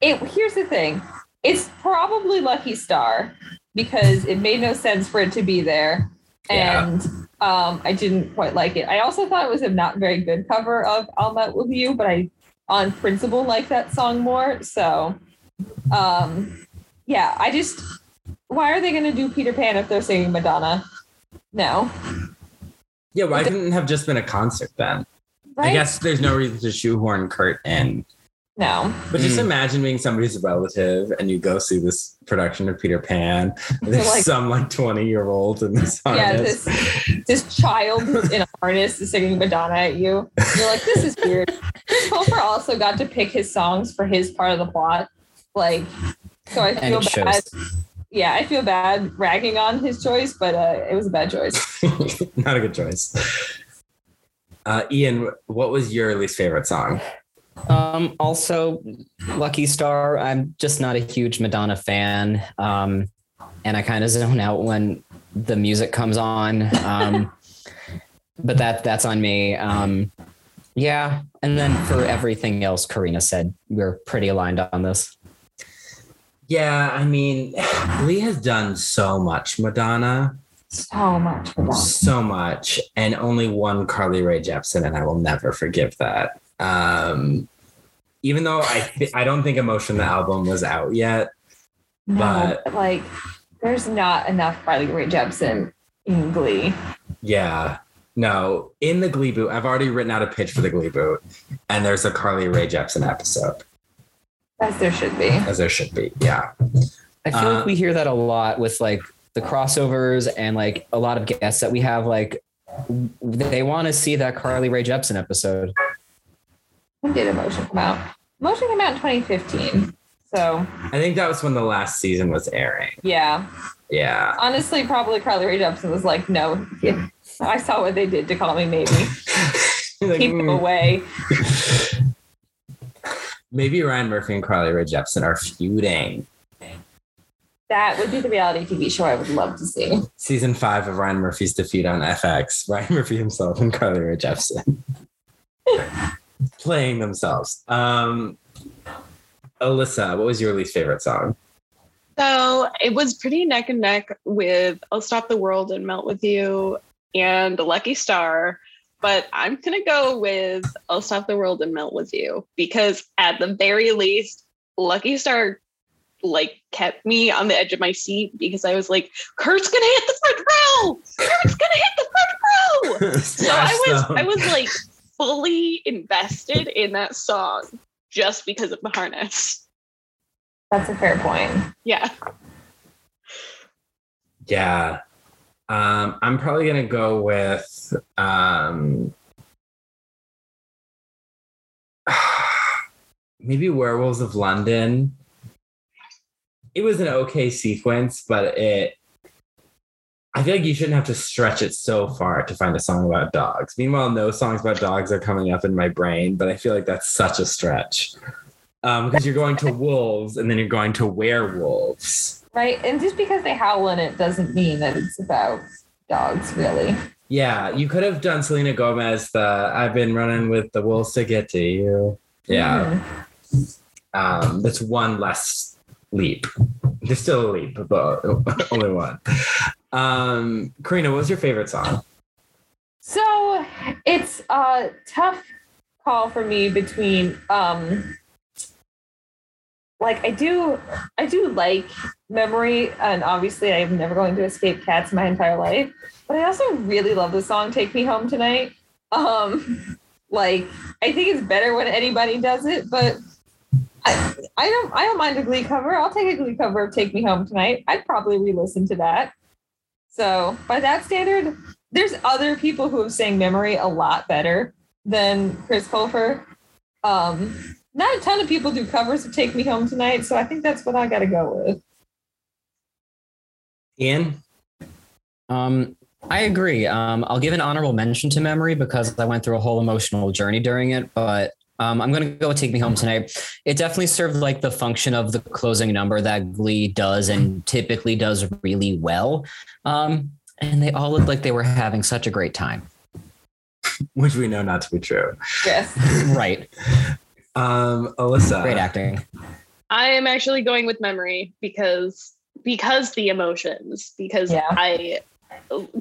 it here's the thing. It's probably Lucky Star because it made no sense for it to be there, Yeah. and um, I didn't quite like it. I also thought it was a not very good cover of "I'll with You," but I, on principle, like that song more. So, um, yeah, I just. Why are they going to do Peter Pan if they're singing Madonna? No, Yeah, why couldn't it have just been a concert then? right? I guess there's no reason to shoehorn Kurt in. No. But just Mm. imagine being somebody's relative and you go see this production of Peter Pan. There's like- some like 20 year old in this yeah, this this child who's in a harness is singing Madonna at you. You're like, this is weird. Chris Colfer also got to pick his songs for his part of the plot. Like, so I feel bad. shows. Yeah, I feel bad ragging on his choice, but uh, it was a bad choice. Not a good choice. Uh, Ian, what was your least favorite song? Um, also, Lucky Star. I'm just not a huge Madonna fan, um, and I kind of zone out when the music comes on. Um, but that that's on me. Um, yeah, and then for everything else, Karina said we're pretty aligned on this. Yeah, I mean, Lee has done so much Madonna, So much for that. so much, and only one Carly Rae Jepsen, and I will never forgive that. Um, even though I th- I don't think Emotion the album was out yet. No, But- but like, there's not enough Carly Rae Jepsen in Glee. Yeah. No, in the Glee boot, I've already written out a pitch for the Glee boot, and there's a Carly Rae Jepsen episode, As there should be. as there should be. Yeah. I feel Uh, like we hear that a lot with like the crossovers and like a lot of guests that we have. Like they want to see that Carly Rae Jepsen episode. When did Emotion come out? Emotion came out in 2015. So, I think that was when the last season was airing. yeah. Yeah. Honestly, probably Carly Rae Jepsen was like, no, I saw what they did to call me maybe. Like, Keep them mm. away. Maybe Ryan Murphy and Carly Rae Jepsen are feuding. That would be the reality TV show I would love to see. Season five of Ryan Murphy's defeat on FX. Ryan Murphy himself and Carly Rae Jepsen playing themselves. Um, Alyssa, what was your least favorite song? So it was pretty neck and neck with I'll Stop the World and Melt with You and Lucky Star. But I'm going to go with I'll Stop the World and Melt with You because at the very least, Lucky Star like kept me on the edge of my seat because I was like, Kurt's going to hit the front row. Kurt's going to hit the front row. So I was I was like fully invested in that song just because of the harness. That's a fair point. Yeah. Yeah. Um, I'm probably gonna go with um maybe Werewolves of London. It was an okay sequence, but it I feel like you shouldn't have to stretch it so far to find a song about dogs. Meanwhile, no songs about dogs are coming up in my brain, but I feel like that's such a stretch. Um, because you're going to wolves and then you're going to werewolves. Right? And just because they howl in it doesn't mean that it's about dogs, really. Yeah, you could have done Selena Gomez. The I've been running with the wolves to get to you. Yeah, Mhm. um, that's one less leap. There's still a leap, but only one. Um, Karina, what was your favorite song? So it's a tough call for me between um like I do I do like memory and obviously I'm never going to escape cats my entire life. But I also really love the song Take Me Home Tonight. Um like I think it's better when anybody does it, but I, I don't I don't mind a glee cover. I'll take a glee cover of Take Me Home Tonight. I'd probably re-listen to that. So by that standard, there's other people who have sang memory a lot better than Chris Colfer. Um, Not a ton of people do covers of Take Me Home Tonight, so I think that's what I got to go with. Ian? Um, I agree. Um, I'll give an honorable mention to Memory because I went through a whole emotional journey during it, but um, I'm going to go with Take Me Home Tonight. It definitely served like the function of the closing number that Glee does and typically does really well. Um, and they all looked like they were having such a great time. Which we know not to be true. Yes. Right. Um, Alyssa. Great acting. I am actually going with memory because because the emotions because Yeah. I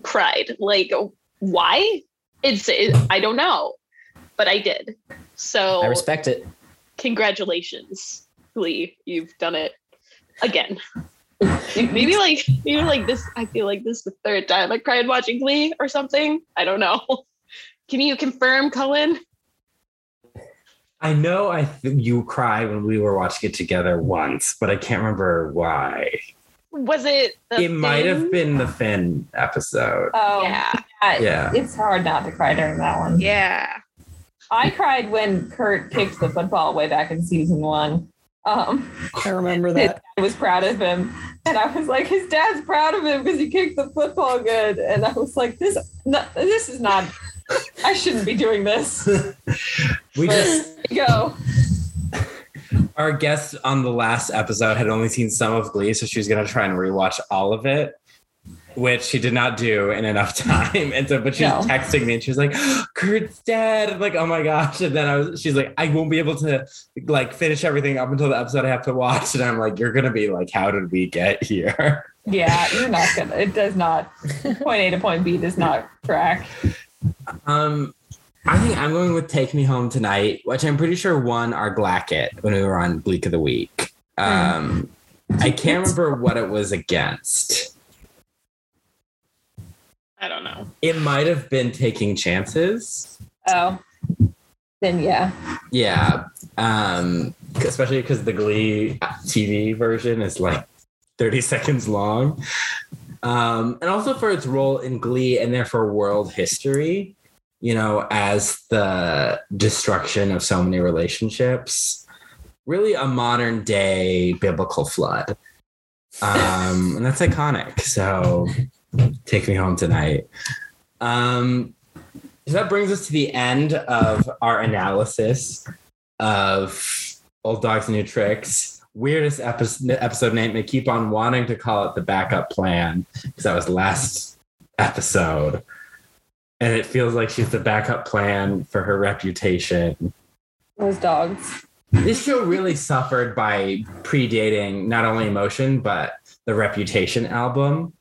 cried. Like why? It's it, I don't know, but I did. So I respect it. congratulations, Glee. You've done it again. Maybe like maybe like this. I feel like this is the third time I cried watching Glee or something. I don't know. Can you confirm, Cullen? I know I th- you cried when we were watching it together once, but I can't remember why. Was it? the it might have been the Finn episode. Oh, Yeah. yeah. Yeah. It's hard not to cry during that one. Yeah. I cried when Kurt kicked the football way back in season one. Um, I remember that. I was proud of him, and I was like, his dad's proud of him because he kicked the football good. And I was like, this, no, this is not. I shouldn't be doing this. we just go. our guest on the last episode had only seen some of Glee, so she was gonna try and rewatch all of it, which she did not do in enough time. And so, but she was No. texting me and she was like, "Kurt's dead!" I'm like, "Oh my gosh!" And then I was, she's like, "I won't be able to like finish everything up until the episode I have to watch." And I'm like, "You're gonna be like, how did we get here?" Yeah, you're not gonna. It does not. Point A to point B does not track. Um, I think I'm going with "Take Me Home Tonight," which I'm pretty sure won our Glacket when we were on Bleak of the Week. Um, I can't remember what it was against. I don't know. It might have been taking chances. Oh, then yeah. Yeah. Um, especially because the Glee TV version is like 30 seconds long. Um, and also for its role in Glee and therefore world history, you know, as the destruction of so many relationships, really a modern day biblical flood. Um, and that's iconic. So take me home tonight. Um, so that brings us to the end of our analysis of Old Dogs New Tricks. Weirdest episode, episode name. I keep on wanting to call it the backup plan because that was last episode. And it feels like she's the backup plan for her reputation. Those dogs. This show really suffered by predating not only emotion, but the reputation album.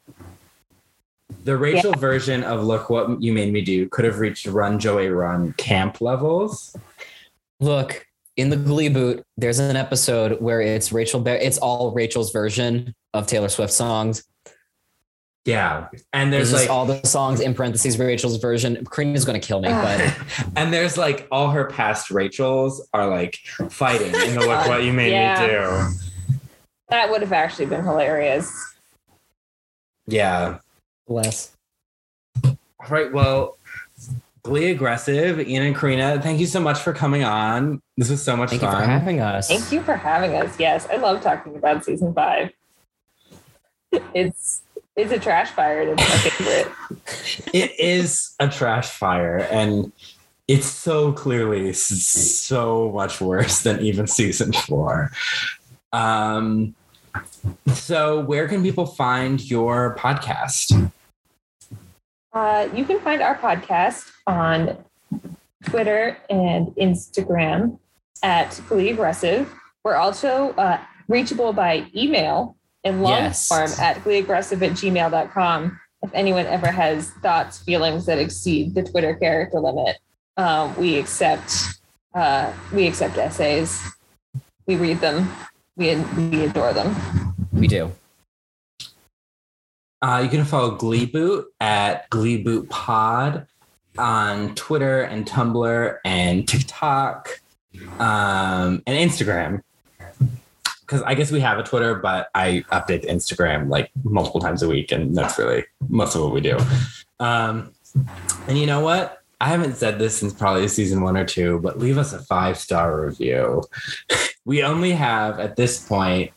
The Rachel version of Look What You Made Me Do could have reached Run Joey Run camp levels. Look, in the Glee boot, there's an episode where it's Rachel. Bear, it's all Rachel's version of Taylor Swift songs. Yeah. And There's there's like all the songs in parentheses Rachel's version. Karina's going to kill me, but and there's like all her past Rachels are like fighting in the Look What You Made Yeah. Me Do. That would have actually been hilarious. Yeah. Less. All right. Well, Glee Aggressive, Ian and Karina, thank you so much for coming on. This was so much Thank you for fun. having us. Thank you for having us. Yes, I love talking about season five. It's it's a trash fire and it's my favorite. it is a trash fire and it's so clearly so much worse than even season four um so where can people find your podcast Uh, you can find our podcast on Twitter and Instagram at Glee Aggressive. We're also uh, reachable by email in long Yes. form at gleeaggressive at gmail.com. If anyone ever has thoughts, feelings that exceed the Twitter character limit, um, we accept uh, we accept essays. We read them. We, we adore them. We do. uh, you can follow glee boot at glee boot pod on twitter and tumblr and tiktok um, and instagram because I guess we have a Twitter, but I update the Instagram like multiple times a week, and that's really most of what we do. Um, and you know what? I haven't said this since probably season one or two, but leave us a five star review. we only have at this point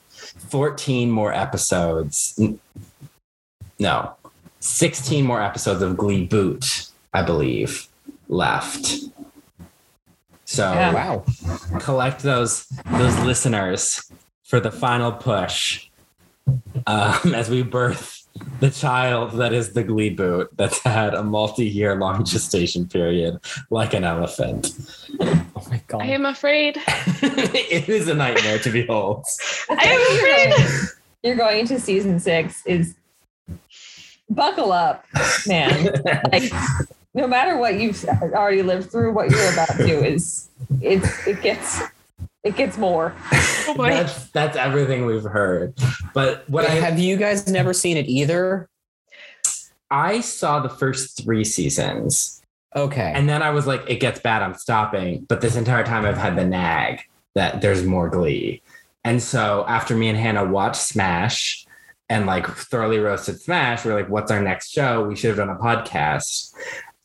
14 more episodes. No, 16 more episodes of Glee Boot, I believe, left. So Yeah. Wow. collect those those listeners for the final push um, as we birth the child that is the Glee Boot that's had a multi-year long gestation period, like an elephant. Oh my god. I am afraid. it is a nightmare to behold. I am afraid. You're going into season six is buckle up, man. like no matter what you've already lived through, what you're about to is it's it gets it gets more. Oh. That's that's everything we've heard. But what Wait, I have you guys never seen it either? I saw the first three seasons, Okay. and then I was like, it gets bad, I'm stopping. But this entire time, I've had the nag that there's more Glee, and so after me and Hannah watched Smash and like thoroughly roasted Smash, we are like, what's our next show? We should have done a podcast.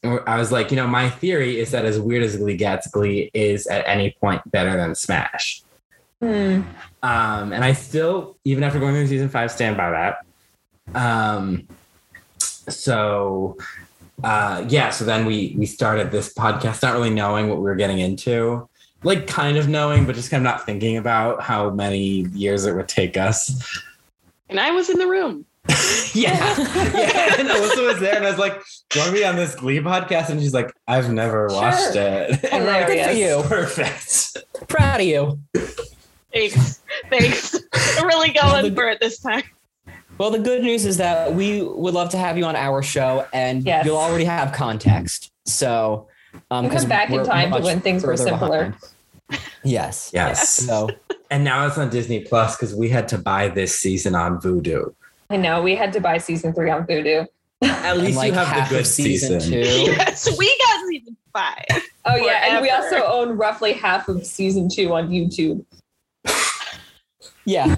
And I was like, you know, my theory is that as weird as Glee gets, Glee is at any point better than Smash. Hmm. Um, and I still, even after going through season five, stand by that. Um, so uh, yeah, so then we we started this podcast, not really knowing what we were getting into, like kind of knowing, but just kind of not thinking about how many years it would take us. And I was in the room. yeah, yeah. And Alyssa was there, and I was like, join you want to be on this Glee podcast?" And she's like, "I've never watched Sure. it." And we're like, Hilarious. Good for you. Perfect. Proud of you. Thanks. Thanks. I'm really going for it this time. Well, the good news is that we would love to have you on our show, and Yes. you'll already have context. So, um, We'll come 'cause back in time to when things were simpler. behind. Yes. Yes. So, And now it's on Disney Plus because we had to buy this season on Vudu. I know we had to buy season three on Vudu. At least like you have half the good season, season. two. Yes, we got season five. Oh yeah, and we also own roughly half of season two on YouTube. Yeah,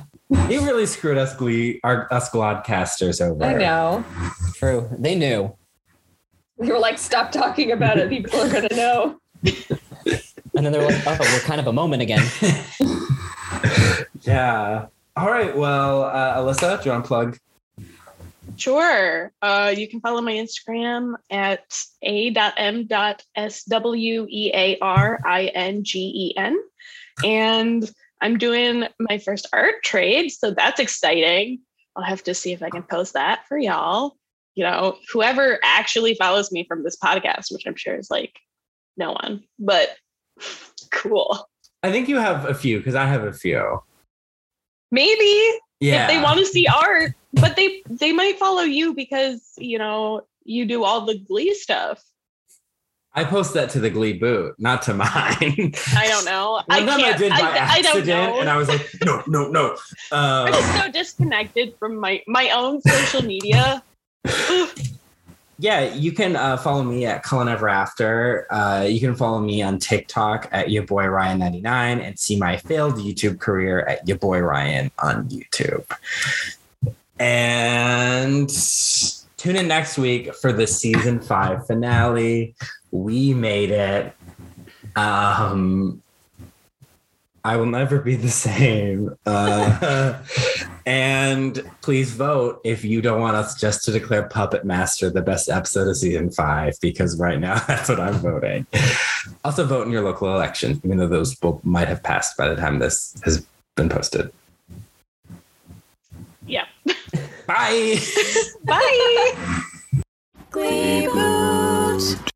You really screwed us, Glee, our us Glodcasters over. I know. true. They knew. We were like, stop talking about it. People are gonna know. And then they're like, oh, we're kind of a moment again. Yeah. All right. Well, uh, Alyssa, do you want to plug? Sure. Uh, you can follow my Instagram at a.m.swearingen. And I'm doing my first art trade. So that's exciting. I'll have to see if I can post that for y'all. You know, whoever actually follows me from this podcast, which I'm sure is like no one, but cool. I think you have a few because I have a few. Maybe Yeah. if they want to see art but they they might follow you because you know you do all the glee stuff I post that to the Glee boot, not to mine. i don't know i One time can't I did by I, I accident, don't know and I was like, no, no, no. i'm Uh, just so disconnected from my my own social media yeah, you can uh, follow me at Cullen Ever After. Uh, you can follow me on TikTok at your boy Ryan99 and see my failed YouTube career at your boy Ryan on YouTube. And tune in next week for the season five finale. We made it. Um, I will never be the same. Uh, and please vote if you don't want us just to declare Puppet Master the best episode of season five, because right now that's what I'm voting. Also, vote in your local election, even though those will, might have passed by the time this has been posted. yeah Bye. bye Glee Boot.